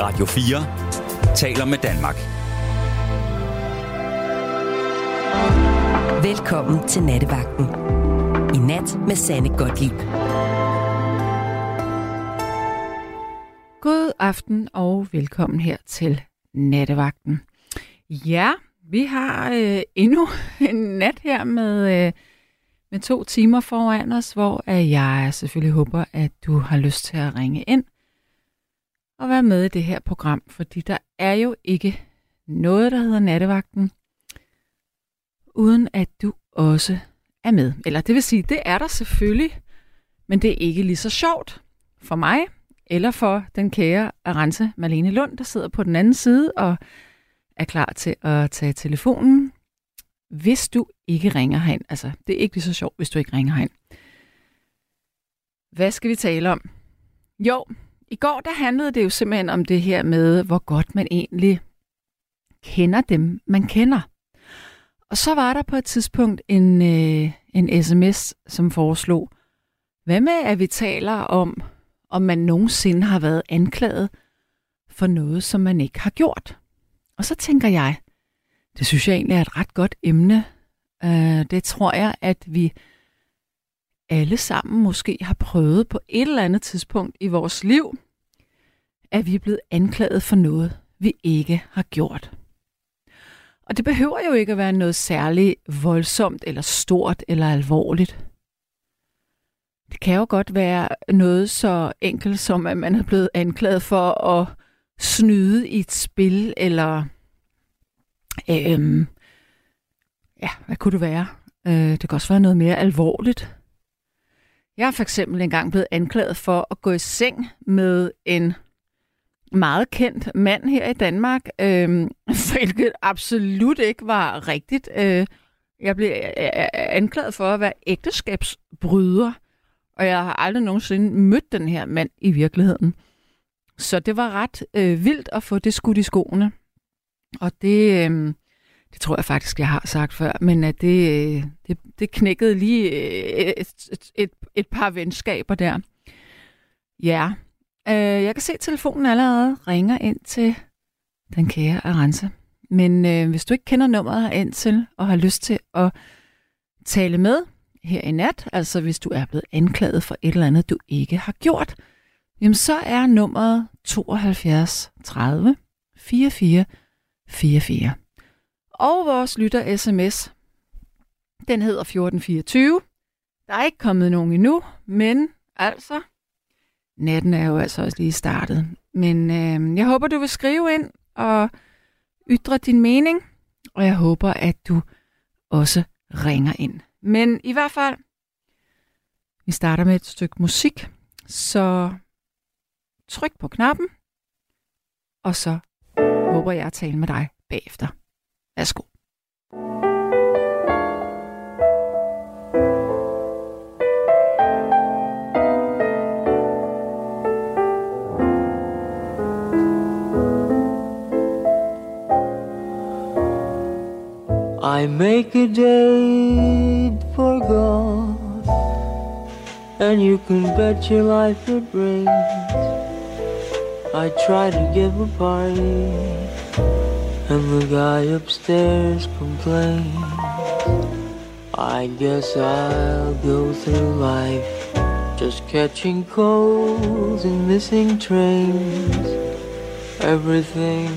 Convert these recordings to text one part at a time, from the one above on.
Radio 4 taler med Danmark. Velkommen til Nattevagten. I nat med Sanne Godtlip. God aften og velkommen her til Nattevagten. Ja, vi har øh, endnu en nat her med, øh, med to timer foran os, hvor øh, jeg selvfølgelig håber, at du har lyst til at ringe ind at være med i det her program, fordi der er jo ikke noget, der hedder Nattevagten, uden at du også er med. Eller det vil sige, det er der selvfølgelig, men det er ikke lige så sjovt for mig, eller for den kære Arance Malene Lund, der sidder på den anden side og er klar til at tage telefonen, hvis du ikke ringer herind. Altså, det er ikke lige så sjovt, hvis du ikke ringer herind. Hvad skal vi tale om? Jo, i går der handlede det jo simpelthen om det her med, hvor godt man egentlig kender dem, man kender. Og så var der på et tidspunkt en, øh, en sms, som foreslog, hvad med at vi taler om, om man nogensinde har været anklaget for noget, som man ikke har gjort. Og så tænker jeg, det synes jeg egentlig er et ret godt emne. Øh, det tror jeg, at vi alle sammen måske har prøvet på et eller andet tidspunkt i vores liv, at vi er blevet anklaget for noget, vi ikke har gjort. Og det behøver jo ikke at være noget særligt voldsomt eller stort eller alvorligt. Det kan jo godt være noget så enkelt som, at man er blevet anklaget for at snyde i et spil, eller øhm, ja, hvad kunne det være? Øh, det kan også være noget mere alvorligt. Jeg er for eksempel engang blevet anklaget for at gå i seng med en meget kendt mand her i Danmark, øh, hvilket absolut ikke var rigtigt. Øh, jeg blev anklaget for at være ægteskabsbryder, og jeg har aldrig nogensinde mødt den her mand i virkeligheden. Så det var ret øh, vildt at få det skudt i skoene. Og det, øh, det tror jeg faktisk, jeg har sagt før, men at det, øh, det, det knækkede lige øh, et, et, et, et par venskaber der. Ja, øh, jeg kan se, at telefonen allerede ringer ind til den kære Arance. Men øh, hvis du ikke kender nummeret ind til og har lyst til at tale med her i nat, altså hvis du er blevet anklaget for et eller andet, du ikke har gjort, jamen så er nummeret 72 30 44 44. Og vores lytter sms, den hedder 1424. Der er ikke kommet nogen endnu, men altså, natten er jo altså også lige startet. Men øh, jeg håber, du vil skrive ind og ytre din mening, og jeg håber, at du også ringer ind. Men i hvert fald, vi starter med et stykke musik, så tryk på knappen, og så håber jeg at tale med dig bagefter. Værsgo. I make a date for golf, and you can bet your life it rains. I try to give a party, and the guy upstairs complains. I guess I'll go through life just catching colds and missing trains. Everything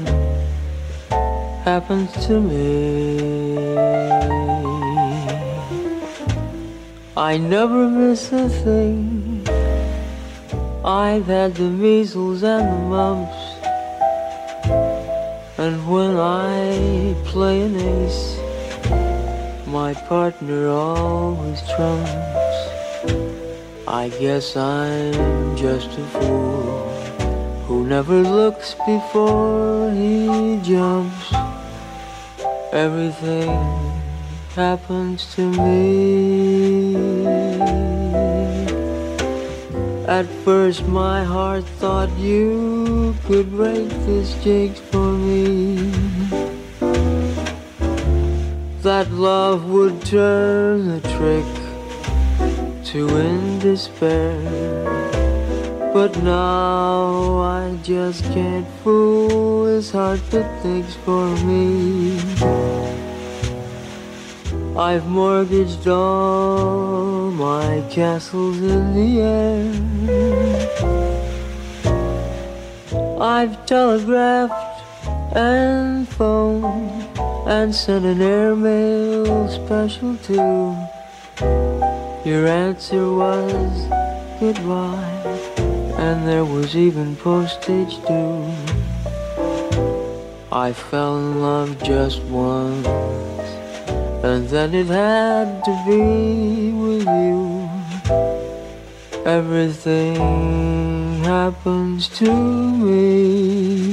happens to me. I never miss a thing. I've had the measles and the mumps. And when I play an ace, my partner always trumps. I guess I'm just a fool who never looks before he jumps. Everything happens to me. At first my heart thought you could break this jinx for That love would turn the trick to end despair. But now I just can't fool his heart that thinks for me. I've mortgaged all my castles in the air. I've telegraphed and phoned and sent an airmail special too. Your answer was goodbye, and there was even postage due. I fell in love just once, and then it had to be with you. Everything happens to me.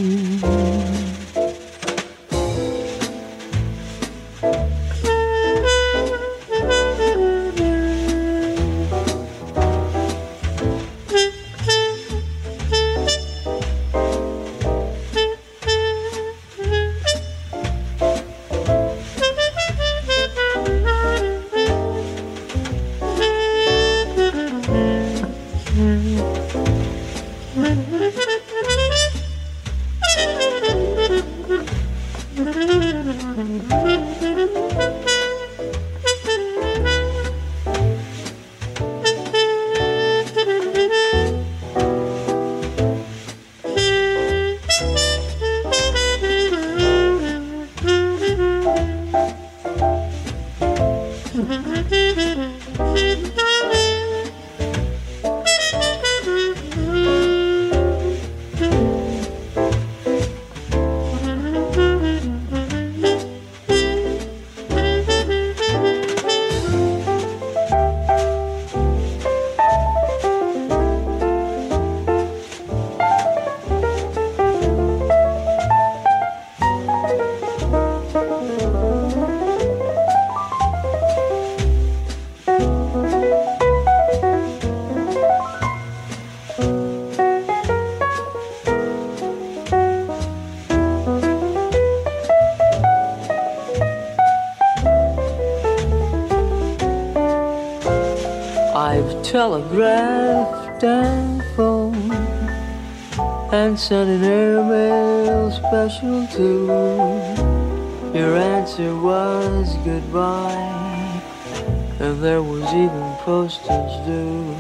And sent an airmail special too. Your answer was goodbye, and there was even postage due.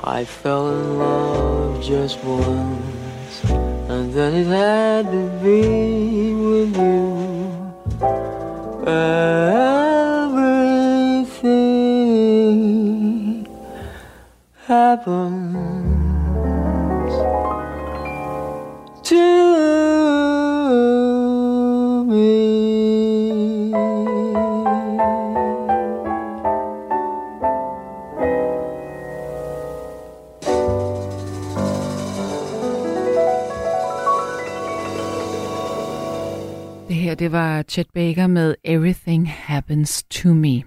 I fell in love just once, and then it had to be with you. Everything happens to me. Det her, det var Chet Baker med Everything Happens to Me.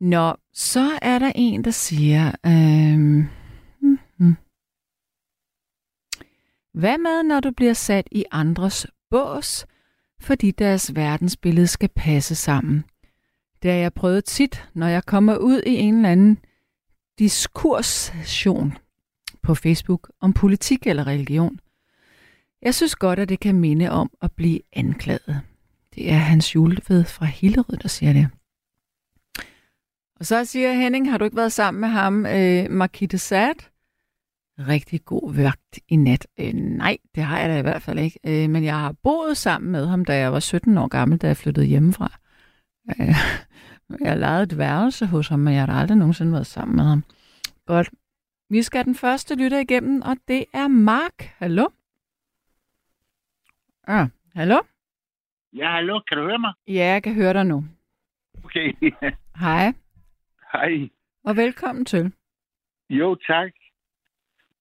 Nå, så er der en, der siger, øh, hmm, hmm hvad med, når du bliver sat i andres bås, fordi deres verdensbillede skal passe sammen? Det har jeg prøvet tit, når jeg kommer ud i en eller anden diskurssession på Facebook om politik eller religion. Jeg synes godt, at det kan minde om at blive anklaget. Det er Hans Julved fra Hillerød, der siger det. Og så siger Henning, har du ikke været sammen med ham, øh, Markite Sad? Rigtig god vagt i nat. Øh, nej, det har jeg da i hvert fald ikke. Øh, men jeg har boet sammen med ham, da jeg var 17 år gammel, da jeg flyttede hjemmefra. Øh, jeg lejede et værelse hos ham, men jeg har aldrig nogensinde været sammen med ham. Godt. Vi skal den første lytter igennem, og det er Mark. Hallo? Ah, hallo? Ja, hallo, kan du høre mig? Ja, jeg kan høre dig nu. Okay. Hej, Hej. og velkommen til. Jo, tak.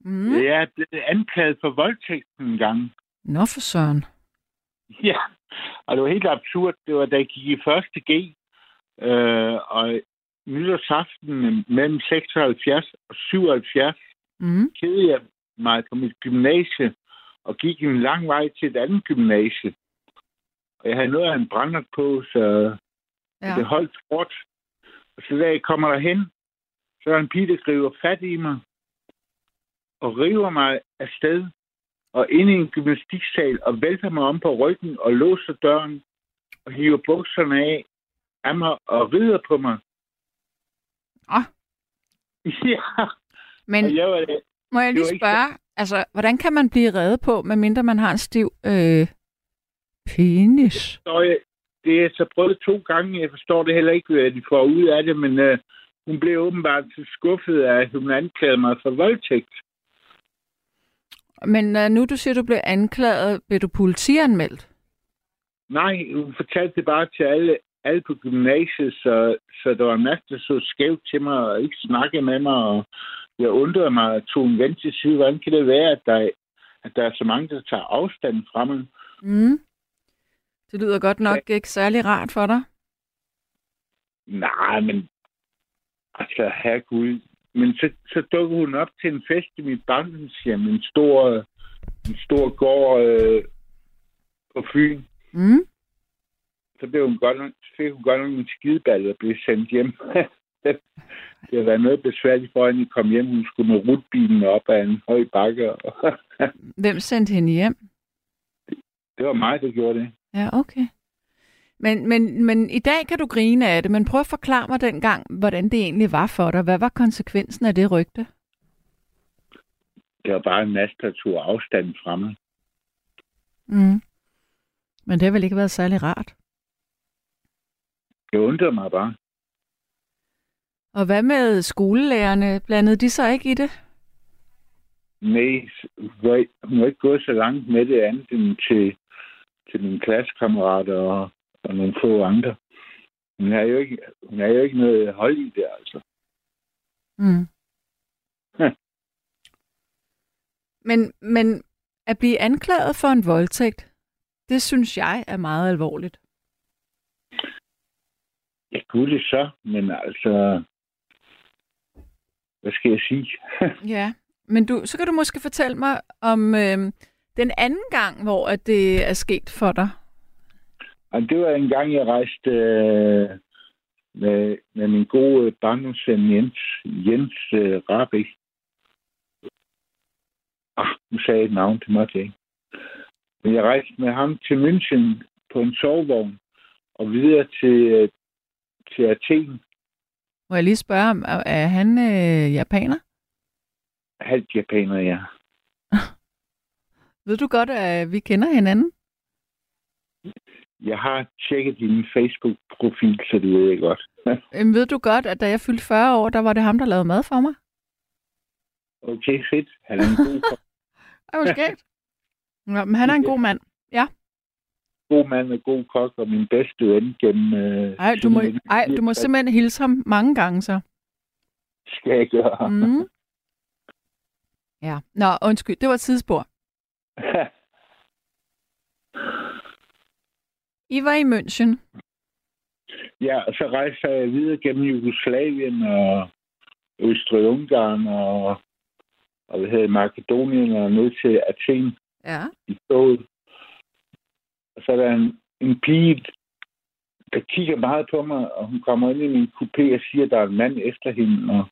Mm. Jeg er blevet anklaget for voldtægt en gang. Nå for søren. Ja, og det var helt absurd. Det var, da jeg gik i første G, øh, og nytårsaften mellem 76 og 77, Mm. kede jeg mig på mit gymnasie, og gik en lang vej til et andet gymnasie. Og jeg havde noget af en brænder på, så Ja. det holdt hårdt. Og så da jeg kommer derhen, så er der en pige, der griber fat i mig og river mig afsted og ind i en gymnastiksal og vælter mig om på ryggen og låser døren og hiver bukserne af af mig og rider på mig. Ah. Ja, Men og jeg var, må jeg det lige var ikke spørge, altså, hvordan kan man blive reddet på, medmindre man har en stiv øh, penis? jeg, det er så prøvet to gange. Jeg forstår det heller ikke, hvad de får ud af det, men øh, hun blev åbenbart så skuffet af, at hun anklagede mig for voldtægt. Men øh, nu du siger, du blev anklaget, blev du politianmeldt? Nej, hun fortalte det bare til alle, alle på gymnasiet, så, så der var en masse, der så skævt til mig og ikke snakkede med mig. Og jeg undrede mig og tog en ven til side. Hvordan kan det være, at der, at der er så mange, der tager afstand fra mig? Mm. Det lyder godt nok ikke særlig rart for dig. Nej, men altså, herregud. Men så, så dukkede hun op til en fest i mit barndomshjem, en stor, en stor gård øh, på Fyn. Mm. Så blev hun godt nok, fik hun godt nok en skideball og blev sendt hjem. det har været noget besværligt for hende at komme hjem. Hun skulle med rutbilen op ad en høj bakke. Hvem sendte hende hjem? det var mig, der gjorde det. Ja, okay. Men, men, men i dag kan du grine af det, men prøv at forklare mig dengang, hvordan det egentlig var for dig. Hvad var konsekvensen af det rygte? Det var bare en masse, der tog afstand fra mig. Mm. Men det har vel ikke været særlig rart. Det undrede mig bare. Og hvad med skolelærerne? Blandede de så ikke i det? Nej, hun har ikke gået så langt med det andet end til, til mine klassekammerater og, og nogle få andre. Hun har jo ikke, hun har jo ikke noget hold i det, altså. Mm. Men, men at blive anklaget for en voldtægt, det synes jeg er meget alvorligt. Ja, gud det så, men altså... Hvad skal jeg sige? Ja, men du, så kan du måske fortælle mig om øh, den anden gang, hvor at det er sket for dig. Og det var en gang, jeg rejste øh, med, med min gode barndomsven Jens, Jens øh, Rabi. Ah, nu sagde jeg et navn, det måtte jeg ikke. Men jeg rejste med ham til München på en sovevogn og videre til, øh, til Athen. Må jeg lige spørge, om er er han øh, japaner? Halvt japaner, ja. Ved du godt, at vi kender hinanden? Jeg har tjekket din Facebook-profil, så det ved jeg godt. Øhm, ved du godt, at da jeg fyldte 40 år, der var det ham, der lavede mad for mig? okay, fedt. Han er en god, skægt. Ja, men han er en god mand. god mand og god kok, og min bedste ven gennem... Øh, Ej, du må, ej, du må simpelthen hilse ham mange gange så. Skal jeg gøre. Mm. Ja. Nå, undskyld, det var et tidsspor. I var i München. Ja, og så rejste jeg videre gennem Jugoslavien og Østrig-Ungarn og, og hvad hedder Makedonien og ned til Athen Ja. i toget. Og så er der en, en pige, der kigger meget på mig, og hun kommer ind i min kupé og siger, at der er en mand efter hende. Og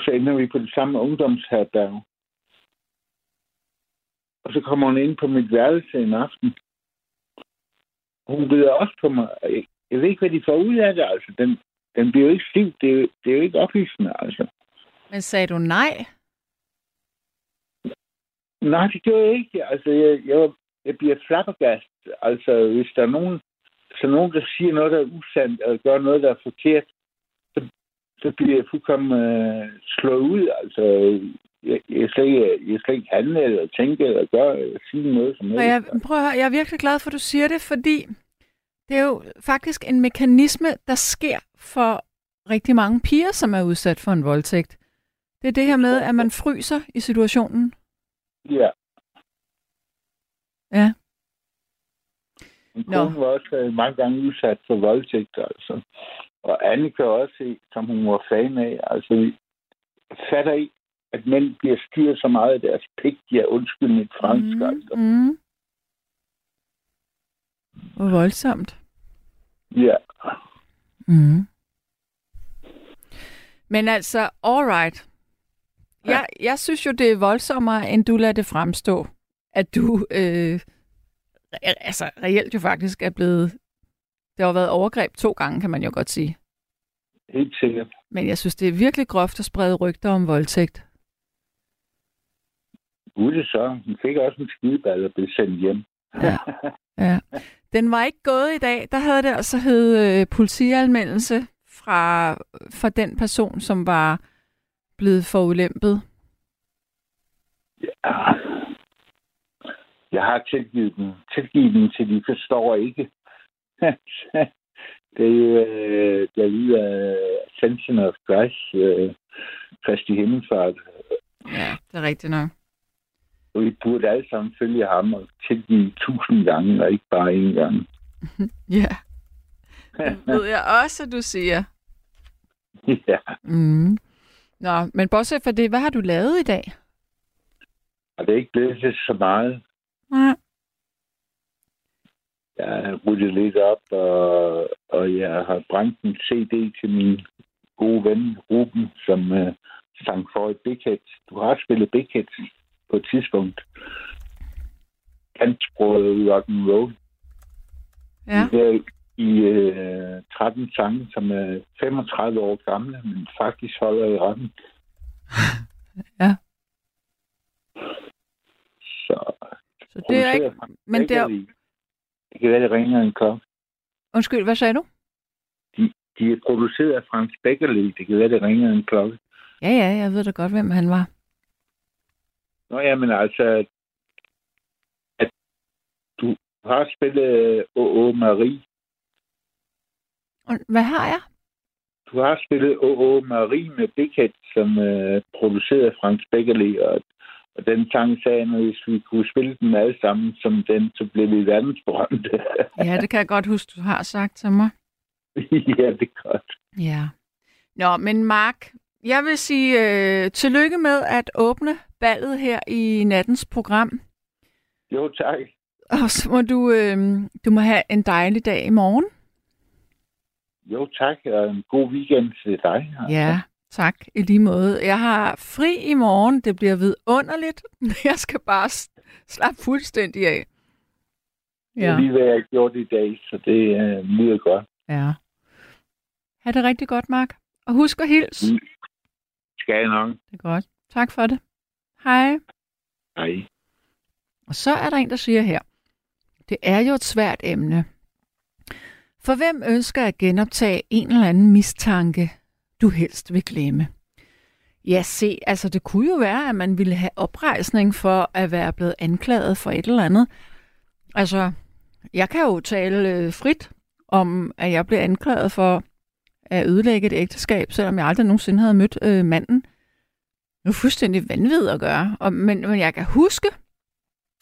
så ender vi på det samme ungdomsherberg. Og så kommer hun ind på mit værelse en aften. Hun rider også på mig. Jeg, ved ikke, hvad de får ud af det. Altså, den, den bliver jo ikke stiv. Det er, jo- det er jo ikke ophidsende, altså. Men sagde du nej? Nej, det gjorde jeg ikke. Altså, jeg, jeg, jeg bliver flabbergast. Altså, hvis der er nogen, så nogen, der siger noget, der er usandt, eller gør noget, der er forkert, så, så bliver jeg fuldkommen øh, slået ud. Altså, jeg, jeg, slet ikke, jeg slet ikke handle, eller tænke, eller gøre, eller sige noget som helst. jeg, prøv at høre, jeg er virkelig glad for, at du siger det, fordi det er jo faktisk en mekanisme, der sker for rigtig mange piger, som er udsat for en voldtægt. Det er det her med, at man fryser i situationen. Ja. Ja. Min Nå. kone var også øh, mange gange udsat for voldtægt, altså. Og Annika også, som hun var fan af. Altså, fatter ikke, at mænd bliver styret så meget af deres pik. Ja, undskyld mit fransk, mm. altså. Mm. Hvor voldsomt. Ja. Mm. Men altså, all right. Jeg, jeg synes jo, det er voldsommere, end du lader det fremstå, at du øh, altså, reelt jo faktisk er blevet... Det har været overgreb to gange, kan man jo godt sige. Helt sikkert. Men jeg synes, det er virkelig groft at sprede rygter om voldtægt. Gud så. Hun fik også en skideball og blev sendt hjem. Ja. ja. Den var ikke gået i dag. Der havde det altså hed øh, politianmeldelse fra, fra den person, som var blevet forulæmpet. Ja. Jeg har tilgivet dem. Tilgivet dem, til de forstår ikke. det er jo, øh, der lyder Ascension of Christ, øh, Kristi Himmelfart. Ja, det er rigtigt nok. Og vi burde alle sammen følge ham og tilgive tusind gange, og ikke bare én gang. Ja. Det ved jeg også, at du siger. ja. Mm. Nå, men bortset fra det, hvad har du lavet i dag? Og det er ikke blevet til så meget. Nej. Jeg har ryddet lidt op, og, og jeg har brændt en CD til min gode ven, Ruben, som uh, sang for et Big Hit. Du har spillet Big på et tidspunkt. Dansksproget rock and roll. Ja. Der i uh, 13 sange, som er 35 år gamle, men faktisk holder i retten. Ja. Så, Så det er ikke... Men det er... Det kan være, det ringer en klokke. Undskyld, hvad sagde du? De, de er produceret af Frans Beckerli. Det kan være, det ringer en klokke. Ja, ja, jeg ved da godt, hvem han var. Nå ja, men altså, at du har spillet Å.Å. Marie. Og Hvad har jeg? Du har spillet Å.Å. Marie med Head, som produceret af Frans Beckerli, og, og den sang sagde, at hvis vi kunne spille dem alle sammen som den, så blev vi verdensberømte. Ja, det kan jeg godt huske, du har sagt til mig. ja, det er godt. Ja. Nå, men Mark, jeg vil sige øh, tillykke med at åbne ballet her i nattens program. Jo, tak. Og så må du, øh, du må have en dejlig dag i morgen. Jo, tak, og en god weekend til dig. Ja, tak i lige måde. Jeg har fri i morgen. Det bliver vidunderligt. Jeg skal bare slappe fuldstændig af. Det er lige, hvad jeg har gjort i dag, så det uh, lyder godt. ja. Ha' det rigtig godt, Mark. Og husk at hilse. Mm. Skal jeg nok. Det er godt. Tak for det. Hej. Hej. Og så er der en, der siger her, det er jo et svært emne. For hvem ønsker at genoptage en eller anden mistanke, du helst vil glemme? Ja, se, altså det kunne jo være, at man ville have oprejsning for at være blevet anklaget for et eller andet. Altså, jeg kan jo tale øh, frit om, at jeg blev anklaget for at ødelægge et ægteskab, selvom jeg aldrig nogensinde havde mødt øh, manden. Det er fuldstændig vanvittigt at gøre. Og, men, men jeg kan huske,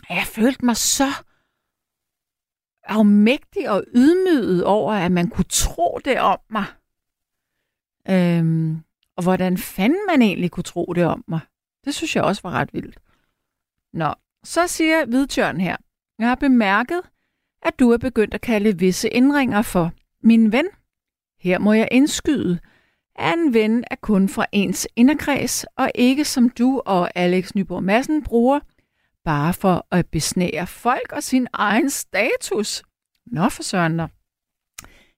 at jeg følte mig så afmægtig og ydmyget over, at man kunne tro det om mig. Øhm, og hvordan fanden man egentlig kunne tro det om mig. Det synes jeg også var ret vildt. Nå, så siger Hvidtjørn her. Jeg har bemærket, at du er begyndt at kalde visse indringer for min ven. Her må jeg indskyde, at en ven er kun fra ens inderkreds, og ikke som du og Alex Nyborg Madsen bruger, bare for at besnære folk og sin egen status. Nå for søren.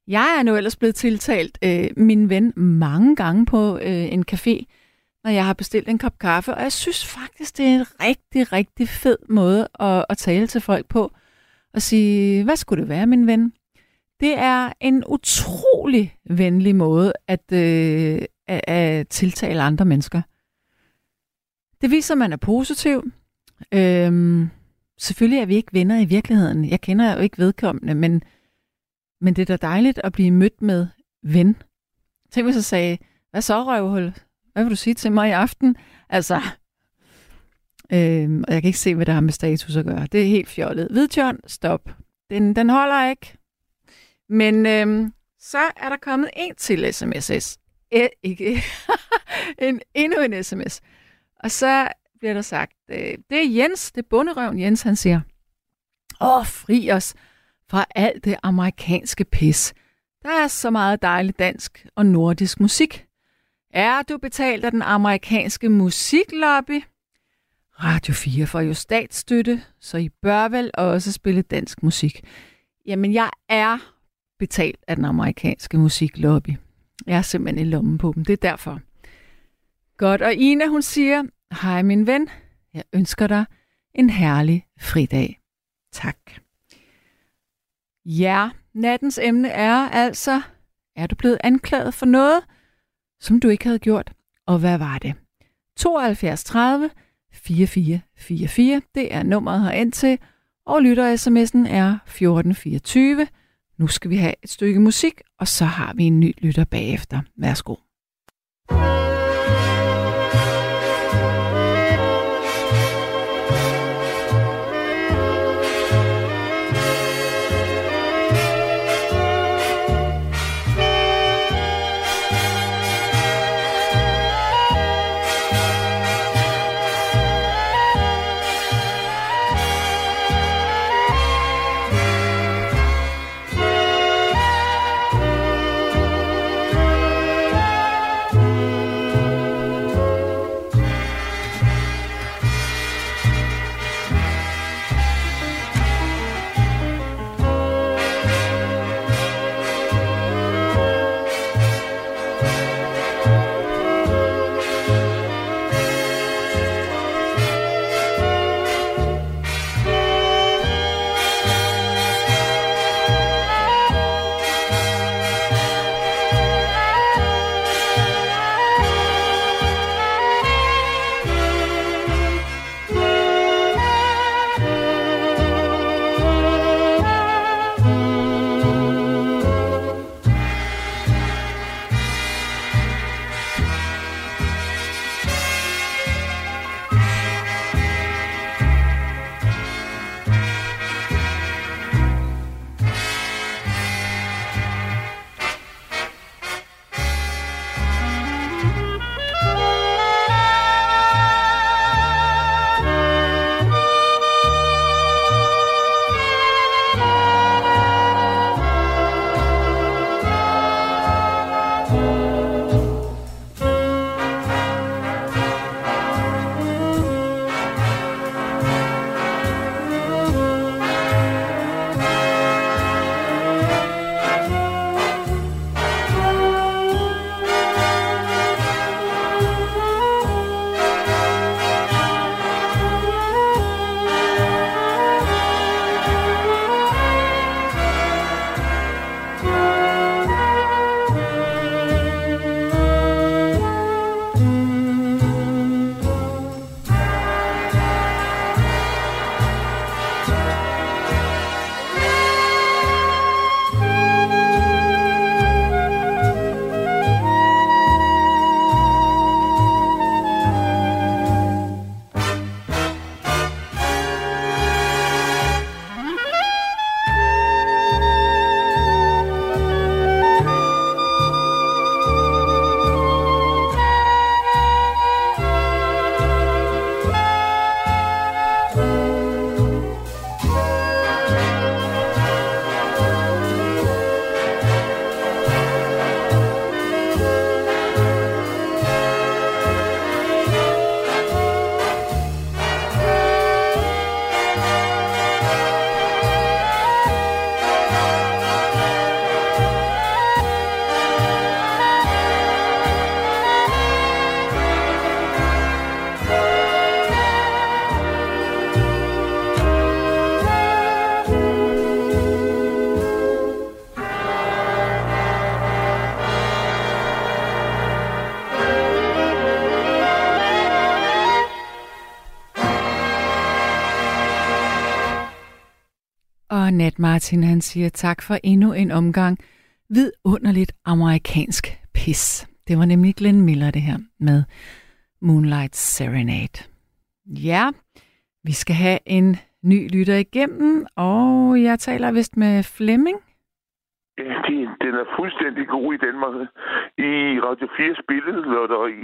Jeg er nu ellers blevet tiltalt øh, min ven mange gange på øh, en café, når jeg har bestilt en kop kaffe, og jeg synes faktisk, det er en rigtig, rigtig fed måde at, at tale til folk på, og sige, hvad skulle det være, min ven? Det er en utrolig venlig måde at, øh, at, at tiltale andre mennesker. Det viser, at man er positiv. Øhm, selvfølgelig er vi ikke venner i virkeligheden. Jeg kender jo ikke vedkommende, men, men det er da dejligt at blive mødt med ven. Tænk hvis jeg sagde, hvad så røvhul? Hvad vil du sige til mig i aften? Altså, øhm, og jeg kan ikke se, hvad der har med status at gøre. Det er helt fjollet. Hvidtjørn, stop. Den, den holder ikke. Men øhm, så er der kommet en til sms. Æ, ikke. en, endnu en sms. Og så bliver der sagt, øh, det er Jens, det er bunderøven Jens, han siger, åh, fri os fra alt det amerikanske pis. Der er så meget dejlig dansk og nordisk musik. Er du betalt af den amerikanske musiklobby? Radio 4 får jo statsstøtte, så I bør vel også spille dansk musik. Jamen, jeg er betalt af den amerikanske musiklobby. Jeg er simpelthen i lommen på dem. Det er derfor. Godt, og Ina hun siger, hej min ven, jeg ønsker dig en herlig fridag. Tak. Ja, nattens emne er altså, er du blevet anklaget for noget, som du ikke havde gjort? Og hvad var det? 72 30 4444, det er nummeret herind til, og lytter-sms'en er 1424. Nu skal vi have et stykke musik, og så har vi en ny lytter bagefter. Værsgo. Nat Martin, han siger tak for endnu en omgang vidunderligt amerikansk pis. Det var nemlig Glenn Miller det her med Moonlight Serenade. Ja, vi skal have en ny lytter igennem, og jeg taler vist med Flemming. Ja, den er fuldstændig god i Danmark. I Radio 4 spillet i.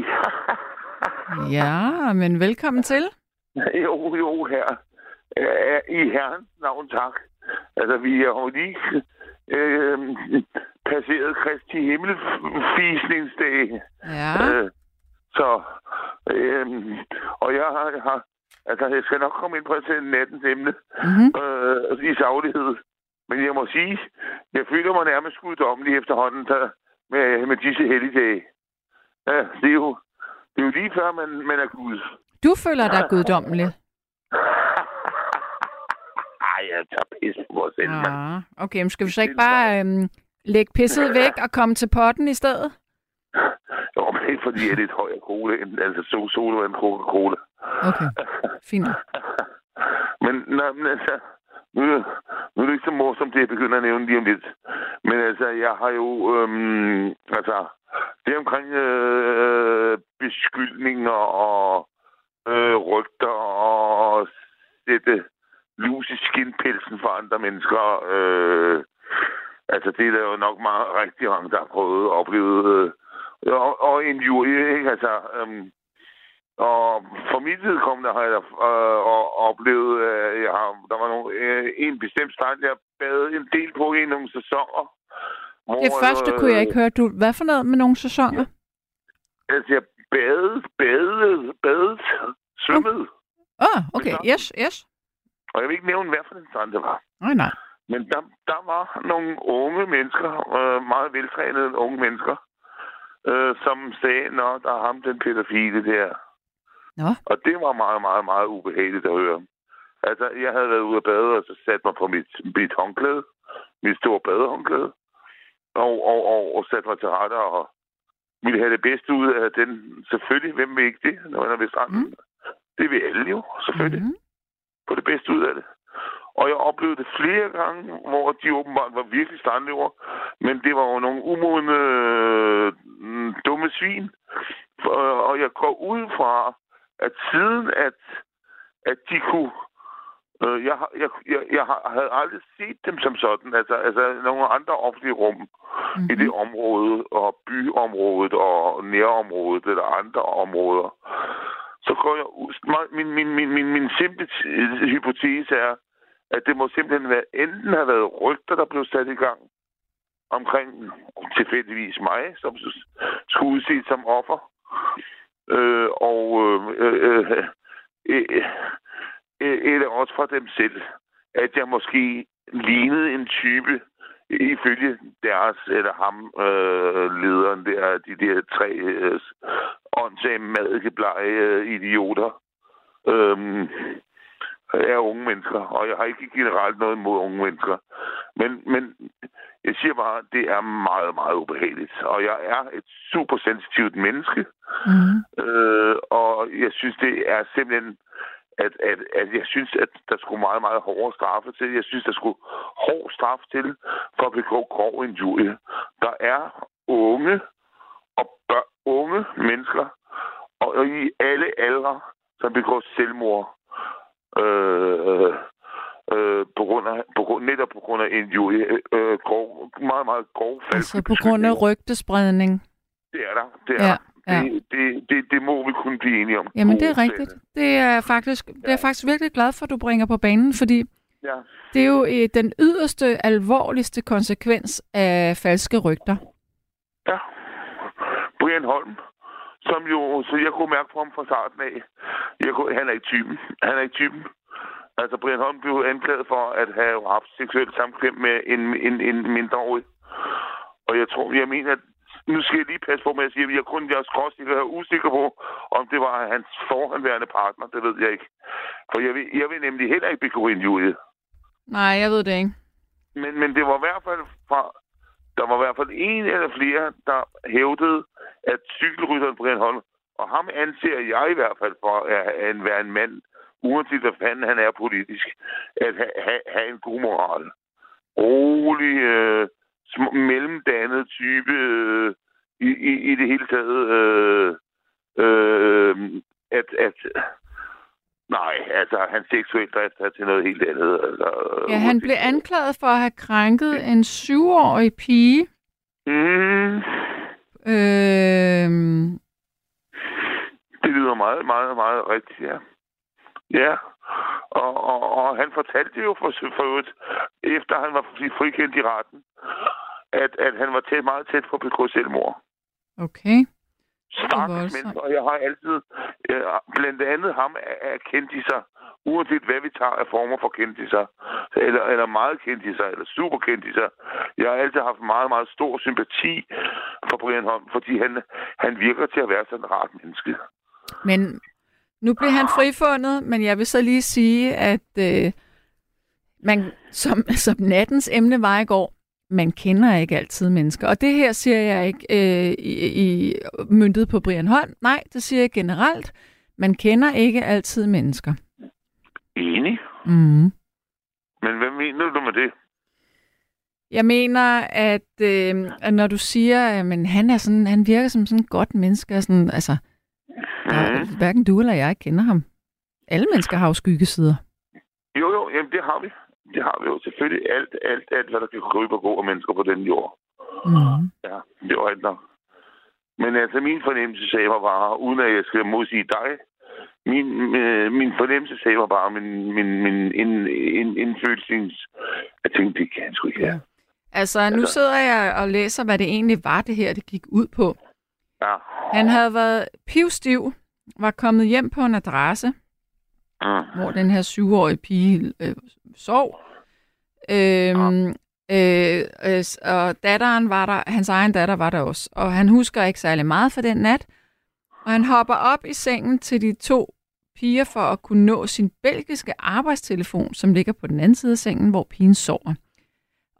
ja, men velkommen til. Jo, jo, her. I herrens navn, tak. Altså, vi har jo lige øh, passeret Kristi himmelfisningsdag. Ja. Øh, så, øh, og jeg har, har, altså jeg skal nok komme ind på til nattens emne Mm-hmm. øh, i saglighed. Men jeg må sige, jeg føler mig nærmest guddommelig efterhånden der, med, med disse helligdage. Ja, det er jo, det er jo lige før, man, man er Gud. Du føler dig guddommelig. Ej, jeg tager pis på selv, ja. Ja. Okay, men skal vi så ikke bare øhm, lægge pisset væk og komme til potten i stedet? Jo, men ikke fordi jeg er lidt højere cola, end altså so, solo end Coca-Cola. Okay, fint. Men, nej, men altså, nu, nu er det ikke så morsomt, det jeg begynder at nævne lige om lidt. Men altså, jeg har jo, øhm, altså, det omkring øh, beskyldninger og øh, rygter og sætte lus i skinpelsen for andre mennesker. Øh, altså, det er der jo nok meget rigtig mange, der har prøvet og oplevet. Øh, og, og en jury, ikke? Altså, øhm, og for mit vedkommende har jeg øh, og- oplevet, at jeg har, der var nogle, øh, en bestemt strand, jeg bad en del på i nogle sæsoner. Hvor, Det første kunne jeg ikke høre. Du, hvad for noget med nogle sæsoner? Altså, jeg badede, badede, badede, svømmede. Åh, oh, okay. Yes, yes. Og jeg vil ikke nævne, hvad for en strand det var. Nej, nej. Men der, der var nogle unge mennesker, øh, meget veltrænede unge mennesker, øh, som sagde, Nå, der er ham, den pædofile der. Nå. Og det var meget, meget, meget ubehageligt at høre. Altså, jeg havde været ude at bade, og så satte mig på mit, mit håndklæde, mit store badehåndklæde, og, og, og, og satte mig til rette og ville have det bedste ud af den. Selvfølgelig, hvem vil ikke det, når man er ved stranden? Mm. Det vil alle jo, selvfølgelig. Mm-hmm. Få det bedste ud af det. Og jeg oplevede det flere gange, hvor de åbenbart var virkelig strandløver. Men det var jo nogle umodne, øh, mm, dumme svin. For- Og jeg går ud fra, at siden at, at de kunne... Øh, jeg, jeg, jeg, jeg havde aldrig set dem som sådan. Altså, altså nogle andre offentlige rum mm-hmm. i det område, og byområdet, og nærområdet, eller andre områder. Så går jeg ud... Min, min, min, min, min simple hypotese er, at det må simpelthen være, enten have været rygter, der blev sat i gang omkring tilfældigvis mig, som skulle udset som offer. Øh, og øh, øh, øh, øh, øh eller også fra dem selv, at jeg måske lignede en type, ifølge deres eller ham, øh, lederen der, de der tre øh, åndssage madkeblege øh, idioter. Øh, er unge mennesker, og jeg har ikke generelt noget imod unge mennesker. Men, men jeg siger bare, at det er meget, meget ubehageligt. Og jeg er et super sensitivt menneske, Mm-hmm. øh, og jeg synes, det er simpelthen, at, at, at jeg synes, at der skulle meget, meget hårdere straffe til. Jeg synes, der skulle hård straf til for at begå grov injurie. Der er unge og bør, unge mennesker, og, i alle aldre, som begår selvmord øh, øh, på grund af, på grund, netop på grund af injurie. Øh, grov, meget, meget grov falske Altså på grund af rygtespredning. Det er der. Det er Ja, der. Ja. Det, det, det, det må vi kunne blive enige om. Jamen, det er rigtigt. Det er faktisk, det er jeg faktisk virkelig glad for, at du bringer på banen, fordi Ja. det er jo øh, den yderste, alvorligste konsekvens af falske rygter. ja. Brian Holm, som jo, så jeg kunne mærke på ham fra starten af. Jeg kunne, han er ikke typen. Han er ikke typen. Altså, Brian Holm blev anklaget for at have haft seksuelt samkvem med en, en, en mindreårig. Og jeg tror, jeg mener, at nu skal jeg lige passe på med at sige, at jeg kun jeg er skråsikker og usikker på, om det var hans forhåndværende partner. Det ved jeg ikke. For jeg vil, jeg vil nemlig heller ikke begå injurie. Nej, jeg ved det ikke. Men, men det var i hvert fald fra... Der var i hvert fald en eller flere, der hævdede, at cykelrytteren Brian Holm, og ham anser jeg i hvert fald for at, være en mand, uanset hvad fanden han er politisk, at have, have, have en god moral. Rolig, øh, mellemdannet type øh, i, i, i det hele taget. Øh, øh, at, at, nej, altså hans seksuel drift er til noget helt andet. Altså, Ja, han blev anklaget for at have krænket en syvårig pige. Mm, Øh, det lyder meget, meget, meget rigtigt, ja. Ja, og, og, og han fortalte jo for, for øvrigt, efter han var frikendt i retten, at, at han var tæt, meget tæt på at begå selvmord. Okay. Stakkels mennesker, og jeg har altid, øh, blandt andet ham, er, er kendiser, uanset hvad vi tager af former for kendiser, eller, eller meget kendiser, eller super kendiser. Jeg har altid haft meget, meget stor sympati for Brian Holm, fordi han, han virker til at være sådan en rart menneske. Men nu blev han frifundet, men jeg vil så lige sige, at øh, man, som, som nattens emne var i går, man kender ikke altid mennesker. Og det her siger jeg ikke øh, i, i myndet på Brian Holm. Nej, det siger jeg generelt. Man kender ikke altid mennesker. Enig. Mm. Men hvad mener du med det? Jeg mener, at, øh, at når du siger, at han, er sådan, han virker som sådan et godt menneske, og sådan, altså, Mhm. hverken du eller jeg kender ham. Alle mennesker har jo skyggesider. Jo, jo, jamen det har vi. Det har vi jo selvfølgelig. Alt, alt, alt, hvad der kan krybe og gå af mennesker på den jord. Mm. Ja, det var alt nok. Men altså, min fornemmelse sagde mig bare, uden at jeg skal modsige dig, min, øh, min fornemmelse sagde mig bare, min, min, min en, en, indfølelsens... Jeg tænkte, det kan han sgu ikke have. Altså, nu Altså- sidder jeg og læser, hvad det egentlig var, det her det gik ud på. Ja. Han havde været pivstiv, var kommet hjem på en adresse, Mm. hvor den her syvårige pige øh, sov. Øhm, øh, øh, og datteren var der, hans egen datter var der også. Og han husker ikke særlig meget for den nat. Og han hopper op i sengen til de to piger for at kunne nå sin belgiske arbejdstelefon, som ligger på den anden side af sengen, hvor pigen sover.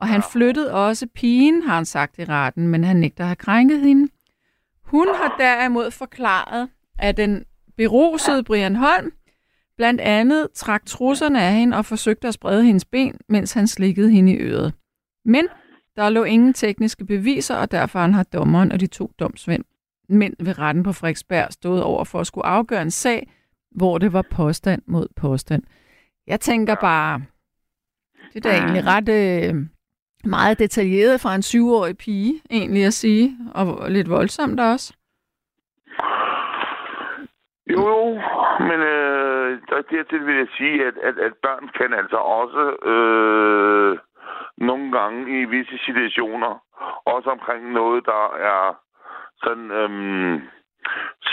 Og han flyttede også pigen, har han sagt i retten, men han nægter at have krænket hende. Hun har derimod forklaret, at den berusede Brian Holm blandt andet trak trusserne af hende og forsøgte at sprede hendes ben, mens han slikkede hende i øret. Men der lå ingen tekniske beviser, og derfor har dommeren og de to domsmænd mænd ved retten på Frederiksberg stået over for at skulle afgøre en sag, hvor det var påstand mod påstand. Jeg tænker bare, det er da egentlig ret øh, meget detaljeret fra en syvårig pige, egentlig at sige, og lidt voldsomt også. Jo, jo, men øh, der, dertil vil jeg sige, at, at, at børn kan altså også øh, nogle gange i visse situationer, også omkring noget, der er sådan øhm,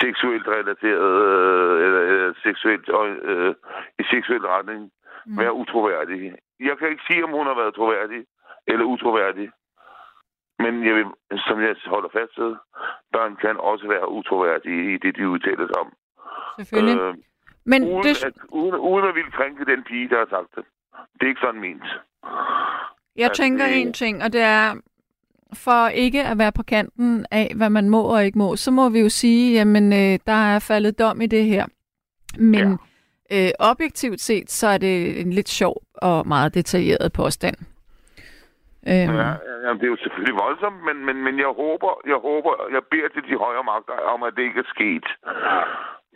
seksuelt relateret, øh, eller, eller seksuelt, øh, i seksuel retning, mm. være utroværdig. Jeg kan ikke sige, om hun har været troværdig eller utroværdig. Men jeg vil, som jeg holder fast ved, børn kan også være utroværdige i det, de udtaler sig om. Selvfølgelig. Øh, Men uden, det, at, uden, uden at ville krænke den pige, der har sagt det. Det er ikke sådan ment. Jeg Altså, tænker det- en ting, og det er, for ikke at være på kanten af, hvad man må og ikke må, så må vi jo sige, jamen, øh, der er faldet dom i det her. Men ja. øh, objektivt set, så er det en lidt sjov og meget detaljeret påstand. Øhm, Ja, ja, det er jo selvfølgelig voldsomt, men, men, men jeg håber, jeg håber, jeg beder til de højere magter om, at det ikke er sket.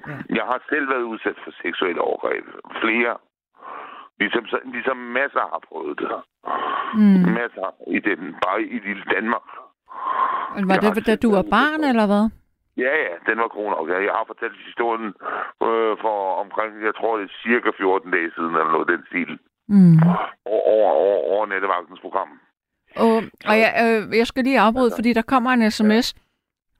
Ja. Jeg har selv været udsat for seksuelle overgreb. Flere. Ligesom, ligesom masser har prøvet det. mm. Masser i den, bare i lille Danmark. Var jeg det, da du var barn, eller hvad? Ja, ja, den var kroner. Okay. Jeg har fortalt historien øh, for omkring, jeg tror det er cirka 14 dage siden, eller noget den stil. Mm. Over, over, over, over nettevagtens program. Og, og jeg, øh, jeg skal lige afbryde, fordi der kommer en sms.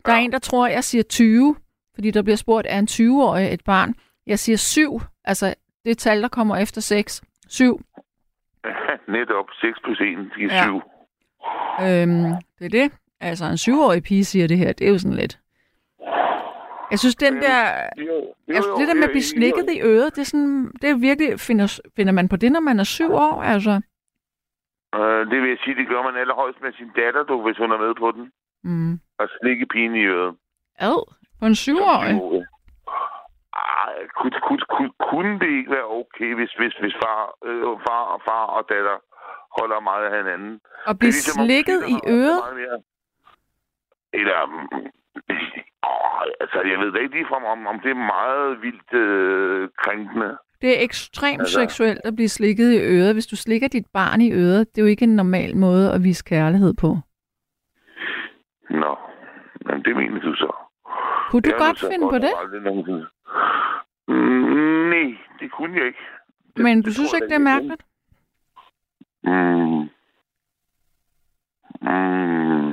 Der er en, der tror, jeg siger 20, fordi der bliver spurgt, er en 20-årig et barn? Jeg siger 7, altså det tal, der kommer efter 6. 7. Netop 6 plus 1 giver Ja. 7. Øhm, det er det. Altså en 7-årig pige siger det her, det er jo sådan lidt... Jeg synes, den der... Jo, jo, Altså, jo, det der med at jo, blive slikket i øret, det er, sådan, det er virkelig... Finder, finder man på det, når man er syv år? Altså, Øh, det vil jeg sige, det gør man allerhøjst med sin datter, du, hvis hun er med på den. mm. Og slikke pigen i øret. ad, på en syvårig. Ej, kunne, kunne, kunne, kunne det ikke være okay, hvis, hvis, hvis far, øh, far, og far og datter holder meget af hinanden? Og blive Det ligesom, om slikket i øret? meget mere- Eller... mm, Åh, altså, jeg ved da ikke ligefrem, om, om det er meget vildt øh, krænkende. Det er ekstremt Altså- seksuelt at blive slikket i øret. Hvis du slikker dit barn i øret, det er jo ikke en normal måde at vise kærlighed på. Nå, men det mener du så. Kunne du Jeg godt finde på godt det? aldrig nogensinde- Mm, nej, det kunne jeg ikke. Det- Men du det synes jeg ikke, det er mærkeligt? Mm. Mm,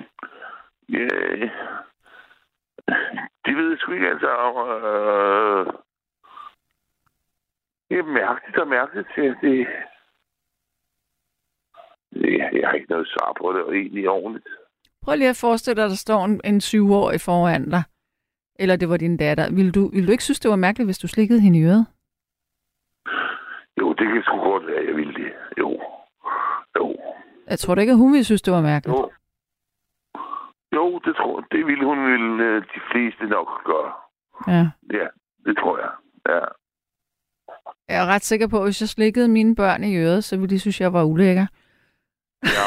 ja, det ved jeg sgu ikke, altså. Øh, det er mærkeligt og mærkeligt. Det, det, det, jeg har ikke noget svar på det, og egentlig ordentligt. Prøv lige at forestille dig, at der står en, en syvårig foran dig. Eller det var din datter. Vil du, vil du ikke synes, det var mærkeligt, hvis du slikkede hende i øret? Jo, det kan sgu godt være, jeg vil det. Jo. Jo. Jeg tror da ikke, at hun ville synes, det var mærkeligt. Jo. Jo, det tror jeg. Det ville hun ville øh, de fleste nok gøre. Ja. Ja, det tror jeg. Ja. Jeg er ret sikker på, at hvis jeg slikkede mine børn i øret, så ville de synes, jeg var ulækker. Ja.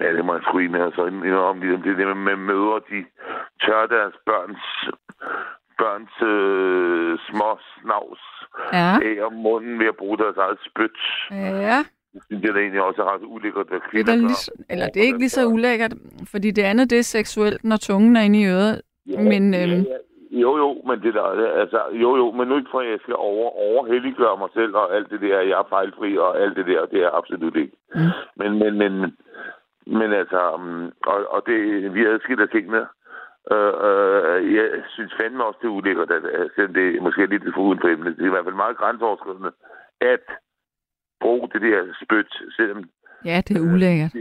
Ja, det må jeg sgu ikke med. Så om det, det der med mødre, de tør deres børns, børns øh, små snavs Ja. af om munden ved at bruge deres eget spyt. Ja. Det synes jeg da egentlig også er ret ulækkert, at Det er, kvinder da gør. lige, eller det er ikke lige så ulækkert, fordi det andet, det er seksuelt, når tungen er inde i øret. Ja, Men, ja, øhm, ja. Jo, jo, men det der, altså, jo, jo, men nu ikke for, at jeg skal over, overhelliggøre mig selv og alt det der, jeg er fejlfri og alt det der, det er jeg absolut ikke. Mm. Men, men, men, men altså, um, og, og det, vi adskiller tingene. Øh, øh, jeg synes fandme også, det er ulækkert, at, selvom det er måske lidt for uden for emnet, det er i hvert fald meget grænseoverskridende, at bruge det der spyt, selvom Ja, det er ulækkert.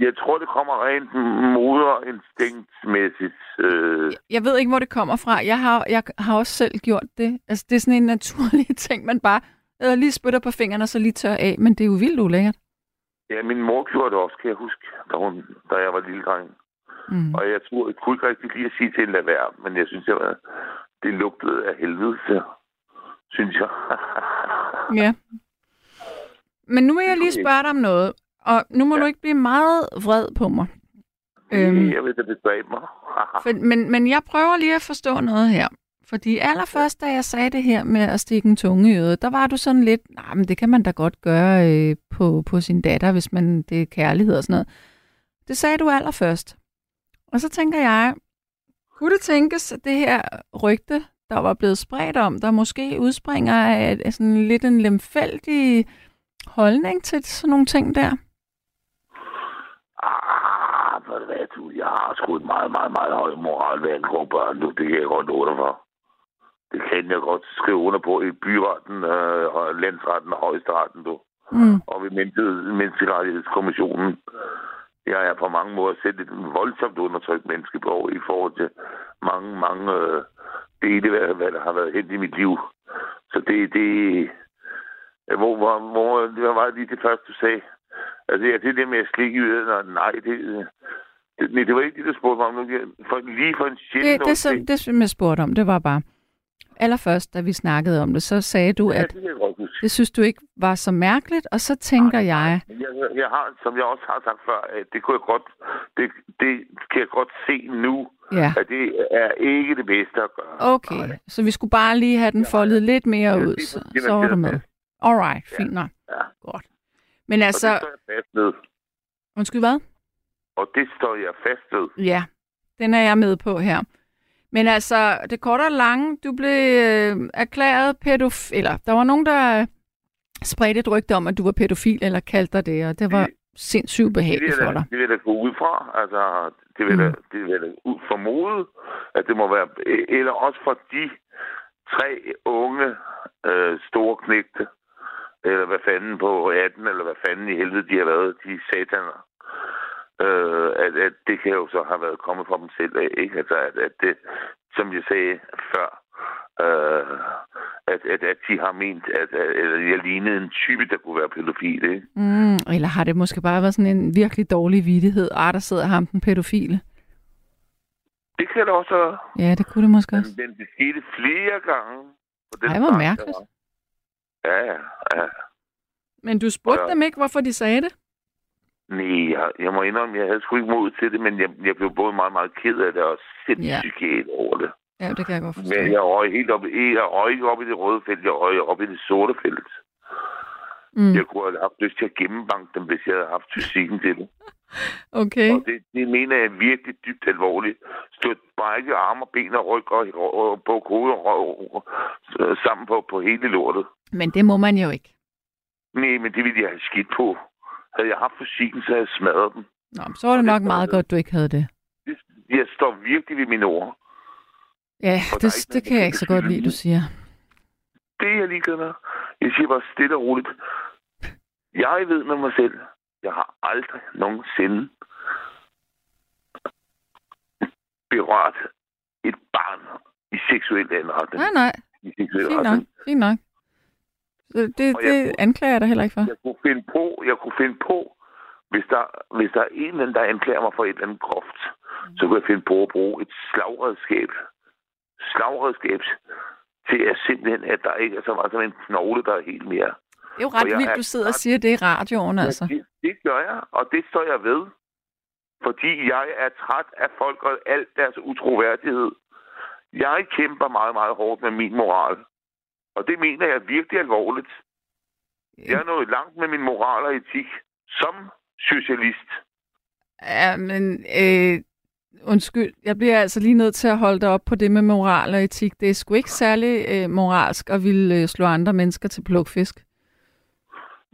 Jeg tror, det kommer rent moderinstinktsmæssigt. Øh, Jeg ved ikke, hvor det kommer fra. Jeg har, jeg har også selv gjort det. Altså, det er sådan en naturlig ting, man bare øh, lige spytter på fingrene, og så lige tør af. Men det er jo vildt ulækkert. Ja, min mor gjorde det også, kan jeg huske, da, hun, da jeg var lille dreng. Mm. Og jeg, tror, jeg kunne ikke rigtig lige at sige til hende at være, men jeg synes, jeg var, det lugtede af helvede, så, synes jeg. Ja. Men nu vil jeg lige spørge dig om noget. Og nu må ja. du ikke blive meget vred på mig. Øhm, Jeg vil da bestræbe mig. for, men, men jeg prøver lige at forstå noget her. Fordi allerførst, da jeg sagde det her med at stikke en tunge i øret, der var du sådan lidt, nej, men det kan man da godt gøre øh, på, på sin datter, hvis man det er kærlighed og sådan noget. Det sagde du allerførst. Og så tænker jeg, kunne det tænkes, at det her rygte, der var blevet spredt om, der måske udspringer af af sådan lidt en lemfældig holdning til sådan nogle ting der? Ah, ved du hvad, du, jeg har sgu et meget, meget, meget høj moral, hvad angår børn, du. Det kan jeg godt dig for. Det kan jeg godt skrive under på i byretten, øh, og landsretten og højesteretten, du. Mm. og ved menneske- menneskerettighedskommissionen. Jeg er på mange måder selv et voldsomt undertrykt menneske på i forhold til mange, mange øh, dele, hvad, hvad der har været hen i mit liv. Så det, det hvor, hvor, hvor, det var lige det første, du sagde. Altså, ja, det der med at slikke i nej, det, nej, det var ikke det, du spurgte mig om. For, lige for en sjældent Det, det, som, det, som jeg spurgte om, det var bare, allerførst, da vi snakkede om det, så sagde du, ja, at det jeg det synes du ikke var så mærkeligt, og så tænker jeg, Men Jeg, jeg har, som jeg også har sagt før, at det kunne jeg godt, det, det kan jeg godt se nu, ja, at det er ikke det bedste at gøre. okay, så vi skulle bare lige have den foldet lidt mere Ja, ud, det så, præcis, så var du med. det. Alright, fint nok. Ja. Godt. Men Og altså, det jeg fast ved. undskyld hvad? Og det står jeg fast ved. Ja, den er jeg med på her. Men altså, det korte og lange, du blev øh, erklæret pædofil, eller der var nogen, der øh, spredte et rygte om, at du var pædofil, eller kaldte dig det, og det var sindssygt Det behageligt vil, for dig. det vil jeg da gå ud fra. Altså, det vil, Mm. det vil da formode, at det må være... Eller også for de tre unge øh, store knægte, eller hvad fanden på 18, eller hvad fanden i helvede de har været, de sataner. Øh, at, at det kan jo så have været kommet fra dem selv af, ikke? Altså, at, at det, som jeg sagde før, øh, at, at, at de har ment, at, at, at jeg lignede en type, der kunne være pædofil, ikke? Mm, eller har det måske bare været sådan en virkelig dårlig vidighed? Ah, der sidder ham den pædofile. Det kan det også være. Ja, det kunne det måske også. Men, men det skete flere gange. Ej, hvor mærkeligt. der var. Ja, ja, ja. Men du spurgte Ja. dem ikke, hvorfor de sagde det? Nej, jeg, jeg må indrømme, jeg havde sgu ikke mod til det, men jeg, jeg blev både meget, meget ked af det og sindssygt ked over det. Ja, det kan jeg godt forstå. Men jeg røg helt op, jeg røg ikke op i det røde felt, jeg røg op i det sorte felt. Mm, Jeg kunne have haft lyst til at gennembanke dem, hvis jeg havde haft fysikken til det. okay. Og det, det mener jeg er virkelig dybt alvorligt. Støt brække arme og ben og ryg og, og, og på hoved og, og, og, sammen på, på hele lortet. Men det må man jo ikke. Nej, men det ville jeg have skidt på. Havde jeg haft fysikken, så havde jeg smadret dem. Nå, men så var det nok meget godt, du ikke havde det. Det, jeg står virkelig ved mine ord. Ja, Og det, det noget, kan jeg ikke så godt lide, du siger. Det er jeg ligeglad med. Jeg siger bare stille og roligt. Jeg ved med mig selv, jeg har aldrig nogensinde berørt et barn i seksuel anretning. Nej, nej. I seksuel Fint nok. Fint nok. Så Det, jeg det kunne- anklager jeg dig heller ikke for. Jeg kunne finde på, jeg kunne finde på, hvis der, hvis der er en eller anden, der anklager mig for et eller andet groft, så kunne jeg finde på at bruge et slagredskab. Slagredskab til at simpelthen, at der ikke er så meget som en knogle, der er helt mere. Det er jo ret jeg vildt, du sidder og siger det i radioen, altså. Ja, det, det gør jeg, og det står jeg ved. Fordi jeg er træt af folk og alt deres utroværdighed. Jeg kæmper meget, meget hårdt med min moral. Og det mener jeg virkelig alvorligt. Jeg er nået langt med min moral og etik som socialist. Ja, men øh, undskyld, jeg bliver altså lige nødt til at holde dig op på det med moral og etik. Det er sgu ikke særlig øh, moralsk at ville øh, slå andre mennesker til plukfisk.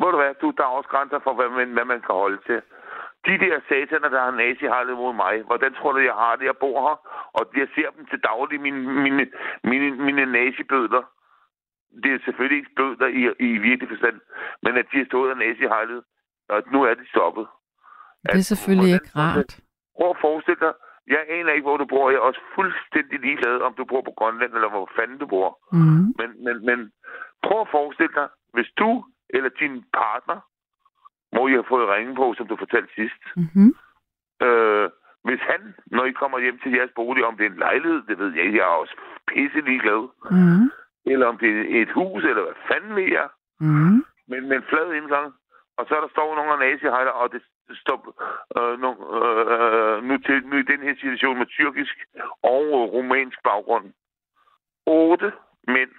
Ved du hvad, du, der er også grænser for, hvad man, hvad man kan holde til. De der sataner, der har nazi mod mig, hvordan tror du, jeg har det? Jeg bor her, og jeg ser dem til daglig, mine, mine, mine, mine nazibødler. Det er selvfølgelig ikke bødler i, i virkelig forstand, men at de har stået af nazi og nu er de stoppet. Det er selvfølgelig hvordan- ikke rart. Prøv at forestille dig, jeg aner ikke, hvor du bor. Jeg er også fuldstændig ligeglad, om du bor på Grønland, eller hvor fanden du bor. Mm. Men, men, men prøv at forestille dig, hvis du eller din partner, hvor I har fået ringe på, som du fortalte sidst, Mm-hmm. øh, hvis han, når I kommer hjem til jeres bolig, om det er en lejlighed, det ved jeg ikke, jeg er også pisse ligeglad, Mm. Eller om det er et hus, eller hvad fanden ved jeg, Mm. men med en flad indgang, og så er der står nogle nazihejler, og det står øh, no, øh, nu, til, nu i den her situation med tyrkisk og romansk baggrund. Otte mænd,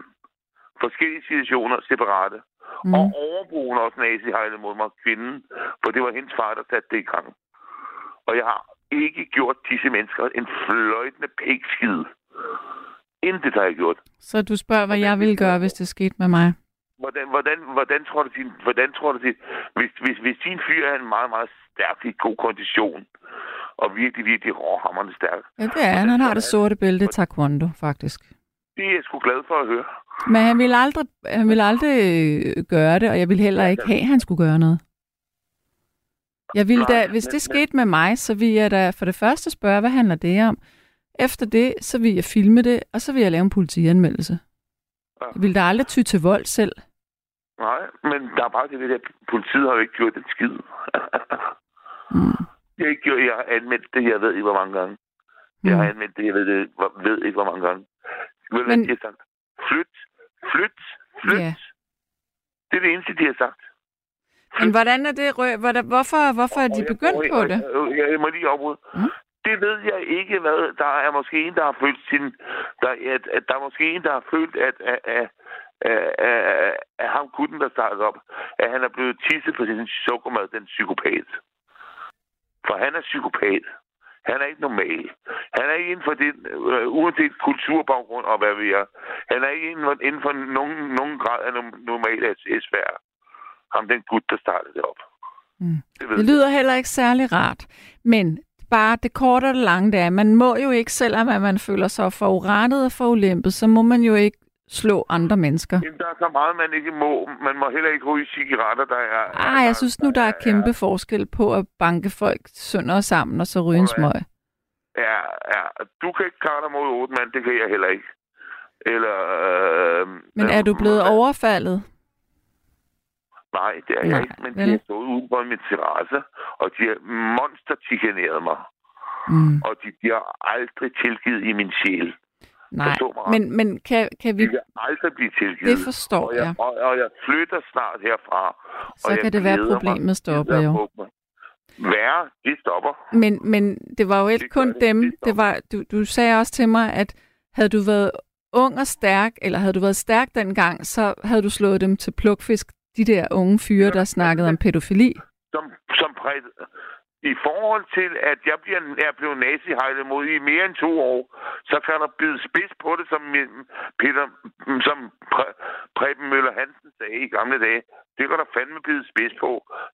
forskellige situationer, separate. Mm. Og overboende også nazihejle mod mig, kvinden, for det var hendes far, der satte det i gang. Og jeg har ikke gjort disse mennesker en fløjtende pækskid. Intet har jeg gjort. Så du spørger, hvad jeg ville gøre, hvis det skete med mig? Hvordan, hvordan, hvordan tror du, din, hvordan tror du, din, hvis, hvis, hvis din fyr er en meget, meget stærk, i god kondition, og virkelig, virkelig råhammerende stærk, Ja, det er han. Han har det sorte bælte i taekwondo, faktisk. det er jeg sgu glad for at høre. Men han ville aldrig, han ville aldrig øh, gøre det, og jeg ville heller ikke have, at han skulle gøre noget. Jeg ville da, hvis det skete med mig, så ville jeg da for det første spørge, hvad handler det om? Efter det, så ville jeg filme det, og så ville jeg lave en politianmeldelse. Ja. Jeg ville da aldrig ty til vold selv. Nej, men der er bare det at politiet har jo ikke gjort en skid. Mm. jeg, har ikke gjort, jeg har anmeldt det, jeg ved ikke, hvor mange gange. Jeg har Mm. anmeldt det, jeg ved, det, ved ikke, hvor mange gange. Ved Men- de har sagt? Flyt, flyt, flyt. Ja. Det er det eneste, de har sagt. Men hvordan er det rø- hvordan, hvorfor, hvorfor er de begyndt på det? Jeg, jeg må lige afbryde. Mm. Det ved jeg ikke, hvad. Der er måske en, der har følt sin... Der, at, at der er måske en, der har følt, at, at, at, at, at, at ham gutten, der startede op, at han er blevet tisset på sin sukkermad, den psykopat. For han er psykopat. Han er ikke normal. Han er ikke inden for det, øh, uanset kulturbaggrund og hvad vi er. Han er ikke inden for, inden for nogen, nogen grad af no- normal sfære. Ham den gut, der startede det op. Mm. Det Det lyder heller ikke særlig rart. Men bare det korte og det lange, det er, man må jo ikke, selvom at man føler sig forurettet og forulæmpet, så må man jo ikke slå andre mennesker. Jamen, der er så meget, man ikke må. Man må heller ikke ryge cigaretter, der er... Ah, jeg synes nu, der er kæmpe forskel på at banke folk sønder og sammen, og så ryge en smøg. Ja, ja. Du kan ikke klare dig mod otte mand, det kan jeg heller ikke. Eller... Øh, Men er du blevet overfaldet? Nej, det er Nej, jeg ikke. Men vel? de har stået ude på min terrasse, og de har monster mig. Mm, Og de, de har aldrig tilgivet i min sjæl. nej, men, men kan, kan vi... De vil aldrig blive tilgivet. Det forstår og jeg. jeg. Og, og jeg flytter snart herfra. Så og kan det være, problemet stopper jo. Værre, det stopper. Men, men det var jo ikke Det kun det. dem. Det Det var, du, du sagde også til mig, at havde du været ung og stærk, eller havde du været stærk dengang, så havde du slået dem til plukfisk, de der unge fyre, der snakkede om pædofili. Som, som præ... I forhold til, at jeg bliver, er blevet nazi mod i mere end to år, så kan der bide spids på det, som Peter, som Præ- Preben Møller Hansen sagde i gamle dage. Det kan der fandme bide spids på.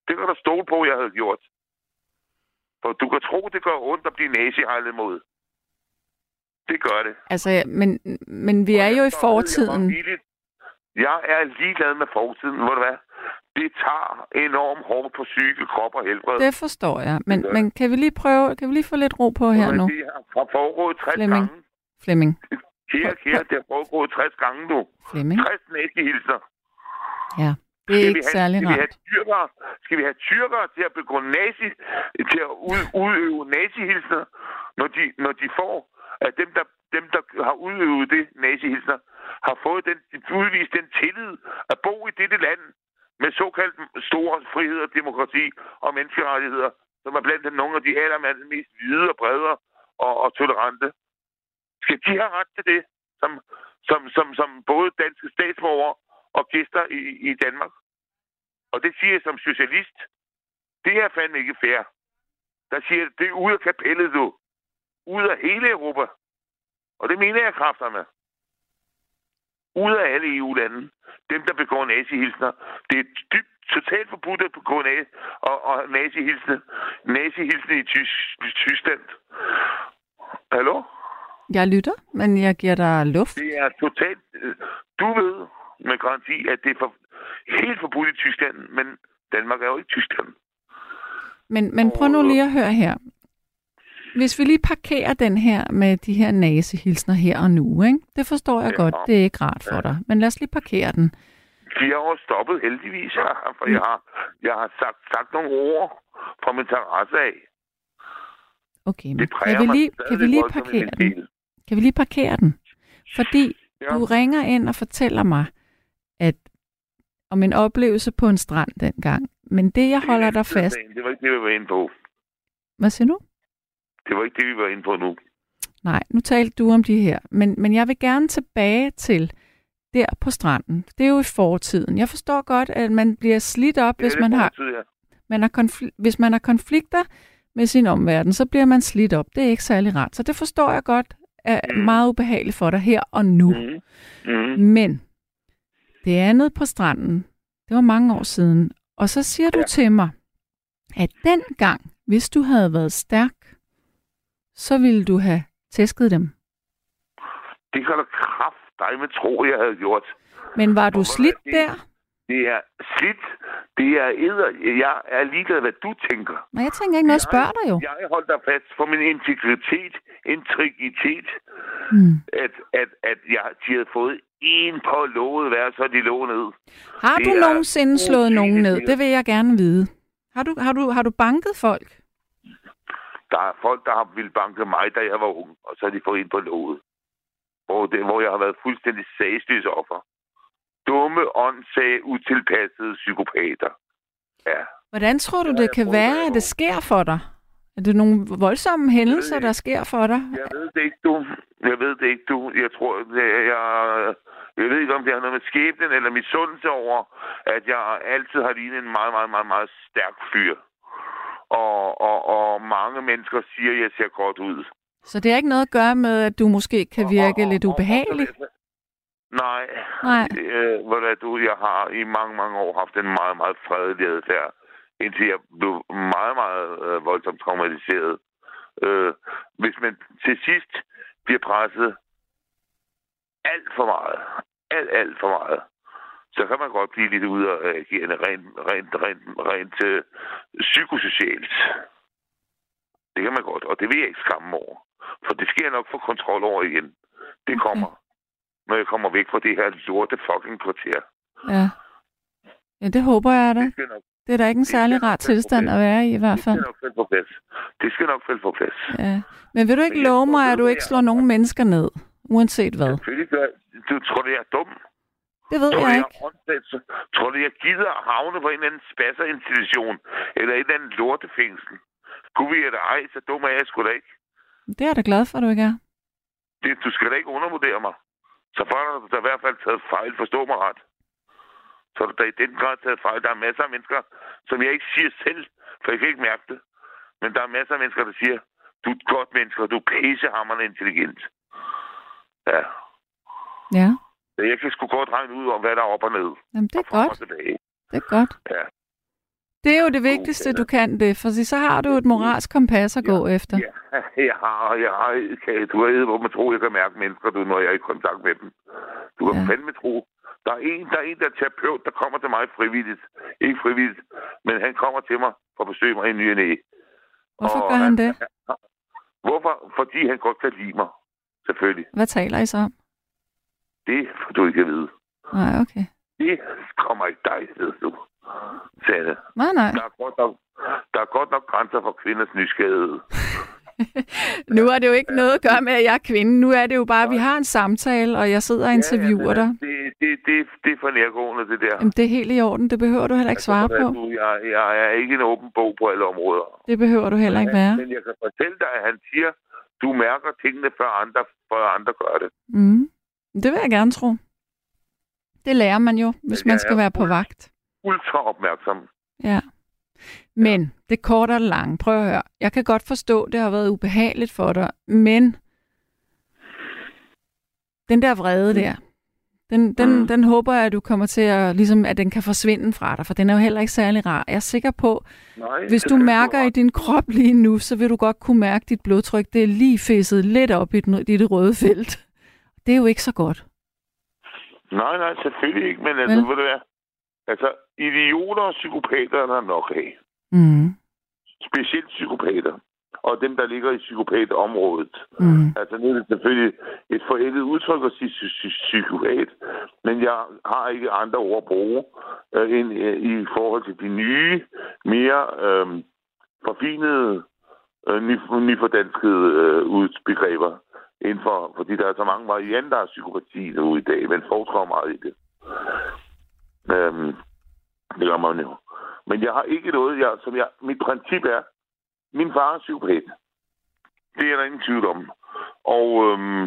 Det kan der stole på, jeg havde gjort. For du kan tro, det gør ondt at blive nazihejlet mod. Det gør det. Altså, men, men vi er jo i fortiden. Jeg er ligeglad med fortiden, hvor du hvad? Det tager enormt hårdt på psyke, krop og helbred. Det forstår jeg. Men, men kan vi lige prøve, kan vi lige få lidt ro på her nu? Det har foregået 60 Flemming. gange. Flemming. Kære, kære, det har foregået 60 gange nu. Flemming. 60 nazihilser. Ja, det er Skal vi ikke have- særlig skal vi have rart. tyrkere, skal vi have tyrkere til at begå nazi, til at ud, udøve nazihilsner, når de, når de får, at dem der, dem, der har udøvet det nazihilsner, har fået den, udvist den tillid at bo i dette land med såkaldt store frihed og demokrati og menneskerettigheder, som er blandt andet nogle af de allermest hvide og brede og, og tolerante. Skal de have ret til det, som, som, som, som både danske statsborgere og gæster i, i Danmark? Og det siger jeg som socialist. Det er fandme ikke fair. Der siger det er ud af kapellet, du. Ud af hele Europa. Og det mener jeg kræfterne. Ud af alle EU-lande. Dem, der begår nazihilsner. Det er dybt totalt forbudt at begå nazi- og, og nazihilsne. Nazihilsne i Tys- Tyskland. Hallo? Jeg lytter, men jeg giver dig luft. Det er totalt... øh, Du ved med garanti, at det er for, helt forbudt i Tyskland, men Danmark er jo ikke Tyskland. Men, men prøv nu lige at høre her. Hvis vi lige parkerer den her med de her nazihilsner her og nu, ikke? det forstår jeg Ja. godt, det er ikke rart for dig. Men lad os lige parkere den. De har jo stoppet heldigvis, for jeg har, jeg har sagt, sagt nogle ord fra min terrasse af. Okay, men kan vi lige, kan vi lige parkere den? Kan vi lige parkere den? Fordi Ja. du ringer ind og fortæller mig, at om en oplevelse på en strand dengang. Men det, jeg holder dig fast... Det var ikke det, vi var inde på. Hvad siger du? Det var ikke det, vi var inde på nu. Nej, nu talte du om de her. Men, men jeg vil gerne tilbage til der på stranden. Det er jo i fortiden. Jeg forstår godt, at man bliver slidt op, hvis Ja, man har, fortid, ja. man har konfl- hvis man har konflikter med sin omverden, så bliver man slidt op. Det er ikke særlig rart. Så det forstår jeg godt er Mm. meget ubehageligt for dig her og nu. Mm. Mm. Men det andet på stranden, det var mange år siden. Og så siger du Ja. til mig, at dengang, hvis du havde været stærk, så ville du have tæsket dem. Det kan du kraft dig med tro, jeg havde gjort. Men var du Hvorfor slidt er det- der? Det er slidt. Det er æder. Jeg er ligeglad, hvad du tænker. Nej, jeg tænker ikke noget at spørge dig jo. Jeg holdt dig fast for min integritet, integritet, Hmm. at, at, at jeg, de havde fået en på låget hver, så de lå ned. Har Det du er nogensinde slået nogen ned? Det vil jeg gerne vide. Har du, har du, har du banket folk? Der er folk, der har ville banke mig, da jeg var ung, og så har de fået en på låget. Hvor, det, hvor jeg har været fuldstændig sagsløs offer. Dumme, åndssage, utilpassede psykopater. Ja. Hvordan tror du, Det jeg kan være, at det sker for dig? Er det nogle voldsomme hændelser, der sker for dig? Jeg ved det ikke, du. Jeg ved det ikke, du. Jeg tror, det, jeg, jeg ved ikke, om det har noget med skæbnen eller misundelse over, at jeg altid har lignet en meget, meget, meget, meget stærk fyr. Og, og, og mange mennesker siger, at jeg ser godt ud. Så det har ikke noget at gøre med, at du måske kan virke Og- og- lidt og- og- ubehagelig? Nej. Nej. Øh, hvordan du, jeg har i mange, mange år haft en meget, meget fredelig adfærd, indtil jeg blev meget, meget øh, voldsomt traumatiseret. Øh, hvis man til sidst bliver presset alt for meget, alt, alt for meget, så kan man godt blive lidt ud af agerende rent, rent, rent, rent øh, psykosocialt. Det kan man godt, og det vil jeg ikke skamme over. For det skal jeg nok få kontrol over igen. Det Okay. kommer, når jeg kommer væk fra det her lorte fucking kvarter. Ja. Ja, det håber jeg da. Det nok, Det er da ikke en særlig rar tilstand at være i i hvert det skal fald. nok falde på plads. Det skal nok falde på plads. Ja. Men vil du ikke love mig, at du ikke slår nogen mennesker ned? Uanset hvad. Selvfølgelig gør jeg. Du tror, det er dum? Det ved Tror jeg jeg ikke. er? Så- Tror du, jeg gider at havne på en eller anden spasserinstitution? Eller et eller andet lortefængsel? Kunne vi da ej, så dum er jeg sgu da ikke. Det er jeg da glad for, at du ikke er. Det, du skal da ikke undervurdere mig. Så får du da i hvert fald taget fejl, forstå mig ret. Så har du da i den grad taget fejl. Der er masser af mennesker, som jeg ikke siger selv, for jeg kan ikke mærke det. Men der er masser af mennesker, der siger, du er et godt menneske, og du er pissehammerende intelligent. Ja. Ja, Jeg kan sgu godt regne ud om, hvad der er op og ned. Jamen, det er godt. Det er godt. Ja. Det er jo det vigtigste, du kan det, for så har du et moralsk kompas at gå efter. Ja, jeg har, jeg har, du ved, hvor man tror, jeg kan mærke mennesker, du, når jeg er i kontakt med dem. Du kan Ja. ja. fandme tro. Der er, en, der er en, der er terapeut, der kommer til mig frivilligt. Ikke frivilligt, men han kommer til mig for at besøge mig i ny og næ. Hvorfor Og gør han det? Hvorfor? Fordi han godt kan lide mig. Selvfølgelig. Hvad taler I så om? Det får du ikke at vide. Nej, okay. Det kommer ikke dig ved, du. Sanne. Nej, nej. Der er godt nok, der er godt nok grænser for kvinders nysgerrighed. Nu er det jo ikke noget at gøre med, at jeg er kvinde. Nu er det jo bare, at vi har en samtale, og jeg sidder og interviewer dig. Det, det, det, det er for nærgående, det der. Jamen, det er helt i orden. Det behøver du heller ikke svare Altså, på. Du, jeg, jeg er ikke en åben bog på alle områder. Det behøver du heller ikke være. Men jeg kan fortælle dig, at han siger, du mærker tingene, før andre, før andre gør det. Mm. Det vil jeg gerne tro. Det lærer man jo, hvis man skal være på vagt. Ultra opmærksom. Ja. Men det korte og det lange, prøv at høre. Jeg kan godt forstå, det har været ubehageligt for dig, men den der vrede der, den, den, Mm. den håber jeg, at du kommer til at, ligesom, at den kan forsvinde fra dig, for den er jo heller ikke særlig rar. Jeg er sikker på, Nej, hvis du mærker i din krop lige nu, så vil du godt kunne mærke, at dit blodtryk det er lige fæsset lidt op i, det røde felt. Det er jo ikke så godt. Nej, nej, selvfølgelig ikke, men altså, ved du hvad? Altså, idioter og psykopater er der nok af. Mm. Specielt psykopater. Og dem, der ligger i psykopatområdet. Mm. Altså, nu er det selvfølgelig et forældet udtryk at sige psy- psy- psykopat, men jeg har ikke andre ord at bruge øh, end øh, i forhold til de nye, mere øh, forfinede, øh, ny, nyfordanskede øh, udbegreber inden for, fordi der er så mange varianter af psykopati nu i dag, men foregår meget i det. Øhm, det gør man jo. Men jeg har ikke noget, jeg, som jeg, mit princip er, min far er psykopat. Det er der ingen tvivl om. Og øhm,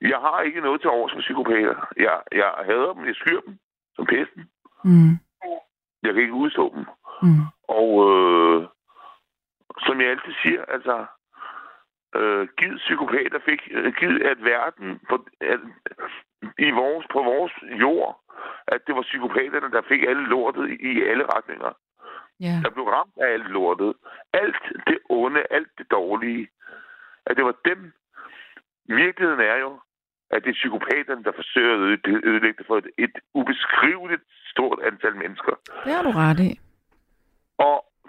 jeg har ikke noget til overs for psykopater. Jeg, jeg hader dem, jeg skyr dem som pesten. Mm. Jeg kan ikke udstå dem. Mm. Og øh, som jeg altid siger, altså, øh, givet psykopater fik, øh, givet at verden på, at, i vores, på vores jord, at det var psykopaterne, der fik alle lortet i, i alle retninger. Ja. Der blev ramt af alt lortet. Alt det onde, alt det dårlige. At det var dem. Virkeligheden er jo, at det er psykopaterne, der forsøger at øde- ødelægge det for et, et ubeskriveligt stort antal mennesker. Det har du ret i.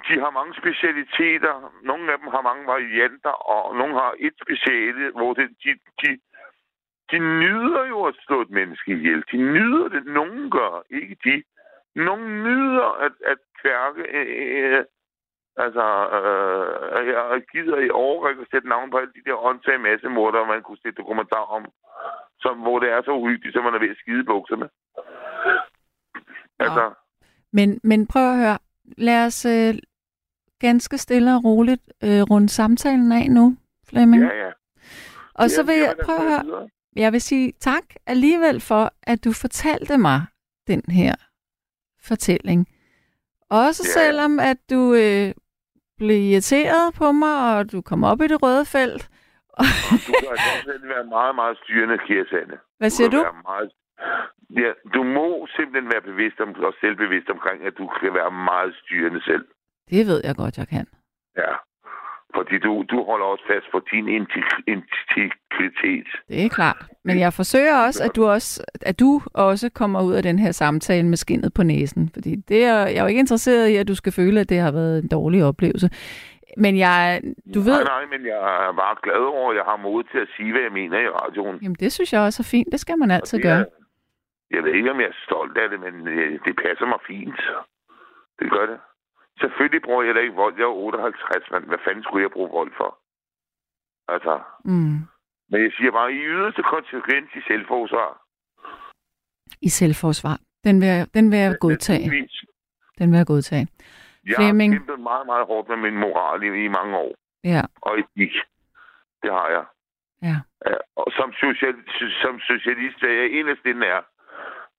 De har mange specialiteter. Nogle af dem har mange varianter, og nogle har et speciale, hvor det, de, de, de nyder jo at slå et menneske ihjel. De nyder det. Nogen gør, ikke de. Nogen nyder at, at kværke. Øh, øh altså, øh, jeg gider i overrække at sætte navn på alle de der åndssage massemorder, man kunne sætte dokumentar om, som, hvor det er så uhyggeligt, som man er ved at skide bukserne. Altså, Men, men prøv at høre. Lad os øh, ganske stille og roligt øh, runde samtalen af nu, Flemming. ja, ja. og så Ja, vil det jeg prøve at så høre. Jeg vil sige tak alligevel for, at du fortalte mig den her fortælling. Også Ja. selvom, at du øh, blev irriteret på mig, og du kom op i det røde felt. Du kan simpelthen være meget, meget styrende, Sande. Hvad siger du? Meget... Ja, du må simpelthen være bevidst om, og selvbevidst omkring, at du kan være meget styrende selv. Det ved jeg godt, jeg kan. Ja. Fordi du, du holder også fast på din integ- integritet. Det er klart. Men jeg forsøger også, at du også, at du også kommer ud af den her samtale med skinnet på næsen. Fordi det er, jeg er jo ikke interesseret i, at du skal føle, at det har været en dårlig oplevelse. Men jeg, du ved, Nej, nej, men jeg er bare glad over, at jeg har mod til at sige, hvad jeg mener i radioen. jamen det synes jeg også er fint. Det skal man altid Det er- gøre. Jeg ved ikke, om jeg er stolt af det, men øh, det passer mig fint. Det gør det. Selvfølgelig bruger jeg da ikke vold. Jeg er 58, men hvad fanden skulle jeg bruge vold for? Altså, Mm. men jeg siger bare, i yderste konsekvens i selvforsvar. I selvforsvar. Den vil, jeg- den vil jeg godtage. Naturligvis. Den vil jeg godtage. Jeg Flemming. har kæmpet meget, meget hårdt med min moral i, i mange år. Ja, Og etik. Det har jeg. ja. Ja, Og som, social, som socialist er jeg stillende er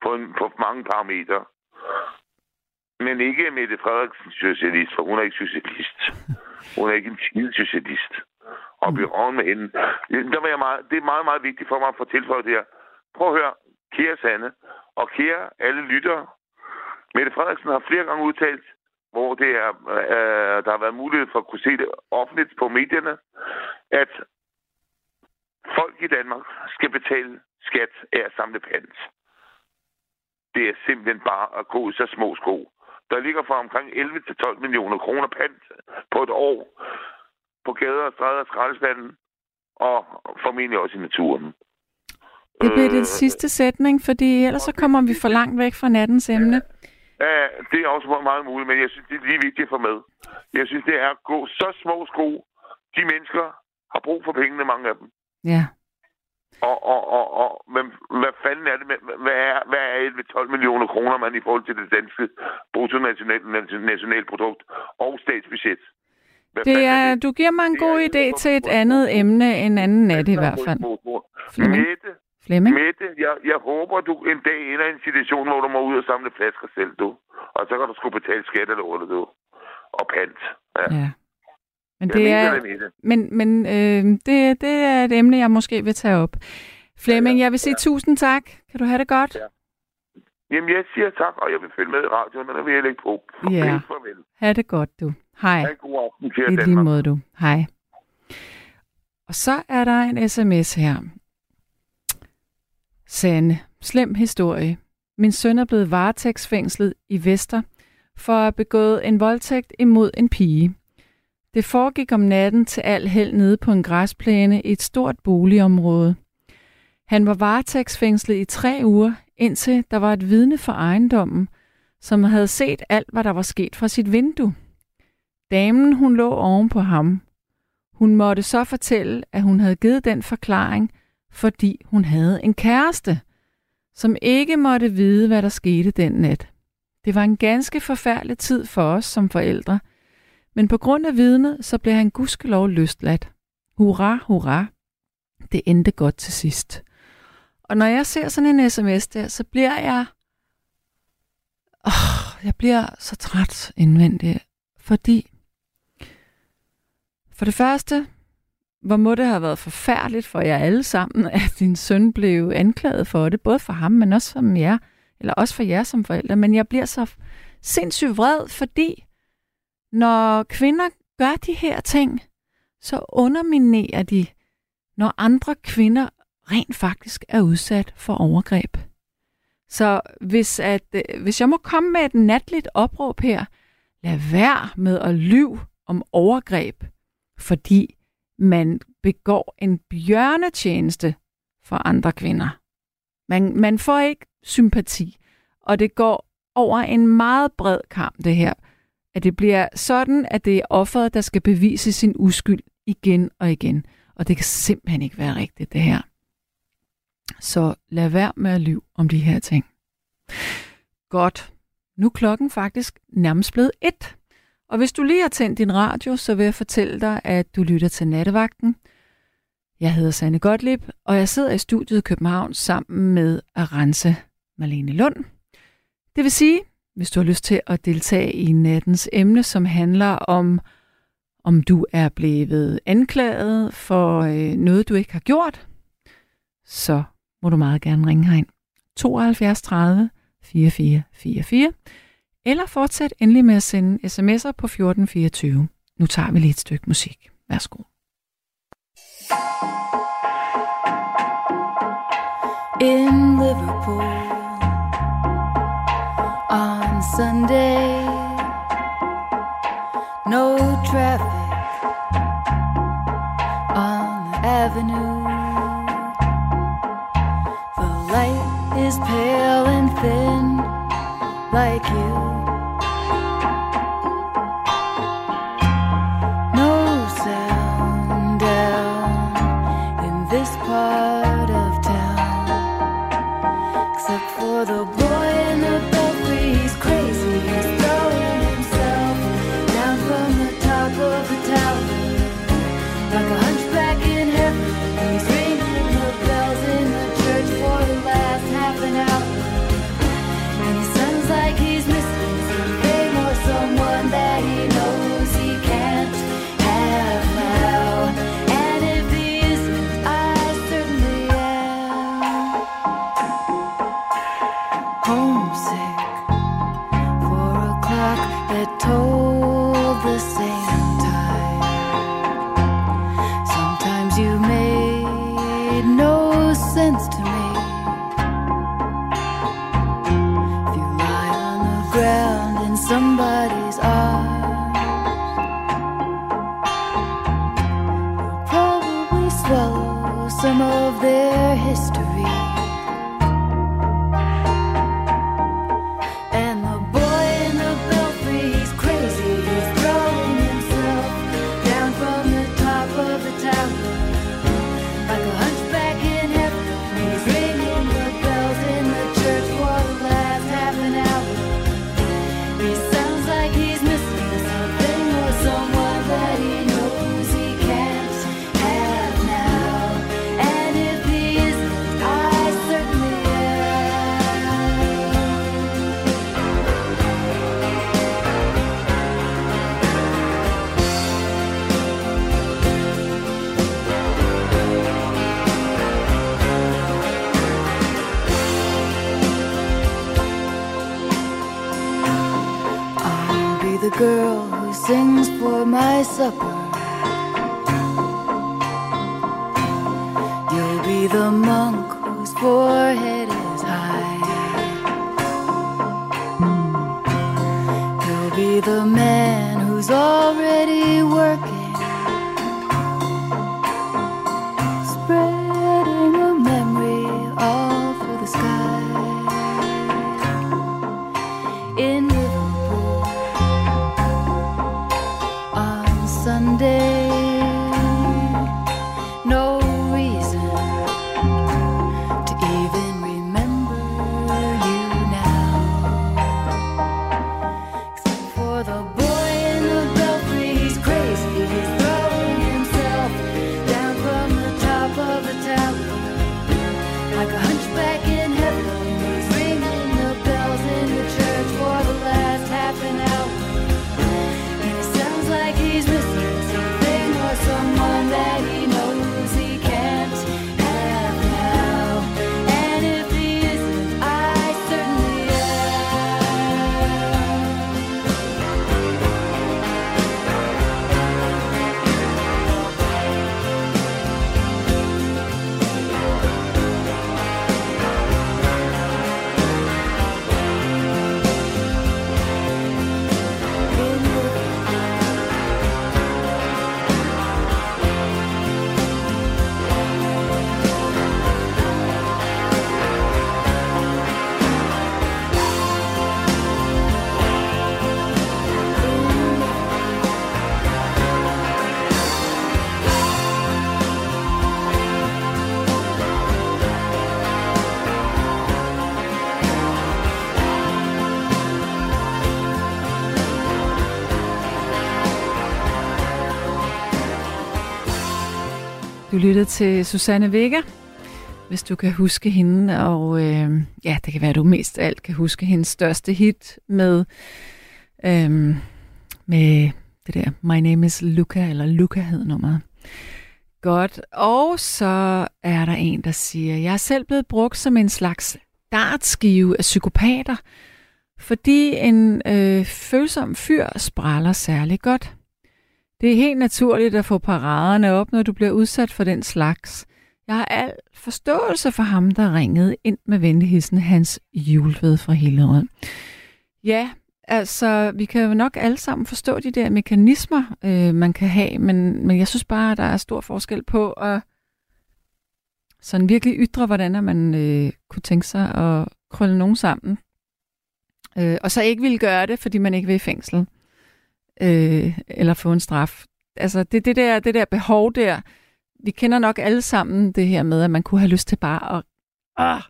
på, en, på mange parametre. Men ikke Mette Frederiksen socialist, for hun er ikke socialist. Hun er ikke en skide socialist. Og Mm. med hende. Der var jeg meget, det er meget, meget vigtigt for mig at få tilføjet det her. Prøv at høre, kære Sande, og kære alle lyttere. Mette Frederiksen har flere gange udtalt, hvor det er, øh, der har været mulighed for at kunne se det offentligt på medierne, at folk i Danmark skal betale skat af at samle pant. Det er simpelthen bare at gå i så små sko. Der ligger fra omkring 11 til 12 millioner kroner pant på et år på gader og stræder og skraldespanden, og formentlig også i naturen. Det bliver den Øh, sidste sætning, fordi ellers så kommer vi for langt væk fra nattens emne. Ja, det er også meget muligt, men jeg synes, det er lige vigtigt at få med. Jeg synes, det er at gå så små sko. De mennesker har brug for pengene, mange af dem. Ja. Og, og, og, og men hvad fanden er det? med- Hvad er, hvad er 11-12 millioner kroner, man i forhold til det danske bruttonationalprodukt og statsbudget? Hvad Det fanden er, du giver mig en Det er god idé til et andet emne en anden nat i hvert fald. Flemming. Mette, Flemming? Mette jeg, jeg håber, du en dag ender i en situation, hvor du må ud og samle flasker selv, du. Og så kan du sgu betale skat eller du. Og pant. Ja. Ja. Men Jeg det mener er, det, men, men øh, det, det er et emne, jeg måske vil tage op. Flemming, jeg vil sige tusind tak. Kan du have det godt? Ja. Jamen, jeg siger tak, og jeg vil følge med i radioen, og der vil jeg lægge på. Farvel, Ja. farvel. Ha' det godt, du. Hej. Ha' god aften til I jer, lige Danmark. måde, du. Hej. Og så er der en sms her. Sande. Slem historie. Min søn er blevet varetægtsfængslet i Vester for at have begået en voldtægt imod en pige. Det foregik om natten til al held nede på en græsplæne i et stort boligområde. Han var varetægtsfængslet i tre uger, indtil der var et vidne for ejendommen, som havde set alt, hvad der var sket fra sit vindue. Damen, hun lå oven på ham. Hun måtte så fortælle, at hun havde givet den forklaring, fordi hun havde en kæreste, som ikke måtte vide, hvad der skete den nat. Det var en ganske forfærdelig tid for os som forældre, men på grund af vidnet, så blev han gudskelov løsladt. Hurra, hurra. Det endte godt til sidst. Og når jeg ser sådan en sms der, så bliver jeg... Oh, jeg bliver så træt indvendigt, fordi for det første, hvor må det have været forfærdeligt for jer alle sammen, at din søn blev anklaget for det, både for ham, men også for jer, eller også for jer som forældre. Men jeg bliver så sindssygt vred, fordi når kvinder gør de her ting, så underminerer de, når andre kvinder rent faktisk er udsat for overgreb. Så hvis, at, øh, hvis jeg må komme med et natligt opråb her, lad være med at lyve om overgreb, fordi man begår en bjørnetjeneste for andre kvinder. Man, man får ikke sympati, og det går over en meget bred kamp, det her. At det bliver sådan, at det er offeret, der skal bevise sin uskyld igen og igen. Og det kan simpelthen ikke være rigtigt, det her. Så lad være med at lyve om de her ting. Godt. Nu er klokken faktisk nærmest blevet et. Og hvis du lige har tændt din radio, så vil jeg fortælle dig, at du lytter til Nattevagten. Jeg hedder Sanne Gottlieb, og jeg sidder i studiet i København sammen med Arance Marlene Lund. Det vil sige, hvis du har lyst til at deltage i nattens emne, som handler om, om du er blevet anklaget for øh, noget, du ikke har gjort, så må du meget gerne ringe herind. 72 30 4444 eller fortsæt endelig med at sende sms'er på 1424. Nu tager vi lige et stykke musik. Værsgo. in Liverpool Sunday. No traffic on the avenue. The light is pale and thin, like you. Their history. Du lyttede til Susanne Vega, hvis du kan huske hende, og øh, ja, det kan være, at du mest alt kan huske hendes største hit med, øh, med det der My Name is Luca, eller Luca hed nummeret. Godt, og så er der en, der siger, jeg er selv blevet brugt som en slags dartskive af psykopater, fordi en øh, følsom fyr spræller særlig godt. Det er helt naturligt at få paraderne op, når du bliver udsat for den slags. Jeg har al forståelse for ham, der ringede ind med venligheden hans Julved fra Hillerød. Ja, altså, vi kan jo nok alle sammen forstå de der mekanismer, øh, man kan have, men, men jeg synes bare, at der er stor forskel på at sådan virkelig ytre, hvordan man øh, kunne tænke sig at krølle nogen sammen, øh, og så ikke ville gøre det, fordi man ikke vil i fængsel øh, eller få en straf. Altså det, det, der, det der behov der, vi kender nok alle sammen det her med, at man kunne have lyst til bare at øh,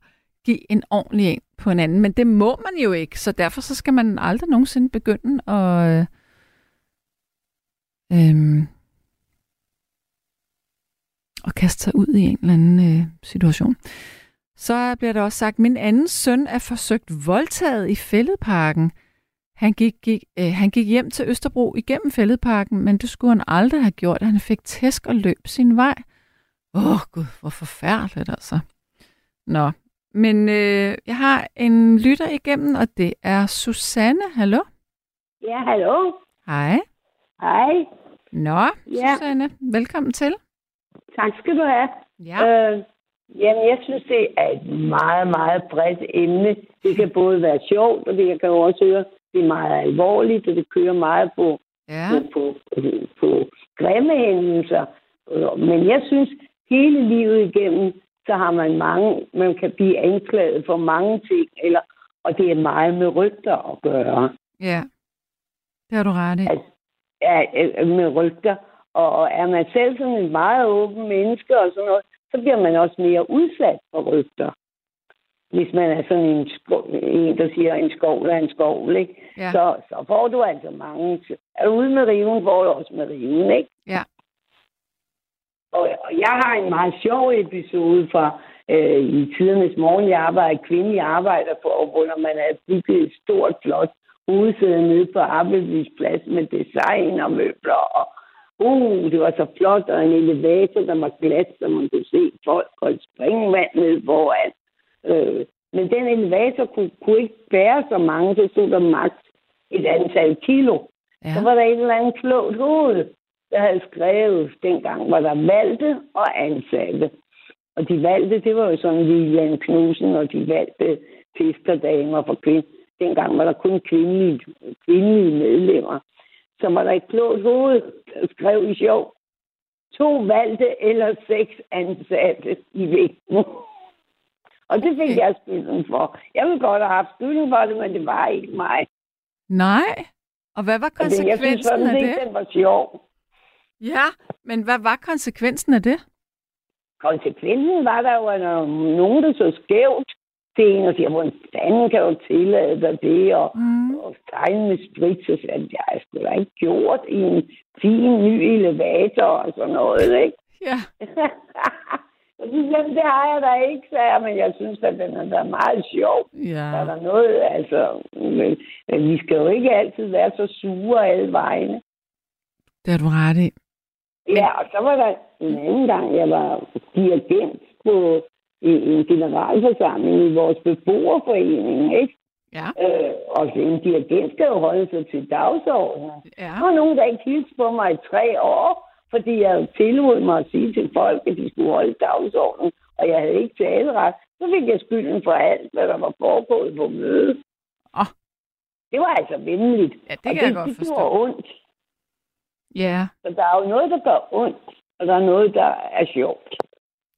give en ordentlig en på en anden, men det må man jo ikke, så derfor så skal man aldrig nogensinde begynde at øh, øh, at kaste sig ud i en eller anden øh, situation. Så bliver der også sagt, min anden søn er forsøgt voldtaget i fældeparken. Han gik, gik, øh, han gik hjem til Østerbro igennem fældeparken, men det skulle han aldrig have gjort. Han fik tæsk og løb sin vej. Åh oh, gud, hvor forfærdeligt altså. Nå, men øh, jeg har en lytter igennem, og det er Susanne. Hallo? Ja, hallo. Hej. Hej. Nå, Ja. Susanne, velkommen til. Tak skal du have. Ja. Øh, jamen, jeg synes, det er et meget, meget bredt emne. Det kan både være sjovt, og det kan jo også høre det er meget alvorligt, og det kører meget på, Ja. på, på, på grimme hændelser. Men jeg synes, hele livet igennem, så har man mange, man kan blive anklaget for mange ting, eller, og det er meget med rygter at gøre. Ja. Det har du ret i. Altså, Ja, øh, med rygter. Og og er man selv sådan et meget åben menneske og sådan noget, så bliver man også mere udsat for rygter. Hvis man er sådan en, sko- en der siger, en skovl er en skovl, ikke? Ja. Så, så får du altså mange... Er du ude med riven, får du også med riven, ikke? Ja. Og, og jeg har en meget sjov episode fra øh, i tidernes morgen. Jeg arbejder kvindelig arbejder på, hvor man har bygget et stort, flot hovedsæde nede på Appelvis Plads med design og møbler. Og, uh, det var så flot, og en elevator, der var glat, så man kunne se folk og et springvand ned foran. Øh, men den elevator kunne, kunne ikke bære så mange, så stod der maks et antal kilo. Ja. Så var der et eller andet klogt hoved, der havde skrevet, dengang var der valgte og ansatte. Og de valgte, det var jo sådan Lilian Knudsen, og de valgte fiskerdamer for kvind. Dengang var der kun kvindelige, kvindelige medlemmer. Så var der et klogt hoved, der skrev i sjov, to valgte eller seks ansatte i vægten. Og det fik Okay. jeg skylden for. Jeg ville godt have haft skylden for det, men det var ikke mig. Nej. Og hvad var Altså, jeg synes konsekvensen sådan af set, det? den var sjov. Ja, men hvad var konsekvensen af det? konsekvensen var der jo, at nogen, der så skævt til en og siger, hvordan fanden kan du tillade dig det, og, Mm. og tegne med sprit, så sagde jeg, jeg da ikke gjort i en fin ny elevator og sådan noget, ikke? Ja. Og jeg, det har jeg da ikke, sagde jeg, men jeg synes, at den er da meget sjov. Der er Ja. der noget, altså, men, men vi skal jo ikke altid være så sure alle vegne. Det har du ret i. Ja, og så var der en anden gang, jeg var dirigent på en, en generalforsamling i vores beboerforening, ikke? Ja. Øh, og en dirigent skal jo holde sig til dagsordenen. Ja. Var nogen, der ikke hilste på mig i tre år, fordi jeg tillod mig at sige til folk, at de skulle holde dagsordenen, og jeg havde ikke taleret. Så fik jeg skylden for alt, hvad der var foregået på mødet. Åh. Det var altså venligt. Ja, det og kan jeg det, godt det forstå. gjorde ondt. Ja, Så der er jo noget, der gør ondt, og der er noget, der er sjovt.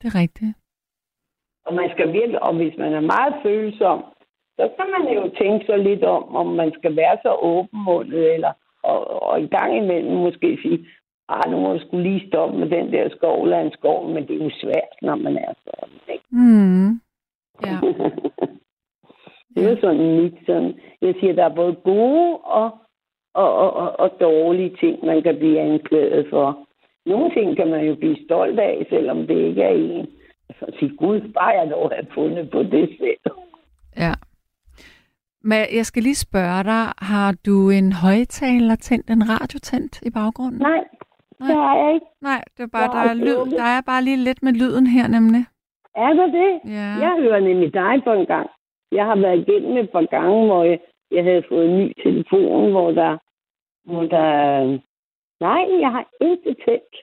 det er rigtigt. Og man skal virkelig, og hvis man er meget følsom, så kan man jo tænke sig lidt om, om man skal være så åbenmundet, eller og, og i gang imellem måske sige, ah, nu må du skulle lige stoppe med den der skov, en skov, men det er jo svært, når man er sådan, ikke? Mm. Ja. det er jo sådan lidt sådan, jeg siger, der er både gode og, og, og, og, og dårlige ting, man kan blive anklaget for. Nogle ting kan man jo blive stolt af, selvom det ikke er en. Så sige, gud, bare jeg dog have fundet på det selv. ja. Men jeg skal lige spørge dig, har du en højtaler tændt, en radio tændt i baggrunden? Nej, det har jeg ikke. Nej, det er bare, der er, lyd, der er bare lige lidt med lyden her nemlig. Er der det? Ja. Jeg hører nemlig dig på en gang. Jeg har været igennem et par gange, hvor jeg, jeg havde fået en ny telefon, hvor der... Hvor der nej, jeg har ikke tændt.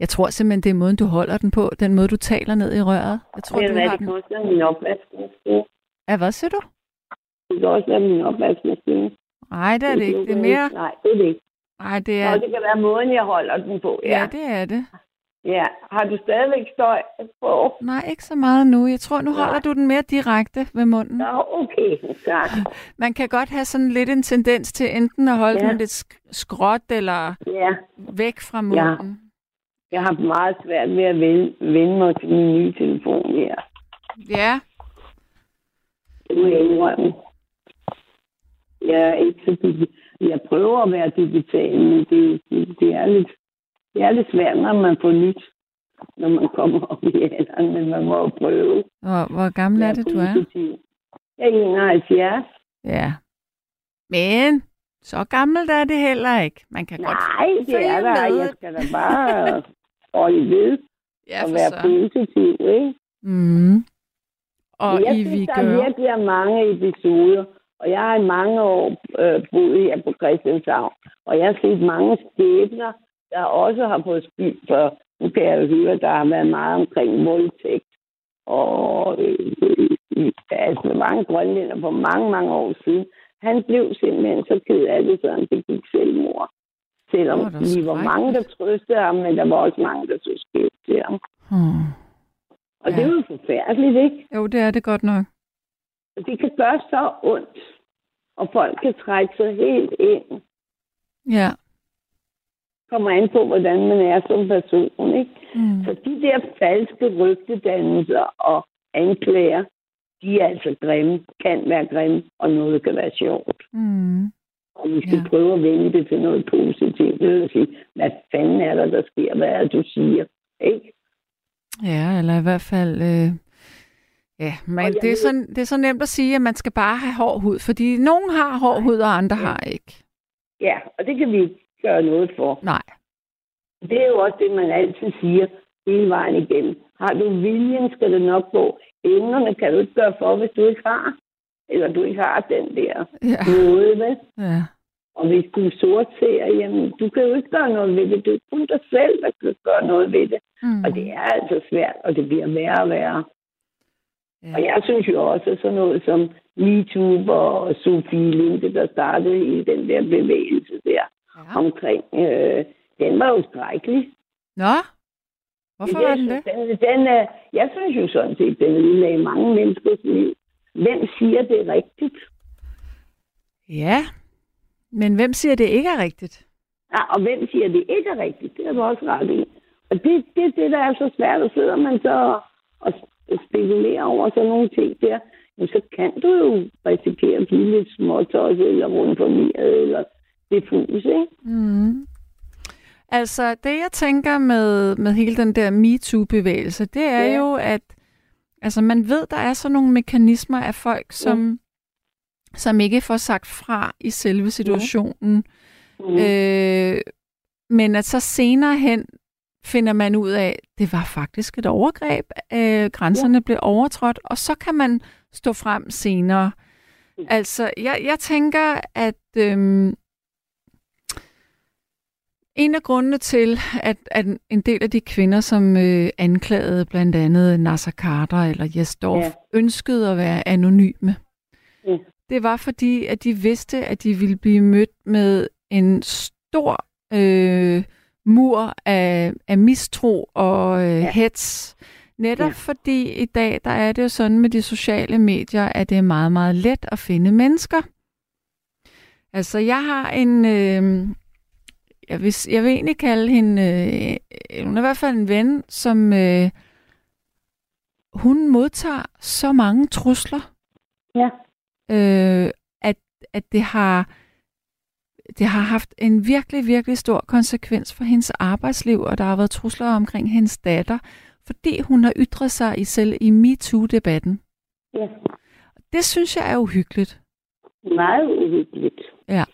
Jeg tror simpelthen, det er måden, du holder den på. Den måde, du taler ned i røret. Jeg tror, Det du er, har hvad den. det koster min opvaskemaskine. Ja, hvad siger du? Det kan også være min opvaskemaskine. Nej, det er det ikke. Det er mere... Nej, det er det ikke. Nej, det Ja. er... Nå, det kan være måden, jeg holder den på. Ja, Ja. det er det. ja. Har du stadigvæk støj på? Nej, ikke så meget nu. Jeg tror, nu Nej. holder du den mere direkte ved munden. Nå, okay. Tak. Man kan godt have sådan lidt en tendens til enten at holde Ja. den lidt sk- skråt eller Ja. væk fra munden. Jeg har meget svært ved at vende, vende mig til min nye telefon her. Ja. Det må jeg indrømme. Jeg er ikke så Jeg prøver at være digital, men det, det, det, er lidt, det er lidt svært, når man får nyt, når man kommer op i alderen, men man må jo prøve. Hvor, hvor gammel er det, du er? Jeg er 71. Ja. Men så gammelt er det heller ikke. Man kan godt Nej, det følge er der. med. Jeg skal da bare holde ved ja, og være så. positiv, ikke? Mm. Og Men jeg I synes, vi der er gør. virkelig er mange episoder, og jeg har i mange år øh, boet her på Christianshavn, og jeg har set mange skæbner, der også har fået skyld for, nu kan jeg jo høre, der har været meget omkring voldtægt, og øh, øh, altså mange grønlænder for mange, mange år siden Han blev simpelthen så ked af det, så han begik selvmord. Selvom er vi var mange, der trøstede ham, men der var også mange, der så skævt til ham. Hmm. Og Ja. det er jo forfærdeligt, ikke? Jo, det er det godt nok. Det kan gøre så ondt, og folk kan trække sig helt ind. Ja. Kommer an på, hvordan man er som person, ikke? Mm. Så de der falske rygtedannelser og anklager, de er altså grimme, kan være grimme, og noget kan være sjovt. Mm. Og vi skal Ja. prøve at vende det til noget positivt. Vil sige, hvad fanden er der, der sker? Hvad er det, du siger? Ikke? Ja, eller i hvert fald... Øh... Ja, men det er, så, det er så nemt at sige, at man skal bare have hård hud, fordi nogen har hård hud, og andre har ikke. Ja, og det kan vi ikke gøre noget for. Nej. Det er jo også det, man altid siger hele vejen igennem. Har du viljen, skal det nok gå. Evnerne kan du ikke gøre for, hvis du ikke har. Eller du ikke har den der Ja. måde, vel? ja. Og hvis du sortserer, jamen, du kan jo ikke gøre noget ved det. Det er kun dig selv, der kan gøre noget ved det. Mm. Og det er altså svært, og det bliver værre og værre. Ja. Og jeg synes jo også, at sådan noget som MeToo og Sofie Linde, der startede i den der bevægelse der Ja. omkring, øh, den var jo skrækkelig. Nå, hvorfor var den det? Den, den, er, jeg synes jo sådan set, den ødelagde mange menneskers liv. Hvem siger det rigtigt? Ja, men hvem siger, det ikke er rigtigt? Ja, og hvem siger det ikke er rigtigt? Det er du også ret i. Og det det, er det, der er så svært, at sidder man så og spekulerer over sådan nogle ting der, men så kan du jo risikere at blive lidt småtosset eller rundt formeret eller diffus, ikke? Mm. Altså, det jeg tænker med, med hele den der MeToo-bevægelse, det er Ja. jo, at altså, man ved, der er sådan nogle mekanismer af folk, som, som ikke får sagt fra i selve situationen. Mm. Øh, men at så senere hen finder man ud af, det var faktisk et overgreb. Øh, grænserne ja. blev overtrådt, og så kan man stå frem senere. Mm. Altså, jeg, jeg tænker, at øhm, en af grundene til, at, at en del af de kvinder, som øh, anklagede blandt andet Nasser Carter eller Jes Dorf, Ja. ønskede at være anonyme, Ja. det var fordi, at de vidste, at de ville blive mødt med en stor øh, mur af, af mistro og øh, ja. hets. Netop ja. fordi i dag, der er det jo sådan med de sociale medier, at det er meget, meget let at finde mennesker. Altså, jeg har en... Øh, jeg, vil, jeg vil egentlig kalde hende... Øh, hun er i hvert fald en ven, som... Øh, hun modtager så mange trusler, Ja. øh, at, at det har det har haft en virkelig, virkelig stor konsekvens for hendes arbejdsliv, og der har været trusler omkring hendes datter, fordi hun har ytret sig i selv i MeToo-debatten. Ja. Det synes jeg er uhyggeligt. Meget uhyggeligt. Ja.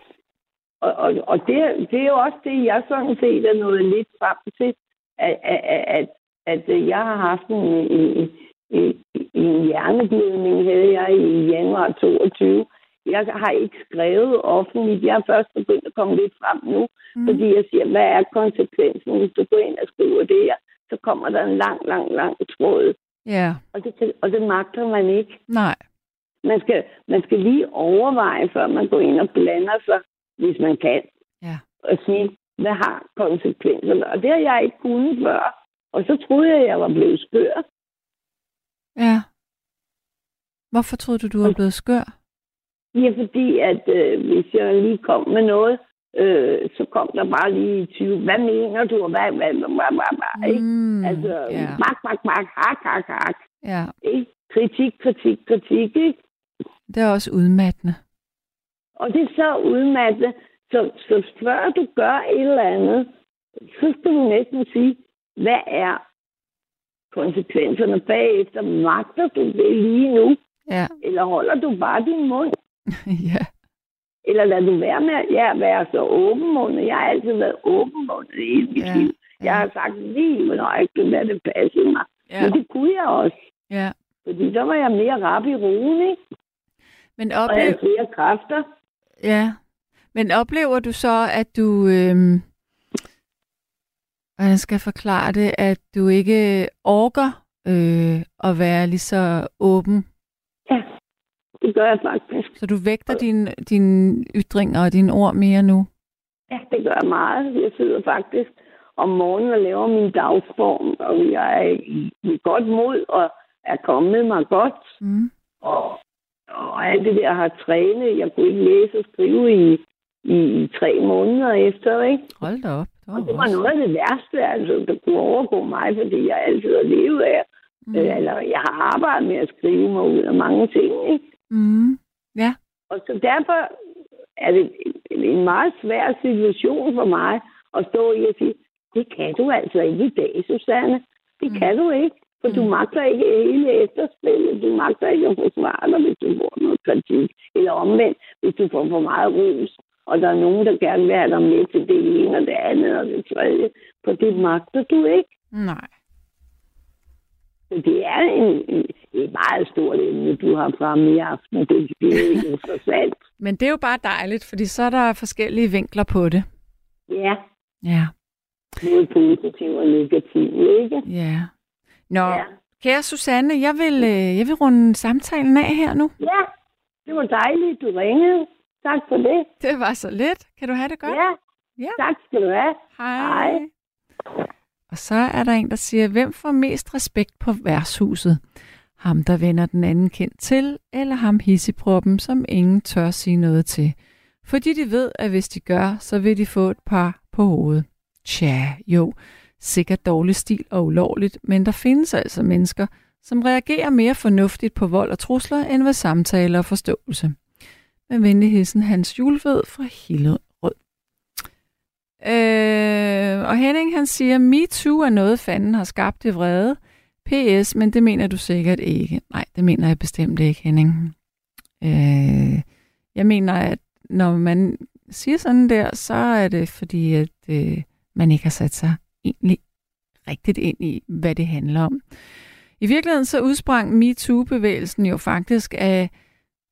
Og, og, og det, det er jo også det, jeg sådan set er nået lidt frem til, at, at, at, at jeg har haft en, en, en, en hjerneblødning, havde jeg i januar 22. Jeg har ikke skrevet offentligt. Jeg er først begyndt at komme lidt frem nu, mm. fordi jeg siger, hvad er konsekvensen, hvis du går ind og skriver det her? Så kommer der en lang, lang, lang tråd. Ja, Og det, kan- og det magter man ikke. nej. Man skal, man skal lige overveje, før man går ind og blander sig, hvis man kan. Ja. Og sige, hvad har konsekvenserne? Og det har jeg ikke kunnet før. Og så troede jeg, at jeg var blevet skør. Ja. Hvorfor troede du, du var blevet skør? Ja, fordi at øh, hvis jeg lige kom med noget, øh, så kom der bare lige 20. Hvad mener du? Og Hvad, hvad, hvad, hvad, hvad, hvad, ikke? Mm, Altså, ja. mak, mak, mak, hak, hak, hak. ja, Ikke? Kritik, kritik, kritik, ikke? det er også udmattende. Og det er så udmattende. Så, så før du gør et eller andet, så skal du næsten sige, hvad er konsekvenserne bagefter? Magter du det lige nu? Ja, Eller holder du bare din mund? ja, Eller lader du være med at ja, være så åbenmundet? Jeg har altid været åbenmundet i mit Ja, liv. Jeg ja. har sagt lige nøjagtigt, hvad det passede mig. ja, Men det kunne jeg også. ja. Fordi så var jeg mere rap i roen, ikke? Men Og jeg havde flere kræfter. Ja. Men oplever du så, at du... Øhm, hvordan skal jeg forklare det? At du ikke orker øh, at være lige så åben? Det gør jeg faktisk. Så du vægter dine din ytringer og dine ord mere nu? Ja, det gør jeg meget. Jeg sidder faktisk om morgenen og laver min dagsform, og jeg er i, i godt mod og er kommet mig godt. Mm. Og, og alt det der jeg har trænet. Jeg kunne ikke læse og skrive i, i, i tre måneder efter, ikke? Hold da op. Det var, Og det var også- noget af det værste, altså, der kunne overgå mig, fordi jeg altid har levet af. Mm. Eller jeg har arbejdet med at skrive mig ud af mange ting, ikke? Mm. Ja. Og så derfor er det en- meget svær situation for mig at stå i og sige, det kan du altså ikke i dag, Susanne. Det Mm. kan du ikke, for du Mm. magter ikke hele efterspillet. Du magter ikke at forsvare dig, hvis du får noget kritik. Eller omvendt, hvis du får for meget ros. Og der er nogen, der gerne vil have dig med til det ene og det andet og det tredje. For det magter du ikke. Nej. Så det er en, en, et meget stort emne, du har fremme i aften. Det, det er interessant. Men det er jo bare dejligt, fordi så er der forskellige vinkler på det. Ja, Ja. både positivt og negativt, ikke? Ja. Nå, Ja. ja. kære Susanne, jeg vil, øh, jeg vil runde samtalen af her nu. Ja, det var dejligt, du ringede. Tak for det. Det var så lidt. Kan du have det godt? Ja, Ja. tak skal du have. Hej. Hej. Og så er der en, der siger, hvem får mest respekt på værtshuset? Ham, der vender den anden kendt til, eller ham hisseproppen, som ingen tør sige noget til? Fordi de ved, at hvis de gør, så vil de få et par på hovedet. Tja, jo, sikkert dårlig stil og ulovligt, men der findes altså mennesker, som reagerer mere fornuftigt på vold og trusler, end ved samtaler og forståelse. Med venlig hilsen Hans Julved fra Hillerød. Øh, og Henning han siger, MeToo er noget, fanden har skabt i vrede. PS, men det mener du sikkert ikke. Nej, det mener jeg bestemt ikke, Henning. Øh, jeg mener, at når man siger sådan der, så er det fordi, at øh, man ikke har sat sig egentlig rigtigt ind i, hvad det handler om. I virkeligheden så udsprang MeToo-bevægelsen jo faktisk af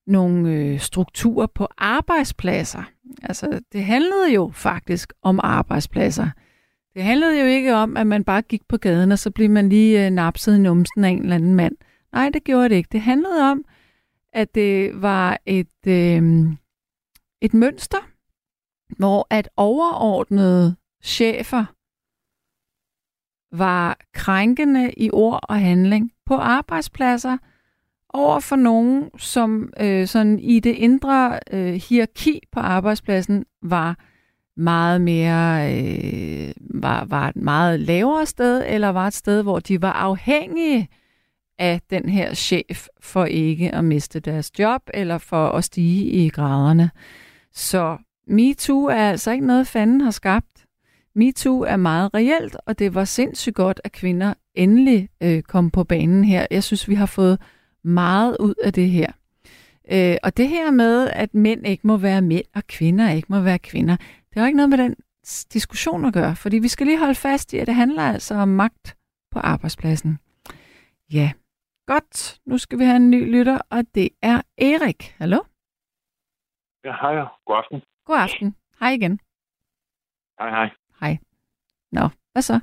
nogle øh, strukturer på arbejdspladser. Altså, det handlede jo faktisk om arbejdspladser. Det handlede jo ikke om, at man bare gik på gaden, og så blev man lige øh, napset i numsen af en eller anden mand. Nej, det gjorde det ikke. Det handlede om, at det var et, øh, et mønster, hvor at overordnede chefer var krænkende i ord og handling på arbejdspladser over for nogen, som øh, sådan i det indre øh, hierarki på arbejdspladsen var meget mere øh, var, var et meget lavere sted, eller var et sted, hvor de var afhængige af den her chef for ikke at miste deres job, eller for at stige i graderne. Så MeToo er altså ikke noget, fanden har skabt. MeToo er meget reelt, og det var sindssygt godt, at kvinder endelig øh, kom på banen her. Jeg synes, vi har fået meget ud af det her. Øh, og det her med, at mænd ikke må være mænd, og kvinder ikke må være kvinder, det har ikke noget med den diskussion at gøre, fordi vi skal lige holde fast i, at det handler altså om magt på arbejdspladsen. Ja, godt. Nu skal vi have en ny lytter, og det er Erik. Hallo? Ja, hej. God aften. God aften. Hej igen. Hej, hej. Hej. Nå, hvad så?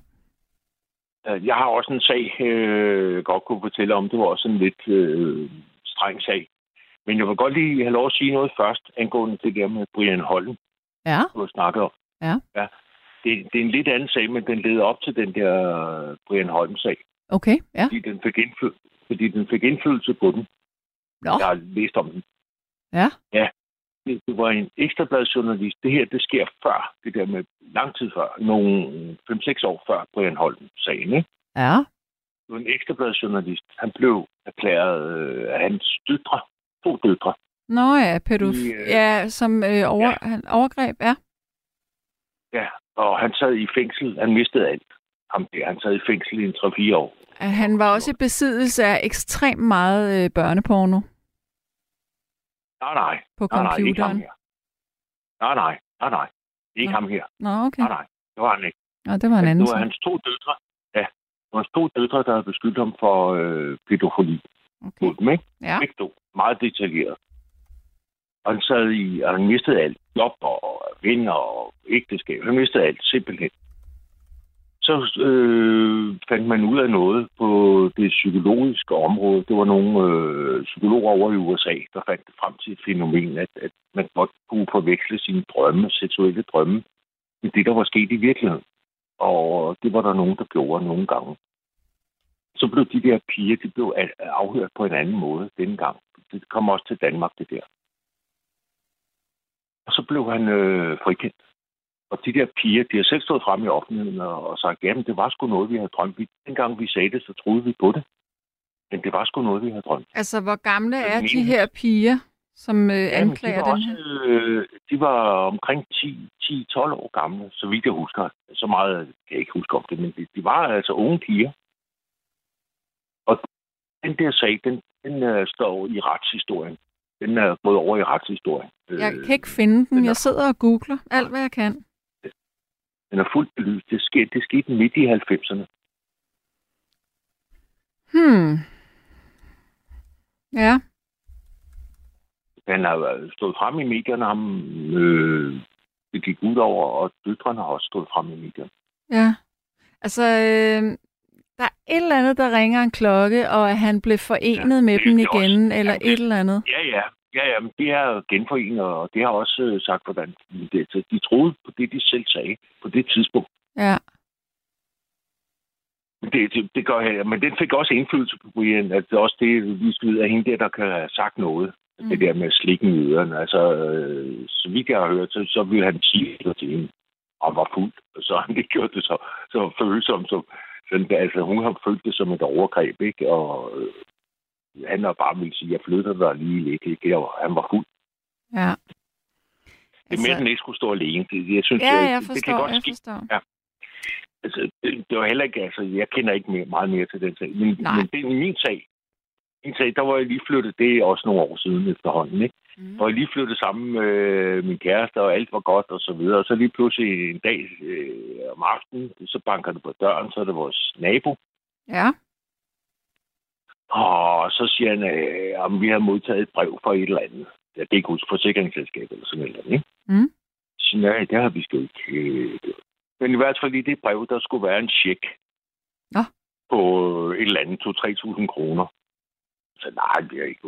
Øh, Jeg har også en sag, øh, godt kunne fortælle om. Det var også en lidt øh, streng sag. Men jeg vil godt lige have lov at sige noget først, angående det der med Brian Holm, Ja, du har snakket om. Ja. ja. Det, det er en lidt anden sag, men den leder op til den der Brian Holm-sag, okay. Ja. fordi den fik, indfly- fordi den fik indflydelse på den. Nå, Jeg har læst om den. ja. Det, det var en ekstrabladsjournalist. Det her, det sker før, det der med lang tid før, nogle 5-6 år før Brian Holm-sagen, ikke? Ja. Det var en ekstrabladsjournalist. Han blev erklæret øh, af hans døtre, to døtre. Nå ja, pædof... I, øh, Ja, som øh, over... ja. Han, overgreb, ja. Ja, og han sad i fængsel. Han mistede alt. Ham der. Han sad i fængsel i en 3-4 år. Han var også i besiddelse af ekstremt meget øh, børneporno Nej, nej. på Nej, nej, ikke ham computeren. her. Nej, nej. Nej, nej. Ikke Nå. ham her. Nå, okay. Nej, nej. Det var han ikke. Nå, det var en anden det var hans to døtre. Ja. Det var hans to døtre, der havde beskyldt ham for øh, pædofili. Okay. Mod dem, ikke? Ja. Begge to. Meget detaljeret. Og han sad i, og han mistede alt. Job og venner og ægteskab. Han mistede alt, simpelthen. så øh, fandt man ud af noget på det psykologiske område. Det var nogle øh, psykologer over i USA, der fandt frem til et fænomen, at, at man godt kunne forveksle sine drømme, seksuelle drømme, med det, der var sket i virkeligheden. Og det var der nogen, der gjorde nogle gange. Så blev de der piger, de blev afhørt på en anden måde denne gang. Det kom også til Danmark, det der. Og så blev han øh, frikendt. Og de der piger, de har selv stået frem i offentligheden og, og sagt, jamen det var sgu noget, vi havde drømt. Vi, dengang vi sagde det, så troede vi på det. Men det var sgu noget, vi havde drømt. Altså, hvor gamle er de her piger, som øh, Jamen, de anklager var, den også, her? øh, de var omkring 10 10-12 år gamle, så vidt jeg husker. Så meget kan jeg ikke huske om det, men de, de var altså unge piger. Og den der sag, den, den uh, står i retshistorien. Den er gået over i retshistorien. Jeg Øh, kan ikke finde den. den er- Jeg sidder og googler alt, hvad jeg kan. Den er fuldt belyst. Det skete, det skete midt i 90'erne. Hmm. Ja. Han har stået frem i medierne, ham øh, det gik ud over, og døtrene har også stået frem i medierne. Ja. Altså, øh, der er et eller andet, der ringer en klokke, og at han blev forenet Ja, med det- dem det er også- igen, eller ja, det- et eller andet. Ja, ja. Ja, ja, men det er genforenet, og det har også øh, sagt, hvordan det, så de troede på det, de selv sagde på det tidspunkt. Ja. Det, det, det gør jeg, men den fik også indflydelse på Brian, at det også det, vi skal vide, at hende der, der kan have sagt noget. Mm. Det der med slikken i ørerne. Altså, øh, så vidt jeg har hørt, så, så ville han sige det til hende, og var fuld. Så han ikke gjort det så, så følsomt. Som, sådan, altså, hun har følt det som et overgreb, ikke? Og øh, han har bare ville sige, jeg flytter dig lige lidt, ikke? Og han var fuld. Ja. Det er mere, at den ikke skulle stå alene. Det, jeg synes, Ja, øh, jeg det kan forstår, godt jeg ske. forstår. Altså, det, det var heller ikke, altså, jeg kender ikke mere, meget mere til den sag. Men, Nej. men det er min sag. Min sag, der var jeg lige flyttet, det er også nogle år siden efterhånden, ikke? Mm. Og jeg lige flyttet sammen med min kæreste, og alt var godt og så videre. Og så lige pludselig en dag øh, om aftenen, så banker det på døren, så er det vores nabo. Ja. Og så siger han, øh, om vi har modtaget et brev fra et eller andet. Jeg kan ikke huske forsikringsselskab eller sådan noget, ikke? Mm. Så nej, det har vi sgu ikke. øh, Men i hvert fald i det brev, der skulle være en check. Nå. På et eller andet 2-3.000 kroner. Så nej, vi har ikke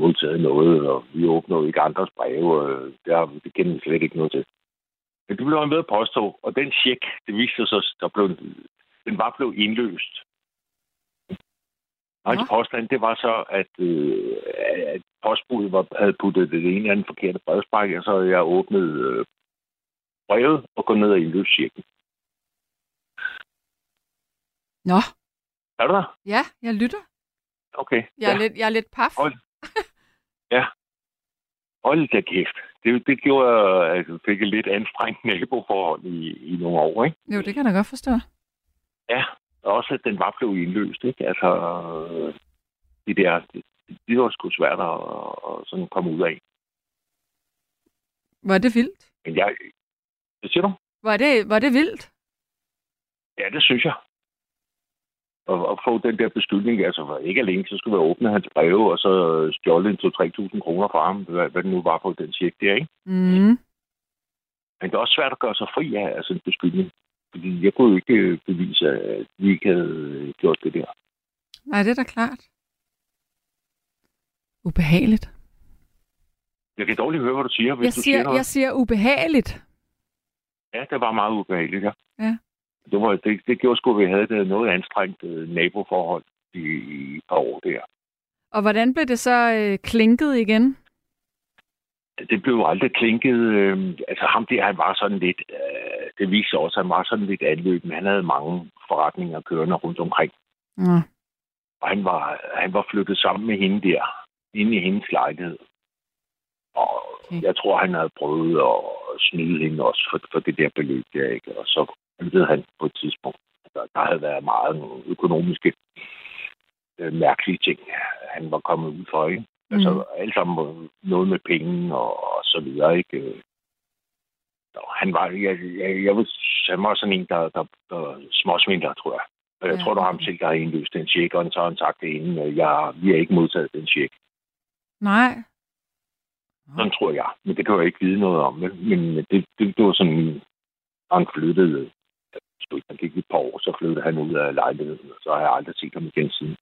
modtaget noget, og vi åbner jo ikke andres breve, og det, har, det kender vi slet ikke noget til. Men det blev han ved at påstå, og den check, det viste sig, der blev, den var blevet indløst. Og hans Nå. påstand, det var så, at, øh, at postbuddet var, havde puttet det ene eller andet forkerte brevsprække, og så jeg åbnet øh, brevet og gået ned og indløst checken. Nå. Er du der? Ja, jeg lytter. Okay. Jeg er, ja. lidt, jeg er lidt paf. Hold. Hold da kæft. Det, det gjorde, at jeg fik et lidt anstrengt naboforhold i, i nogle år, ikke? Jo, det kan jeg da godt forstå. Ja, og også at den var blevet indløst, ikke? Altså, det der, det, det var sgu svært at, at sådan komme ud af. Var det vildt? Men jeg... Hvad siger du? Var det, var det vildt? Ja, det synes jeg. Og, og få den der beskyldning, altså ikke alene, så skulle vi åbne hans breve, og så stjåle en 2-3.000 kroner fra ham, hvad, hvad det nu var på den check der, ikke? Mm. Men det er også svært at gøre sig fri af altså en beskyldning. Fordi jeg kunne jo ikke øh, bevise, at vi ikke havde gjort det der. Nej, det er da klart. Ubehageligt. Jeg kan dårligt høre, hvad du siger, hvis Jeg du siger, siger noget. jeg siger ubehageligt. Ja, det var meget ubehageligt, ja. Ja. Det, var, det, det gjorde sgu, at vi havde det noget anstrengt øh, naboforhold i, i et par år der. Og hvordan blev det så øh, klinket igen? Det blev jo aldrig klinket. Øh, altså ham der, han var sådan lidt, øh, det viste også, at han var sådan lidt anløb, men han havde mange forretninger kørende rundt omkring. Ja. Og han var, han var flyttet sammen med hende der, inde i hendes lejlighed. Og Okay. jeg tror, han havde prøvet at snyde hende også for, for det der beløb der, ikke? Og så ved han på et tidspunkt, der, havde været meget økonomiske øh, mærkelige ting, han var kommet ud for, ikke? Mm. Altså, alt sammen noget med penge og, og så videre, ikke? Han var, jeg, jeg, jeg ved, han var sådan en, der, der, der småsvindler, tror jeg. Og jeg Ja, tror, det var ham selv, der har indløst den check, og så har han sagt til hende, at jeg, vi har ikke modtaget den check. Nej. Sådan tror jeg. Men det kan jeg ikke vide noget om. vel? Men det, det, det var sådan, han flyttede Ikke, Han gik et par år, så flyttede han ud af lejligheden, og så har jeg aldrig set ham igen siden.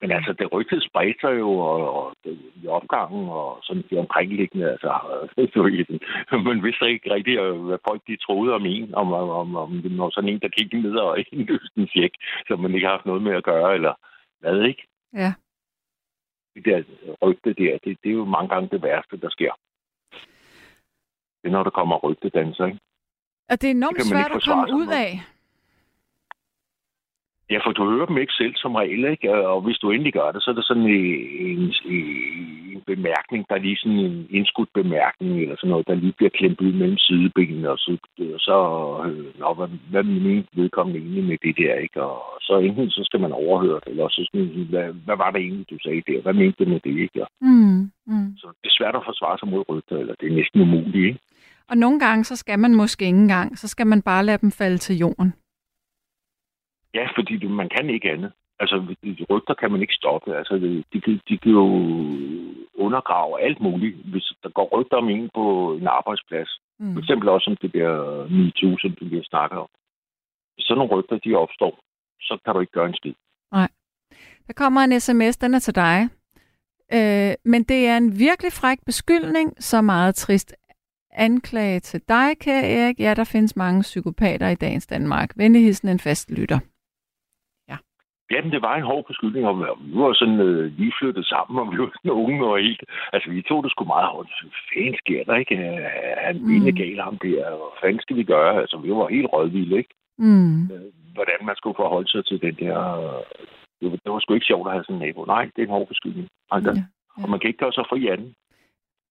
Men altså, det rygtet spredte sig jo og, og, det, i opgangen og sådan de omkringliggende. Altså, man vidste ikke rigtigt, hvad folk de troede om en, om, om, om, om det var sådan en, der kiggede ned og indløste en fjek, som man ikke har haft noget med at gøre, eller hvad, ikke? Ja. Det der rygte der, det, det er jo mange gange det værste, der sker. Det er, når der kommer rygtedanser, ikke? Og det er enormt Det svært at komme ud af. Ja, for du hører dem ikke selv som regel, ikke? Og hvis du endelig gør det, så er det sådan en, en, en bemærkning, der er lige sådan en indskudt bemærkning, eller sådan noget, der lige bliver klemt ud mellem sidebenene, og så, og så øh, nå, hvad, hvad mener vedkommende egentlig med det der, ikke? Og så enten så skal man overhøre det, eller så sådan, hvad, hvad var det egentlig, du sagde der? Hvad mente du med det, ikke? Og, Mm, mm. så det er svært at forsvare sig mod rygter, eller det er næsten umuligt, ikke? Og nogle gange, så skal man måske ikke engang. Så skal man bare lade dem falde til jorden. Ja, fordi du, man kan ikke andet. Altså, rygter kan man ikke stoppe. Altså, de, de, de kan jo undergrave alt muligt. Hvis der går rygter om en på en arbejdsplads, Mm. for eksempel også om det der MeToo, som du lige snakker om. Hvis sådan nogle rygter, de opstår, så kan du ikke gøre en skid. Der kommer en sms, den er til dig. Øh, men det er en virkelig fræk beskyldning, så meget trist anklage til dig, kære Erik. Ja, der findes mange psykopater i dagens Danmark. Venligheden en fast lytter. Jamen, det var en hård beskyldning, og vi var sådan øh, lige flyttet sammen, og vi var sådan unge og helt... Altså, vi tog det sgu meget hårdt. Fanden sker der, ikke? Øh, Han Mm. gal ham der, og hvad fanden skal vi gøre? Altså, vi var helt rødvilde, ikke? Mm. øh, hvordan man skulle forholde sig til den der... øh, Det var, det var sgu ikke sjovt at have sådan en nabo. Nej, det er en hård beskyldning. Altså, Ja, ja, ja. Og man kan ikke gøre sig fri af den.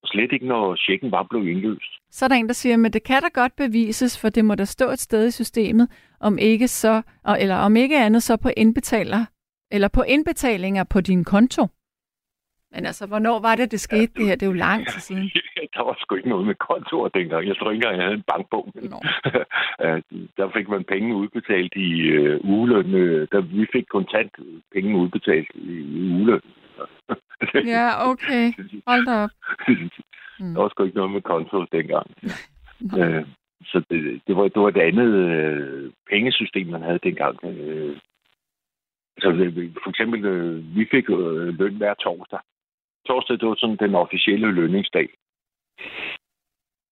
Slet ikke, når checken bare blev indløst. Så er der en, der siger, men det kan da godt bevises, for det må der stå et sted i systemet, om ikke så, eller om ikke andet så på indbetaler, eller på indbetalinger på din konto. Men altså, hvornår var det, det skete det her? Det er jo lang tid siden. der var sgu ikke noget med kontorer dengang. Jeg tror ikke engang, jeg havde en bankbog. Der fik man penge udbetalt i øh, ugeløn. Øh, der, vi fik kontant penge udbetalt i, i ugeløn. Ja, okay. Hold da op. Mm. Der var sgu ikke noget med konto dengang. Øh, så det, det, var, det var et andet øh, pengesystem, man havde dengang. Øh, altså, det- for eksempel, øh, vi fik øh, løn hver torsdag. Torsdag, det var sådan den officielle lønningsdag.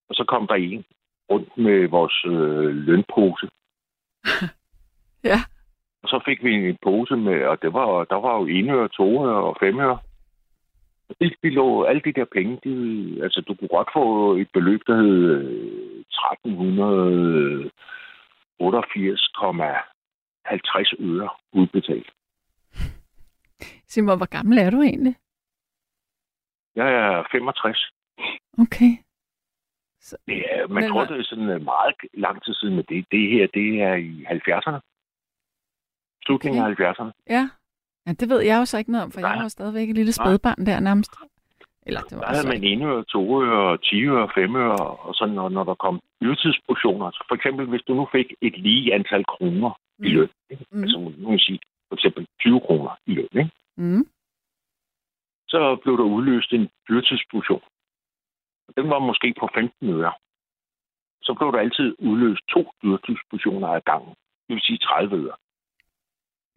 Og så kom der en rundt med vores øh, lønpose. Ja. Og så fik vi en pose med, og det var, der var jo ene to og fem de lå, alle de der penge, de, altså du kunne godt få et beløb, der hed øh, 1388,50 øre udbetalt. Simon, hvor gammel er du egentlig? Jeg er 65. Okay. Så, Det er, man Men tror, det er sådan øh, meget lang tid siden, men det, det her, det er i 70'erne. Slutningen Okay. af 70'erne. ja. Ja, det ved jeg jo så ikke noget om, for jeg Nej. var jo stadigvæk et lille spædbarn der nærmest. Eller det Der var havde så man ene øre, to øre, 10 øre, 5 øre, og sådan, når, når der kom ydelsespositioner. Så for eksempel, hvis du nu fik et lige antal kroner i løn, ikke? Mm. altså nu kan sige for eksempel 20 kroner i løn, ikke? Mm. så blev der udløst en dyrtidsposition. Den var måske på 15 øre. Så blev der altid udløst to dyrtidspositioner ad gangen. Det vil sige 30 øre.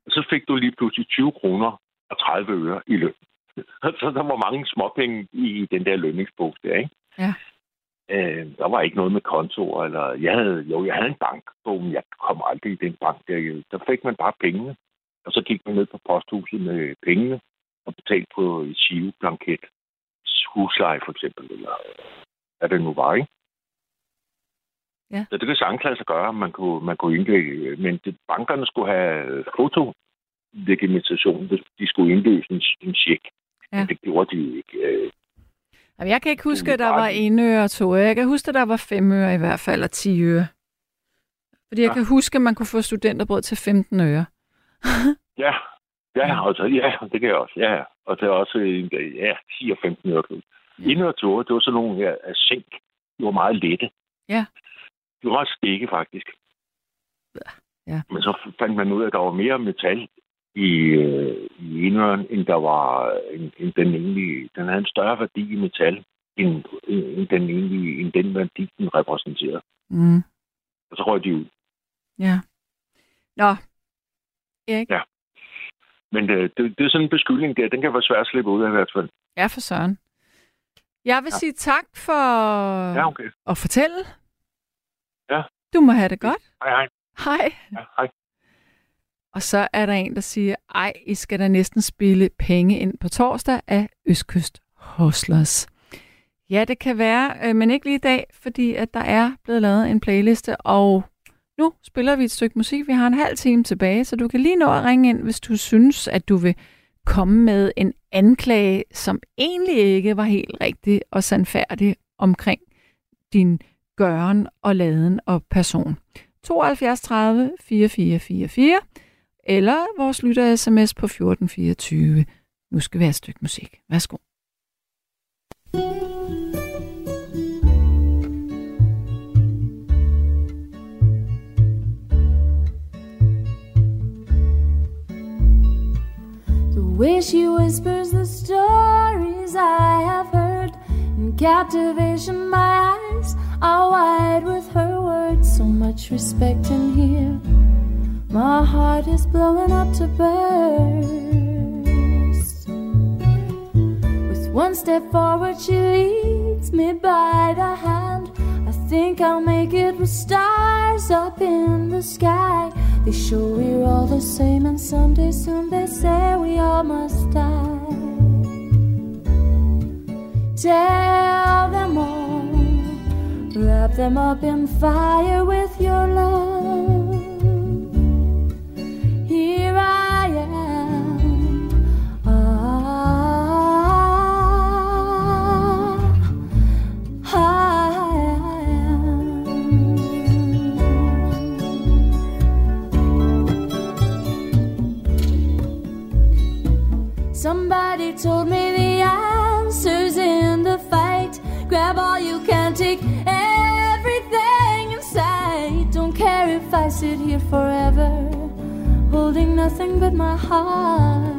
Så fik du lige pludselig 20 kroner og 30 øre i løn. Så der var mange småpenge i den der lønningsbog der, ikke? Ja. Øh, der var ikke noget med kontor, eller jeg havde, jo, jeg havde en bankbog, men jeg kom aldrig i den bank der. Der fik man bare pengene, og så gik man ned på posthuset med pengene, og betalt på et SIU-blanket. Husleje for eksempel, eller hvad det nu var, ikke? Ja. Så det kan sagtens sig gøre, man kunne, man kunne indlægge, men det, bankerne skulle have fotolegitimation, hvis de skulle indløse en, en check. Ja. Men det gjorde de ikke. Øh, Jamen, jeg kan ikke huske, at der var en øre og to øre. Jeg kan huske, at der var fem øre i hvert fald, og 10 øre. Fordi jeg Ja. kan huske, at man kunne få studenterbrød til 15 øre. Ja, ja, altså, ja, det kan jeg også. Ja, og det er også ja, 10 og 15 øre. Ja. Ja. og to, det var sådan nogle her af zink. De var meget lette. Ja. De var meget stikke, faktisk. Ja. Men så fandt man ud af, at der var mere metal i, øh, i enøren, end der var end, end den egentlig. Den havde en større værdi i metal, end, end, den egentlig, end den værdi, den repræsenterede. Mm. Og så røg de ud. Ja. Nå, Erik. Ja. Men øh, det, det er sådan en beskyldning der, den kan være svær at slippe ud af i hvert fald. Ja, for søren. Jeg vil ja. sige tak for Ja, okay. at fortælle. Du må have det godt. Hej, hej. Hej. Ja, hej. Og så er der en, der siger, ej, I skal da næsten spille penge ind på torsdag af Østkyst Hustlers. Ja, det kan være, øh, men ikke lige i dag, fordi at der er blevet lavet en playliste, og nu spiller vi et stykke musik. Vi har en halv time tilbage, så du kan lige nå at ringe ind, hvis du synes, at du vil komme med en anklage, som egentlig ikke var helt rigtig og sandfærdig omkring din gøren og laden og person. 72 30 4444 eller vores lytter sms på 1424. Nu skal vi have et stykke musik. Værsgo. The way she whispers the stories I have heard. Captivation, my eyes are wide with her words. So much respect in here. My heart is blowing up to burst. With one step forward, she leads me by the hand. I think I'll make it with stars up in the sky. They show we're all the same, and someday soon they say we all must die. Tell them all, wrap them up in fire with your love. Here I am. Ah, I am. Somebody told me the Grab all you can, take everything in sight. Don't care if I sit here forever, holding nothing but my heart.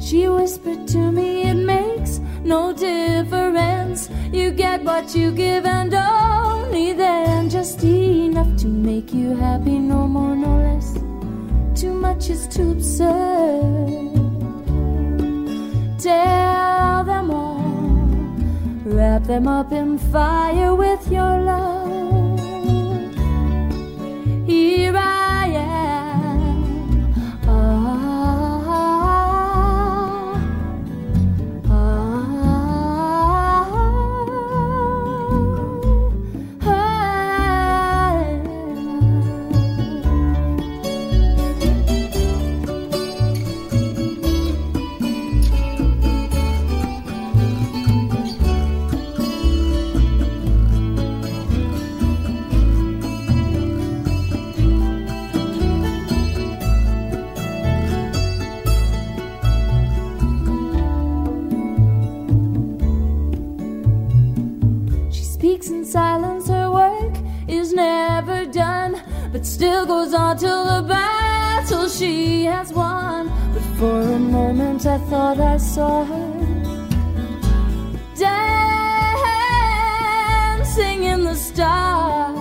She whispered to me, it makes no difference. You get what you give, and only then just enough to make you happy, no more, no less. Too much is too absurd. Tell them all, wrap them up in fire with your love. Here I still goes on till the battle she has won. But for a moment I thought I saw her dancing in the stars.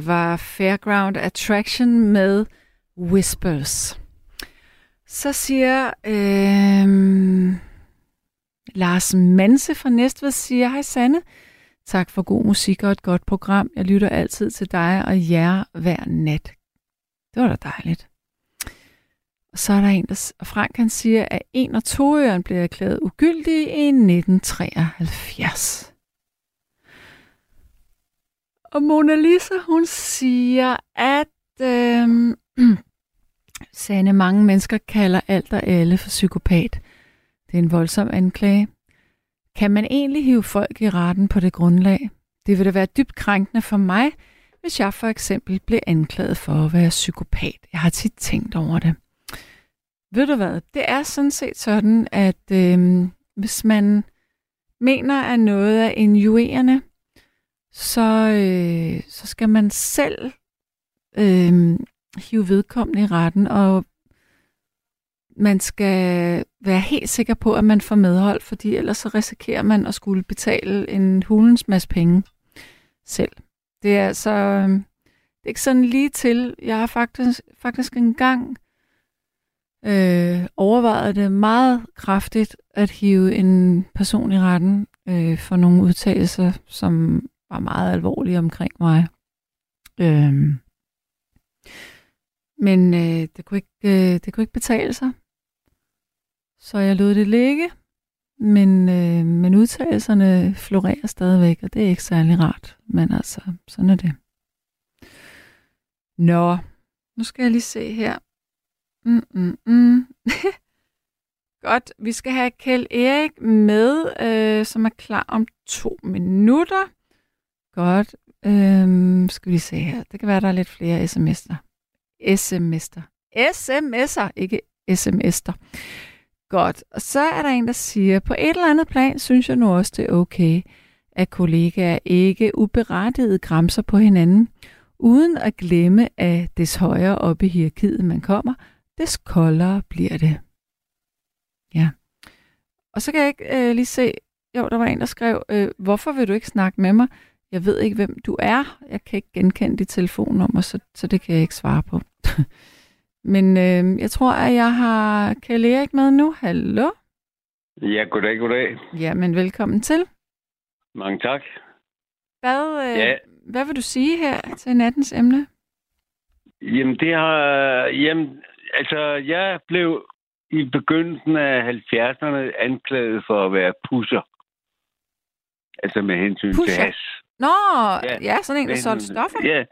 Det var Fairground Attraction med Whispers. Så siger øh, Lars Manse fra Næstved, siger, hej Sanne, Tak for god musik og et godt program. Jeg lytter altid til dig og jer hver nat. Det var da dejligt. Og så er der en, der, og Frank han siger, at en og toøren blev erklæret ugyldig i 1973. Og Mona Lisa, hun siger, at øh, Sande mange mennesker kalder alt og alle for psykopat. Det er en voldsom anklage. Kan man egentlig hive folk i retten på det grundlag? Det vil da være dybt krænkende for mig, hvis jeg for eksempel blev anklaget for at være psykopat. Jeg har tit tænkt over det. Ved du hvad? Det er sådan set sådan, at øh, hvis man mener, at noget er injurerende, så, øh, så skal man selv øh, hive vedkommende i retten, og man skal være helt sikker på, at man får medhold, fordi ellers så risikerer man at skulle betale en hulens masse penge selv. Det er altså øh, det er ikke sådan lige til. Jeg har faktisk, faktisk engang øh, overvejet det meget kraftigt at hive en person i retten øh, for nogle udtalelser, som var meget alvorlige omkring mig. Øhm, men øh, det, kunne ikke, øh, det kunne ikke betale sig. Så jeg lod det ligge. Men, øh, men udtalelserne florerer stadigvæk, og det er ikke særlig rart. Men altså, sådan er det. Nå, nu skal jeg lige se her. Mm, mm, mm. Godt, vi skal have Kjell Erik med, øh, som er klar om to minutter. Godt, øhm, skal vi se her. Det kan være, der er lidt flere sms'er. SMS'er. SMS'er, ikke sms'er. Godt, og så er der en, der siger, på et eller andet plan synes jeg nu også, det er okay, at kollegaer ikke uberettiget græmser på hinanden, uden at glemme, at des højere oppe i hierarkiet man kommer, des koldere bliver det. Ja. Og så kan jeg ikke øh, lige se, jo, der var en, der skrev, øh, hvorfor vil du ikke snakke med mig? Jeg ved ikke, hvem du er. Jeg kan ikke genkende dit telefonnummer, så, så det kan jeg ikke svare på. Men øh, jeg tror, at jeg har Kjell Erik med nu. Hallo? Ja, goddag, goddag. Jamen, velkommen til. Mange tak. Hvad, øh, Ja. hvad vil du sige her til nattens emne? Jamen, det har... Jamen, altså, jeg blev i begyndelsen af 70'erne anklaget for at være pusher. Altså med hensyn Pusher? til has. Nå, ja, Ja, sådan en, der solgte stoffer. Ja.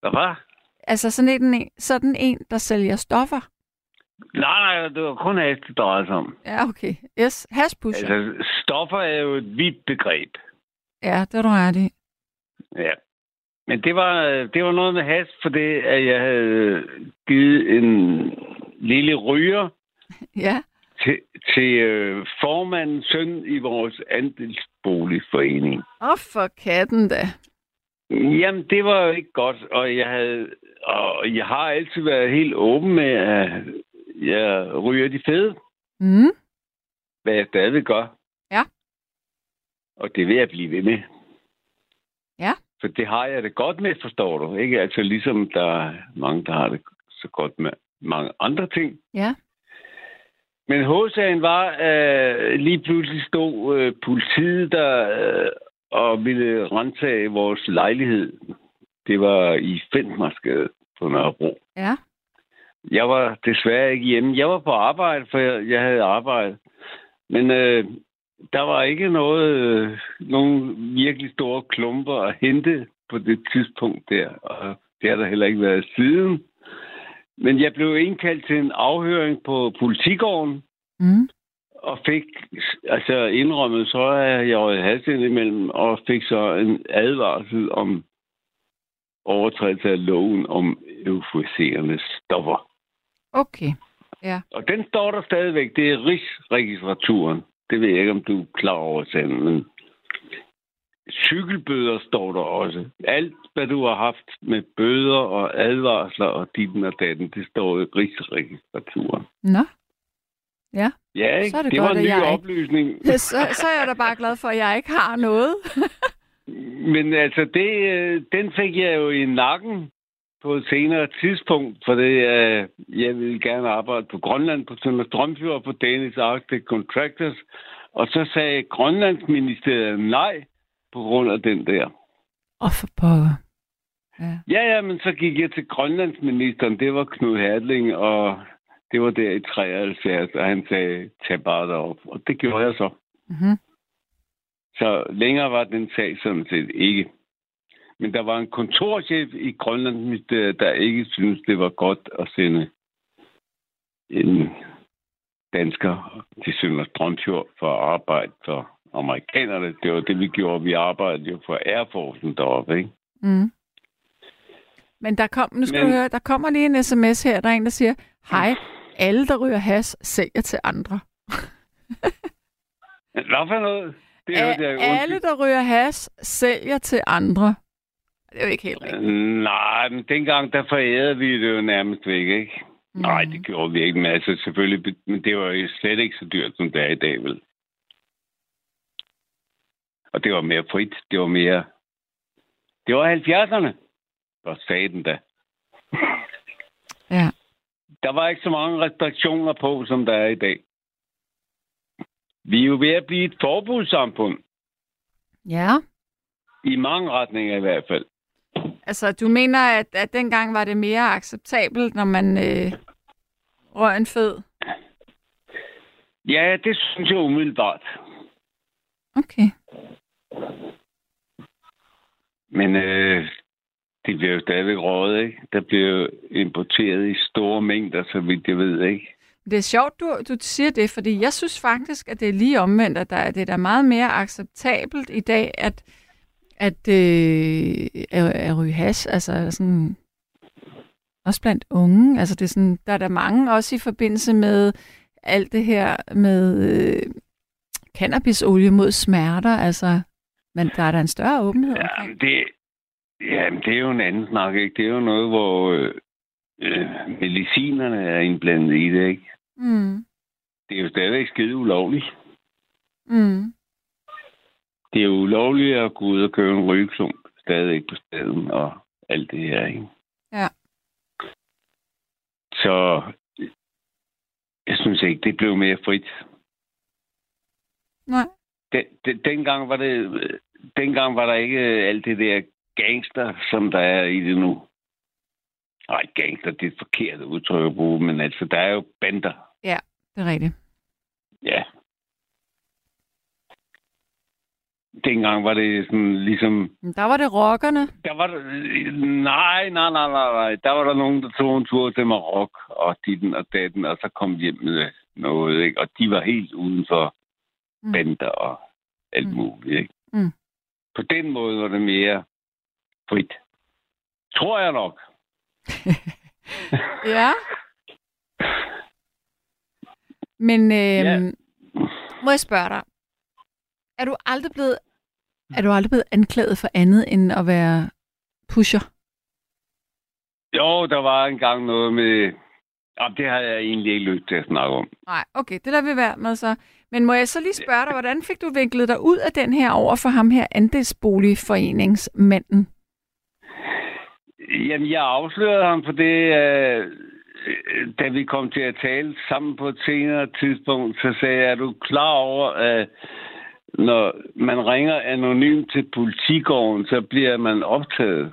Hvad var? Altså sådan en, sådan en, der sælger stoffer. Nej, nej, det var kun has, det drejede sig om. Ja, okay. Yes, hashpusher. Altså... Stoffer er jo et vidt begreb. Ja, det er du ret i. Ja. Men det var, det var noget med has, for det, at jeg havde givet en lille ryger Ja, til, til øh, formandens søn i vores andelsboligforening. og for katten da. Jamen, det var jo ikke godt, og jeg havde, og jeg har altid været helt åben med, at jeg ryger de fede, Mm. hvad jeg stadig gør. Ja. Og det vil jeg blive ved med. Ja. Så det har jeg det godt med, forstår du. Ikke? Altså ligesom der er mange, der har det så godt med mange andre ting. Ja. Men hovedsagen var, at lige pludselig stod øh, politiet der øh, og ville rentage vores lejlighed. Det var i Fentmarsgade på Nørrebro. Ja. Jeg var desværre ikke hjemme. Jeg var på arbejde, for jeg, jeg havde arbejde. Men øh, der var ikke noget, øh, nogen virkelig store klumper at hente på det tidspunkt der. Og det har der heller ikke været siden. Men jeg blev indkaldt til en afhøring på politigården, Mm. og fik altså indrømmet, så er jeg jo halvdelen imellem, og fik så en advarsel om overtrædelse af loven om euforiserende stoffer. Okay. Ja. Og den står der stadigvæk. Det er Rigsregistraturen. Det ved jeg ikke, om du er klar over, Sand, men cykelbøder står der også. Alt, hvad du har haft med bøder og advarsler og dit og datten, det står i Rigsregistraturen. Nå. Ja. Ja, ikke? Så er det det godt, var en ny jeg ikke- oplysning. Så, så er jeg da bare glad for, at jeg ikke har noget. Men altså, det, øh, den fik jeg jo i nakken på et senere tidspunkt, for det, øh, jeg ville gerne arbejde på Grønland, på Sønder Strømfjord, på Danish Arctic Contractors. Og så sagde Grønlandsministeriet nej, på grund af den der. Og for pokker. Ja. Ja, ja, men så gik jeg til Grønlandsministeren. Det var Knud Hertling, og det var der i 73, og han sagde, tag bare derop. Og det gjorde jeg så. Mm-hmm. Så længere var den sag sådan set ikke. Men der var en kontorchef i Grønland, der ikke syntes, det var godt at sende en dansker til Sønder Strømfjord for at arbejde for amerikanerne. Det var det, vi gjorde. Vi arbejdede jo for Air Force'en deroppe, ikke? Mm. Men der kom, nu skal Men- du høre, der kommer lige en sms her, der er en, der siger, hej, alle, der ryger has, sælger til andre. Hvad for noget? Det A- hørte jeg alle, der ryger has, sælger til andre. Det er jo ikke helt rigtigt. Nej, men dengang, der forærede vi det jo nærmest væk, ikke? Mm. Nej, det gjorde vi ikke, men altså selvfølgelig, men det var jo slet ikke så dyrt, som det er i dag, vel? Og det var mere frit, det var mere... Det var 70'erne, for staten da. Ja. Der var ikke så mange restriktioner på, som der er i dag. Vi er jo ved at blive et forbudssamfund, Ja, i mange retninger i hvert fald. altså du mener, at, at dengang var det mere acceptabelt, når man øh, røg en fed? Ja, det synes jeg umiddelbart. Okay. Men øh, det bliver jo stadigvæk røget, ikke? Der bliver jo importeret i store mængder, så vidt jeg ved, ikke? Det er sjovt, du, du siger det, fordi jeg synes faktisk, at det er lige omvendt, at der, er- det er da meget mere acceptabelt i dag, at, at, øh, at, at ryge hash, altså sådan, også blandt unge. Altså det er sådan, der er der mange også i forbindelse med alt det her med øh, cannabisolie mod smerter, altså, men der er der en større åbenhed Ja, omkring. det, jamen, det er jo en anden snak, ikke? Det er jo noget, hvor øh, øh, medicinerne er indblandet i det, ikke? Mm. Det er jo stadigvæk skide ulovligt. Mm. Det er jo ulovligt at gå ud og købe en rygeklump stadigvæk på staden og alt det her, ikke? Ja. Så jeg synes ikke, det blev mere frit. Nej. Den, den, dengang, var det, dengang var der ikke alt det der gangster, som der er i det nu. Nej, gangster, det er et forkert udtryk at bruge, men altså, der er jo bander. Ja, det er rigtigt. Ja. Dengang var det sådan ligesom... Der var det rockerne. Der var nej, nej, nej, nej, nej. Der var der nogen, der tog en tur til Marok og ditten og datten, og så kom hjem med noget, ikke? Og de var helt uden for Mm. bander og alt Mm. muligt, ikke? Mm. På den måde var det mere frit. Tror jeg nok. Ja. Men øh, Ja. må jeg spørge dig, er du aldrig blevet er du aldrig blevet anklaget for andet end at være pusher? Jo, der var engang noget med... Jamen, det har jeg egentlig ikke lyst til at snakke om. Nej, okay, det lader vi være med så. Men må jeg så lige spørge dig, hvordan fik du vinklet dig ud af den her over for ham her andelsboligforeningsmanden? Jamen, jeg afslørede ham for det, øh, øh, da vi kom til at tale sammen på et senere tidspunkt, så sagde jeg, er du klar over, at når man ringer anonymt til politigården, så bliver man optaget,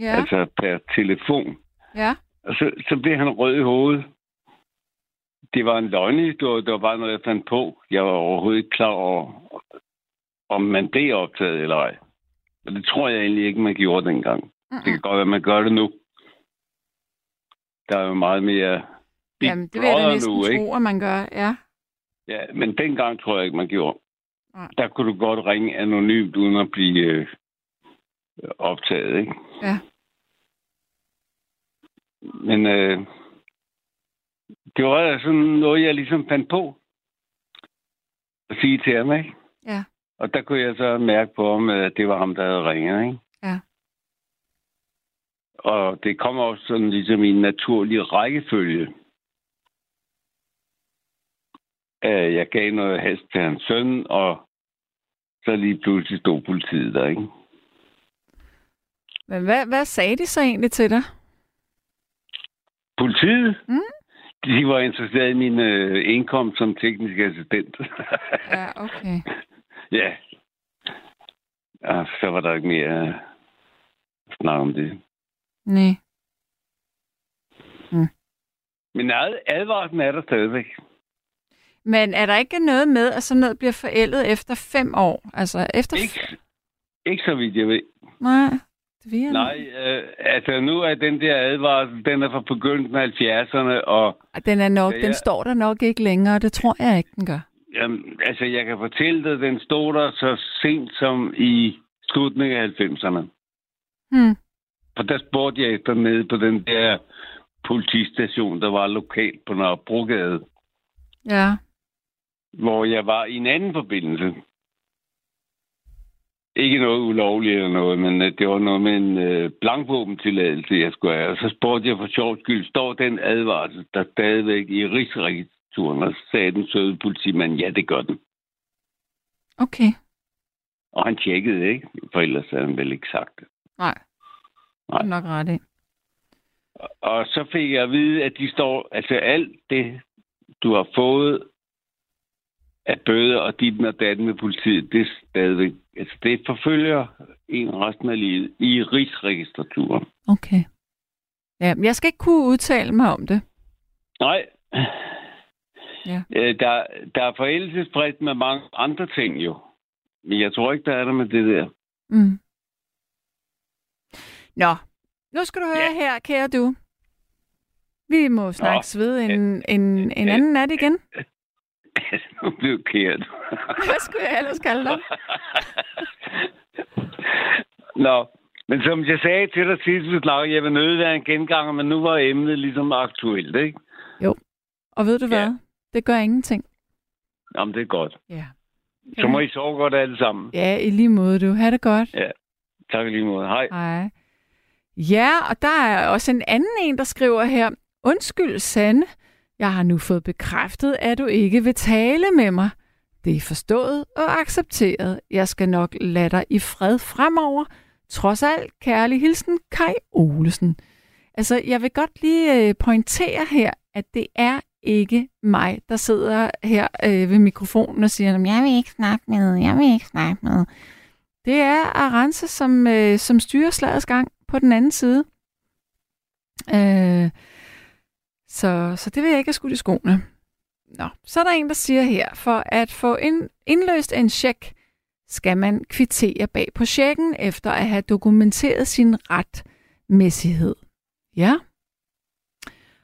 Ja, altså per telefon. ja. Og så, så blev han rød i hovedet. Det var en løgnehistorie, det var bare noget, jeg fandt på. Jeg var overhovedet ikke klar over, om man blev optaget eller ej. Og det tror jeg egentlig ikke, man gjorde dengang. Mm-mm. Det kan godt være, man gør det nu. Der er jo meget mere Jamen, det vil jeg da næsten nu, ikke? tro, at man gør, ja. Ja, men dengang tror jeg ikke, man gjorde. Nej. Der kunne du godt ringe anonymt, uden at blive øh, optaget, ikke? Ja. Men øh, det var da sådan noget, jeg ligesom fandt på at sige til ham, ikke? Ja. Og der kunne jeg så mærke på ham, at det var ham, der havde ringet, ikke? Ja. Og det kommer også sådan ligesom i en naturlig rækkefølge. Jeg gav noget hast til hans søn, og så lige pludselig stod politiet der, ikke? Men hvad, hvad sagde de så egentlig til dig? Politiet? Mm. De var interesseret i min øh, indkomst som teknisk assistent. Ja, okay. ja. Ja, så var der ikke mere at snakke om det. Nej. Men ad- advarslen er der stadigvæk. Men er der ikke noget med, at sådan noget bliver forældet efter fem år? Altså efter... Ikke, ikke så vidt, jeg ved. Nej, jeg Nej, øh, altså nu er den der advarsel, den er fra begyndelsen af 70'erne, og Den er nok, Ja, den står der nok ikke længere, det tror jeg ikke, den gør. jamen, altså jeg kan fortælle dig, den stod der så sent som i slutningen af 90'erne. Hmm. For der spurgte jeg efter nede på den der politistation, der var lokalt på Nørrebrogade, Ja. hvor jeg var i en anden forbindelse. Ikke noget ulovligt eller noget, men øh, det var noget med en øh, blankvåbentilladelse, jeg skulle have. Og så spurgte jeg for sjov skyld, står den advarsel der stadigvæk i Rigsregistraturen? Og så sagde den søde politimand, ja, det gør den. Okay. Og han tjekkede ikke, for ellers havde han vel ikke sagt det. Nej. Nej. Det er nok ret i. Og så fik jeg at vide, at de står, altså alt det, du har fået af bøder og dit og datten med politiet, det er stadigvæk, altså det forfølger en resten af livet i Rigsregistraturen. Okay. Ja, jeg skal ikke kunne udtale mig om det. Nej. Ja. Der, der er forældelsesfrist med mange andre ting jo. Men jeg tror ikke, der er der med det der. Mm. Nå, nu skal du høre ja. her, kære du. Vi må snakkes ved en, en, en anden nat igen. nu blev kært. Hvad skulle jeg ellers kalde dig? Nå, men som jeg sagde til dig sidst, vi snakkede, jeg vil nødt være en genganger, men nu var emnet ligesom aktuelt, ikke? Og ved du hvad? Ja. Det gør ingenting. Jamen, det er godt. Ja. Så må I sove godt alle sammen. Ja, i lige måde du. Ha' det godt. Ja. Tak i lige måde. Hej. Hej. Ja, og der er også en anden en, der skriver her. Undskyld, Sande. Jeg har nu fået bekræftet, at du ikke vil tale med mig. Det er forstået og accepteret. Jeg skal nok lade dig i fred fremover. Trods alt, kærlig hilsen, Kai Olesen. Altså, jeg vil godt lige øh, pointere her, at det er ikke mig, der sidder her øh, ved mikrofonen og siger, jeg vil ikke snakke med, jeg vil ikke snakke med. Det er Arance, som, øh, som styrer slagets gang på den anden side. Øh, så, så det vil jeg ikke have skudt i skoene. Nå, så er der en, der siger her, for at få ind, indløst en check, skal man kvittere bag på checken, efter at have dokumenteret sin retmæssighed. Ja.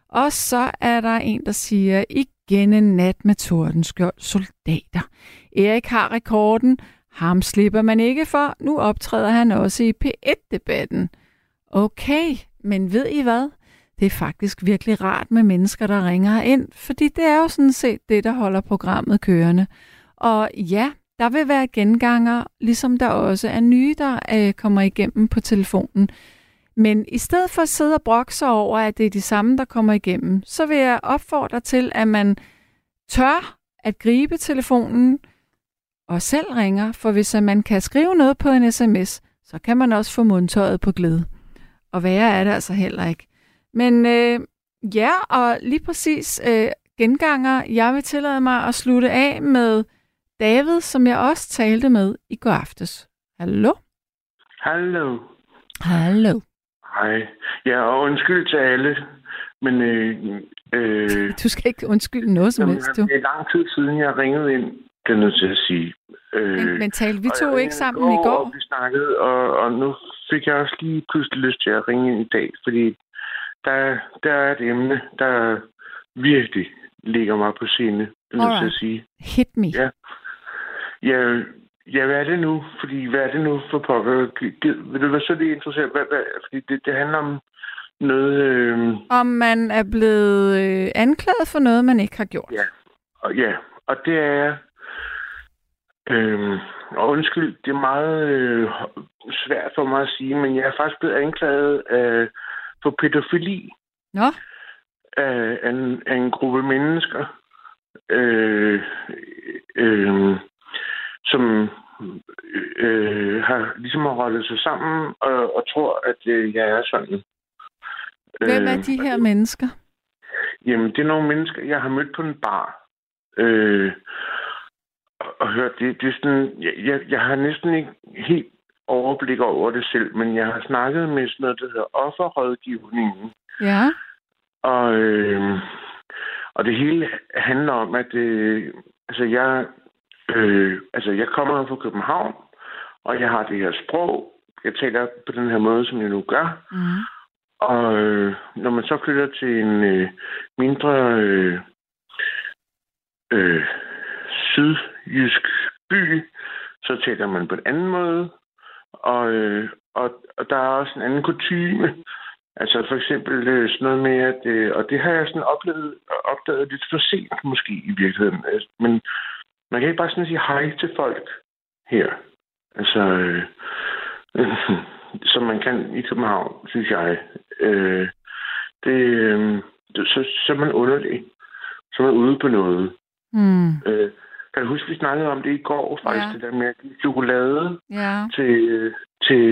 Og så er der en, der siger, igen en nat med tordenskjold soldater. Erik har rekorden. Ham slipper man ikke for. Nu optræder han også i P1-debatten. Okay, men ved I hvad? Det er faktisk virkelig rart med mennesker, der ringer ind, fordi det er jo sådan set det, der holder programmet kørende. Og ja, der vil være genganger, ligesom der også er nye, der øh, kommer igennem på telefonen. Men i stedet for at sidde og brokke sig over, at det er de samme, der kommer igennem, så vil jeg opfordre til, at man tør at gribe telefonen og selv ringer, for hvis man kan skrive noget på en sms, så kan man også få mundtøjet på glæde. Og værre er det altså heller ikke. Men øh, ja, og lige præcis øh, genganger, jeg vil tillade mig at slutte af med David, som jeg også talte med i går aftes. Hallo? Hallo. Hallo. Hej. Ja, og undskyld til alle, men øh, øh, Du skal ikke undskylde noget som helst, du. det er lang tid siden, jeg ringede ind, det er nødt til at sige. Øh, Men, men talte vi to ikke sammen i går? Og vi snakkede, og, og nu fik jeg også lige pludselig lyst til at ringe ind i dag, fordi der, der er et emne, der virkelig ligger mig på scene, det er jeg nødt til at Alright. sige. Hit me. Ja. Ja, ja, hvad er det nu? Fordi hvad er det nu for pokker? Gid- Vil du være så lige interesseret? Hvad, hvad, fordi det, det handler om noget... Øh, Om man er blevet øh, anklaget for noget, man ikke har gjort. Ja. og, ja, og det er... Øh, og undskyld, det er meget øh, svært for mig at sige, men jeg er faktisk blevet anklaget af, for pædofili Nå, af, af, en, af en gruppe mennesker, øh, øh, som øh, har ligesom har rollet sig sammen og, og tror, at øh, jeg er sådan. hvem er Øh, de her mennesker? Jamen, det er nogle mennesker, jeg har mødt på en bar. Øh, og, og hørt, det, det er sådan, jeg, jeg, jeg har næsten ikke helt overblik over det selv, men jeg har snakket med sådan noget, der hedder offerrådgivningen. Ja. Og, øh, og det hele handler om, at øh, altså jeg, øh, altså jeg kommer fra København, og jeg har det her sprog. Jeg taler på den her måde, som jeg nu gør. Mm. Og øh, når man så flytter til en øh, mindre øh, øh, sydjysk by, så taler man på en anden måde. Og, øh, og, og der er også en anden kutyme. Altså for eksempel øh, sådan noget med, at, øh, og det har jeg sådan oplevet, opdaget lidt for sent måske i virkeligheden. Altså, Men man kan ikke bare sådan sige hej til folk her. Altså, øh, som man kan i København, synes jeg. Øh, det, øh, så, så er man underlig. Så er man ude på noget. Mm. Øh, kan du huske, vi snakkede om det i går, faktisk, Ja. det der med at give chokolade Ja. til, til,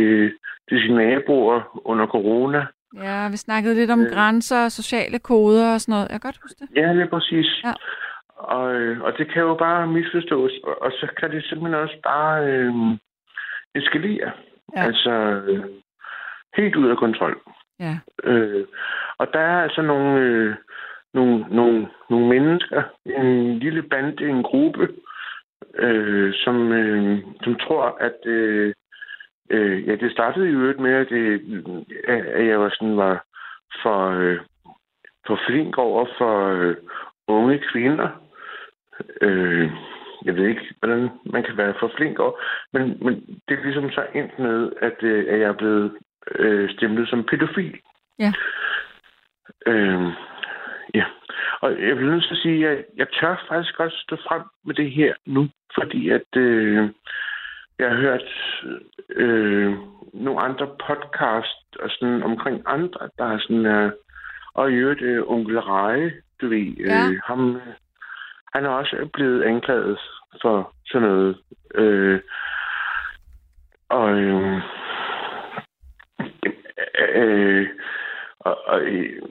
til sine naboer under corona. ja, vi snakkede lidt om grænser og sociale koder og sådan noget. Jeg kan godt huske det. Ja, det er præcis. Ja. Og, øh, og det kan jo bare misforstås, og, og så kan det simpelthen også bare øh, eskalere. Ja. Altså, øh, helt ud af kontrol. Ja. Øh, og der er altså nogle, øh, nogle, nogle, nogle mennesker, en lille bande, en gruppe, øh, som, øh, som tror, at øh, øh, ja, det startede i øvrigt med, at, det, at jeg var sådan var for, øh, for flink over for øh, unge kvinder. Øh, jeg ved ikke, hvordan man kan være for flink over, men, men det er ligesom så endt med, at, øh, at jeg er blevet øh, stemplet som pædofil. Ja. Øh, ja. Og jeg vil nødt til at sige, at jeg tør faktisk godt stå frem med det her nu, fordi at øh, jeg har hørt øh, nogle andre podcast og sådan omkring andre, der er sådan, øh, og i øvrigt øh, onkel Reje, du ved, Ja. øh, ham, øh, han er også blevet anklaget for sådan noget. Øh, og øh, øh, og, og øh,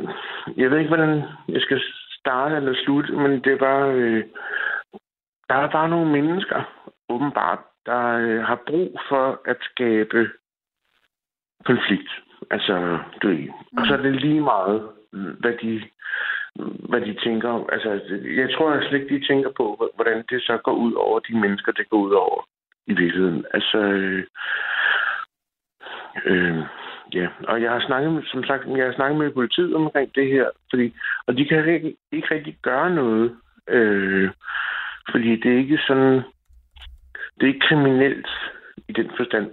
jeg ved ikke, hvordan jeg skal starte eller slutte, men det er bare... Øh, der er bare nogle mennesker, åbenbart, der øh, har brug for at skabe konflikt. Altså, du ved. Og så er det lige meget, hvad de, hvad de tænker. Altså, jeg tror jeg slet ikke, de tænker på, hvordan det så går ud over de mennesker, det går ud over i virkeligheden. Altså, øh, øh, ja. Og jeg har snakket, med- som sagt, jeg har snakket med politiet omkring det her, fordi, og de kan ikke, ikke rigtig gøre noget. Øh, fordi det er ikke sådan... Det er ikke kriminelt i den forstand.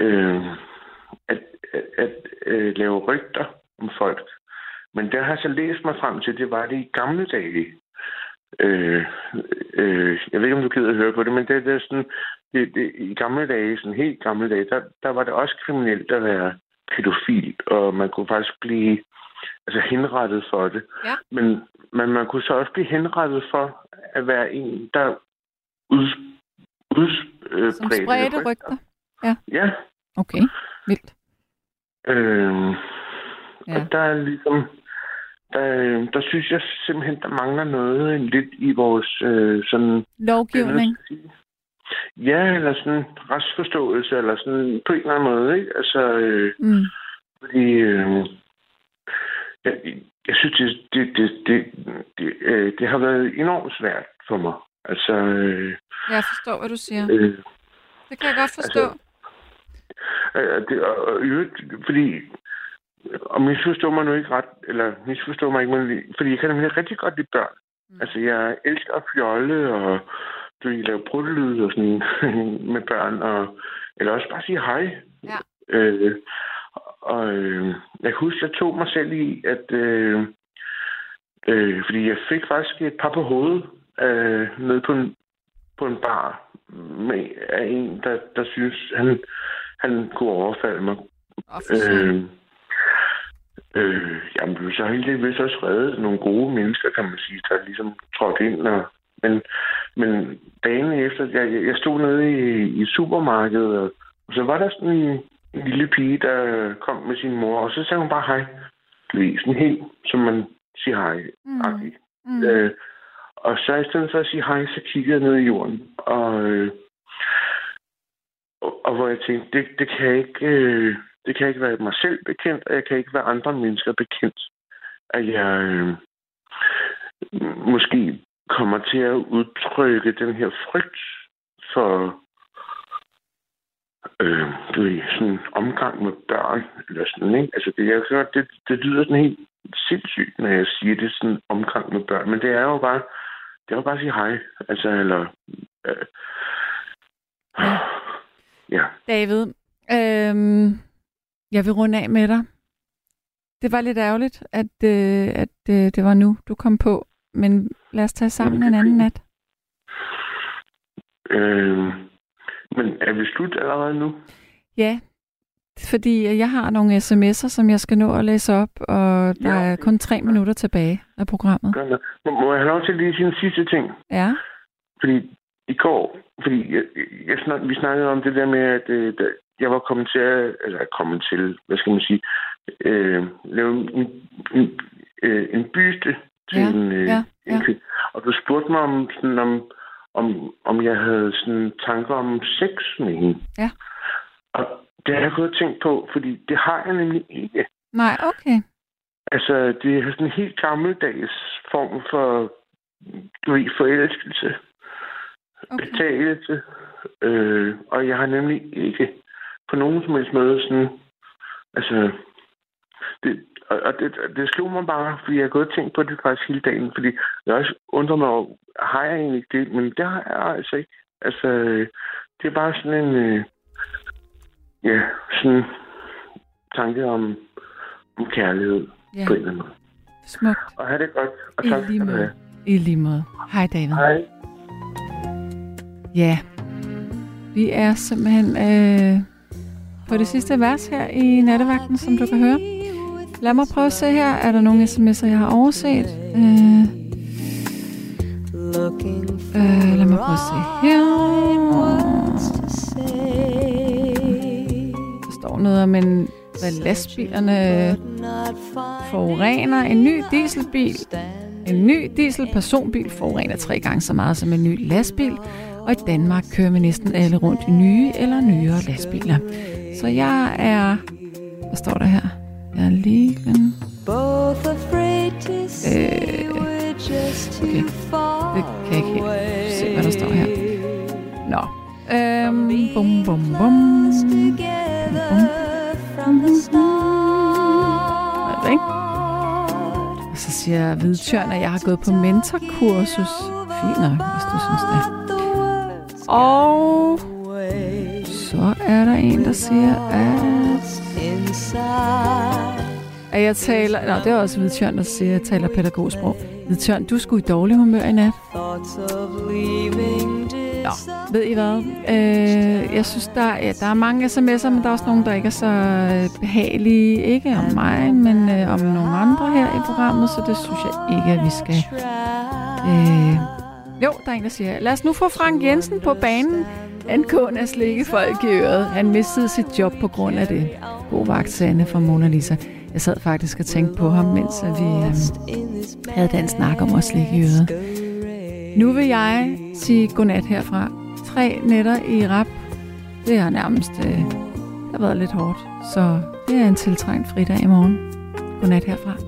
Øh, at, at, at øh, lave rygter om folk. Men der har jeg så læst mig frem til, det var det i gamle dage. Øh, øh, jeg ved ikke, om du gider at høre på det, men det, det er sådan, det, det, i gamle dage, sådan helt gamle dage, der, der var det også kriminelt at være pædofil, og man kunne faktisk blive altså henrettet for det. Ja. Men, men man kunne så også blive henrettet for at være en, der ud, udspredte Som spredte rygter. Ja. Ja. Okay, vildt. Øh, Ja. Og der er ligesom... Der, der synes jeg simpelthen, der mangler noget lidt i vores øh, sådan... Lovgivning. Ja, eller sådan retsforståelse, eller sådan på en eller anden måde, ikke? Altså, øh, Mm. fordi... Øh, jeg, jeg synes, det, det, det, det, det, øh, det har været enormt svært for mig. Altså... Øh, Jeg forstår, hvad du siger. øh, Det kan jeg godt forstå. Øh, det, og, og, fordi, og misforstår mig nu ikke ret, eller misforstår mig ikke, men, fordi jeg kan nemlig rigtig godt lide børn. Mm. Altså, jeg elsker at fjolle, og du ved, lave pruttelyd og sådan med børn, og, eller også bare sige hej. Ja. Øh, og øh, jeg kan huske, jeg tog mig selv i, at øh, øh, fordi jeg fik faktisk et par på hovedet øh, nede på en, på en bar med af en, der, der synes, han, han kunne overfalde mig. Øh, øh, jamen, så heldigvis også reddet nogle gode mennesker, kan man sige, der ligesom trådte ind. Og, men, men dagen efter, jeg, jeg stod nede i, i supermarkedet, og, og så var der sådan en, en lille pige, der kom med sin mor, og så sagde hun bare hej. Du ved, sådan helt, som man siger hej. Mm. Mm. Øh, og så i stedet for at sige hej, så kiggede jeg ned i jorden. Og, øh, og, og hvor jeg tænkte, det, det kan jeg ikke... Øh, det kan ikke være mig selv bekendt, og jeg kan ikke være andre mennesker bekendt, at jeg øh, måske kommer til at udtrykke den her frygt for øh, du ved, sådan omgang med børn, eller sådan, ikke? Altså, det, jeg hører, det, det lyder sådan helt sindssygt, når jeg siger det sådan omgang med børn, men det er jo bare, det er jo bare at sige hej, altså, eller, øh, Ja. ja. David, øhm, jeg vil runde af med dig. Det var lidt ærgerligt, at, øh, at øh, det var nu, du kom på. Men lad os tage sammen en anden nat. Øh, men er vi slut allerede nu? Ja, fordi jeg har nogle sms'er, som jeg skal nå at læse op, og der Ja. er kun tre minutter tilbage af programmet. Må, jeg have lov til lige sin sidste ting? Ja, Fordi i går, fordi jeg, jeg snak, vi snakkede om det der med, at øh, da jeg var kommet til, eller kommet til, hvad skal man sige, øh, lave en, en, øh, en byste til Ja, en, øh, ja, en ja. kvinde. Og du spurgte mig om, sådan, om, om, om jeg havde sådan tanker om sex med hende. Ja. Og det har jeg gået og tænkt på, fordi det har jeg nemlig ikke. nej, okay. Altså, det er sådan en helt gammeldags form for du ved, forelskelse okay. betagelse. Øh, og jeg har nemlig ikke på nogen som helst måde sådan... Altså... Det, og og det, det slog mig bare, fordi jeg har gået og tænkt på det faktisk hele dagen, fordi jeg også undrer mig over, har jeg egentlig det? Men det har jeg altså ikke. Altså, det er bare sådan en... Øh, ja, sådan tanke om, om kærlighed Ja. på en eller anden måde. Smukt. Og have det godt, og I tak lige måde. I lige måde. Hej David. Hej. Ja, vi er simpelthen øh, på det sidste vers her i nattevagten, som du kan høre. Lad mig prøve at se her. Er der nogle sms'er, jeg har overset? Øh, øh, lad mig prøve at se her. Der står noget om, en, hvad lastbilerne forurener. En ny dieselbil en ny dieselpersonbil forurener tre gange så meget som en ny lastbil, og i Danmark kører vi næsten alle rundt i nye eller nyere lastbiler. Så jeg er... Hvad står der her? Jeg er lige... Øh, okay. Det kan jeg ikke helt se, hvad der står her. Nå. Øhm, bum, bum, bum. together from the start. Er det ikke? Og så siger Hvidtjørn, at jeg har gået på mentorkursus. Fint nok, hvis du synes det. Og så er der en, der siger, at, at jeg taler... Nå, det er også Hvidtjørn, der siger, at jeg taler pædagogsprog. Hvidtjørn, du skulle i dårlig humør i nat. Nå, ved I hvad? Øh, jeg synes, der, ja, der er mange sms'er, men der er også nogle, der ikke er så øh, behagelige. Ikke om mig, men øh, om nogle andre her i programmet, så det synes jeg ikke, at vi skal... Øh, jo, der er en, der siger, lad os nu få Frank Jensen på banen angående at slikke folk i øret. Han mistede sit job på grund af det. God vagt, Sande fra Mona Lisa. Jeg sad faktisk og tænkte på ham, mens vi øhm, havde den snak om at slikke i øret. Nu vil jeg sige godnat herfra. Tre nætter i rap. Det har nærmest øh, det har været lidt hårdt. Så det er en tiltrængt fridag i morgen. Godnat herfra.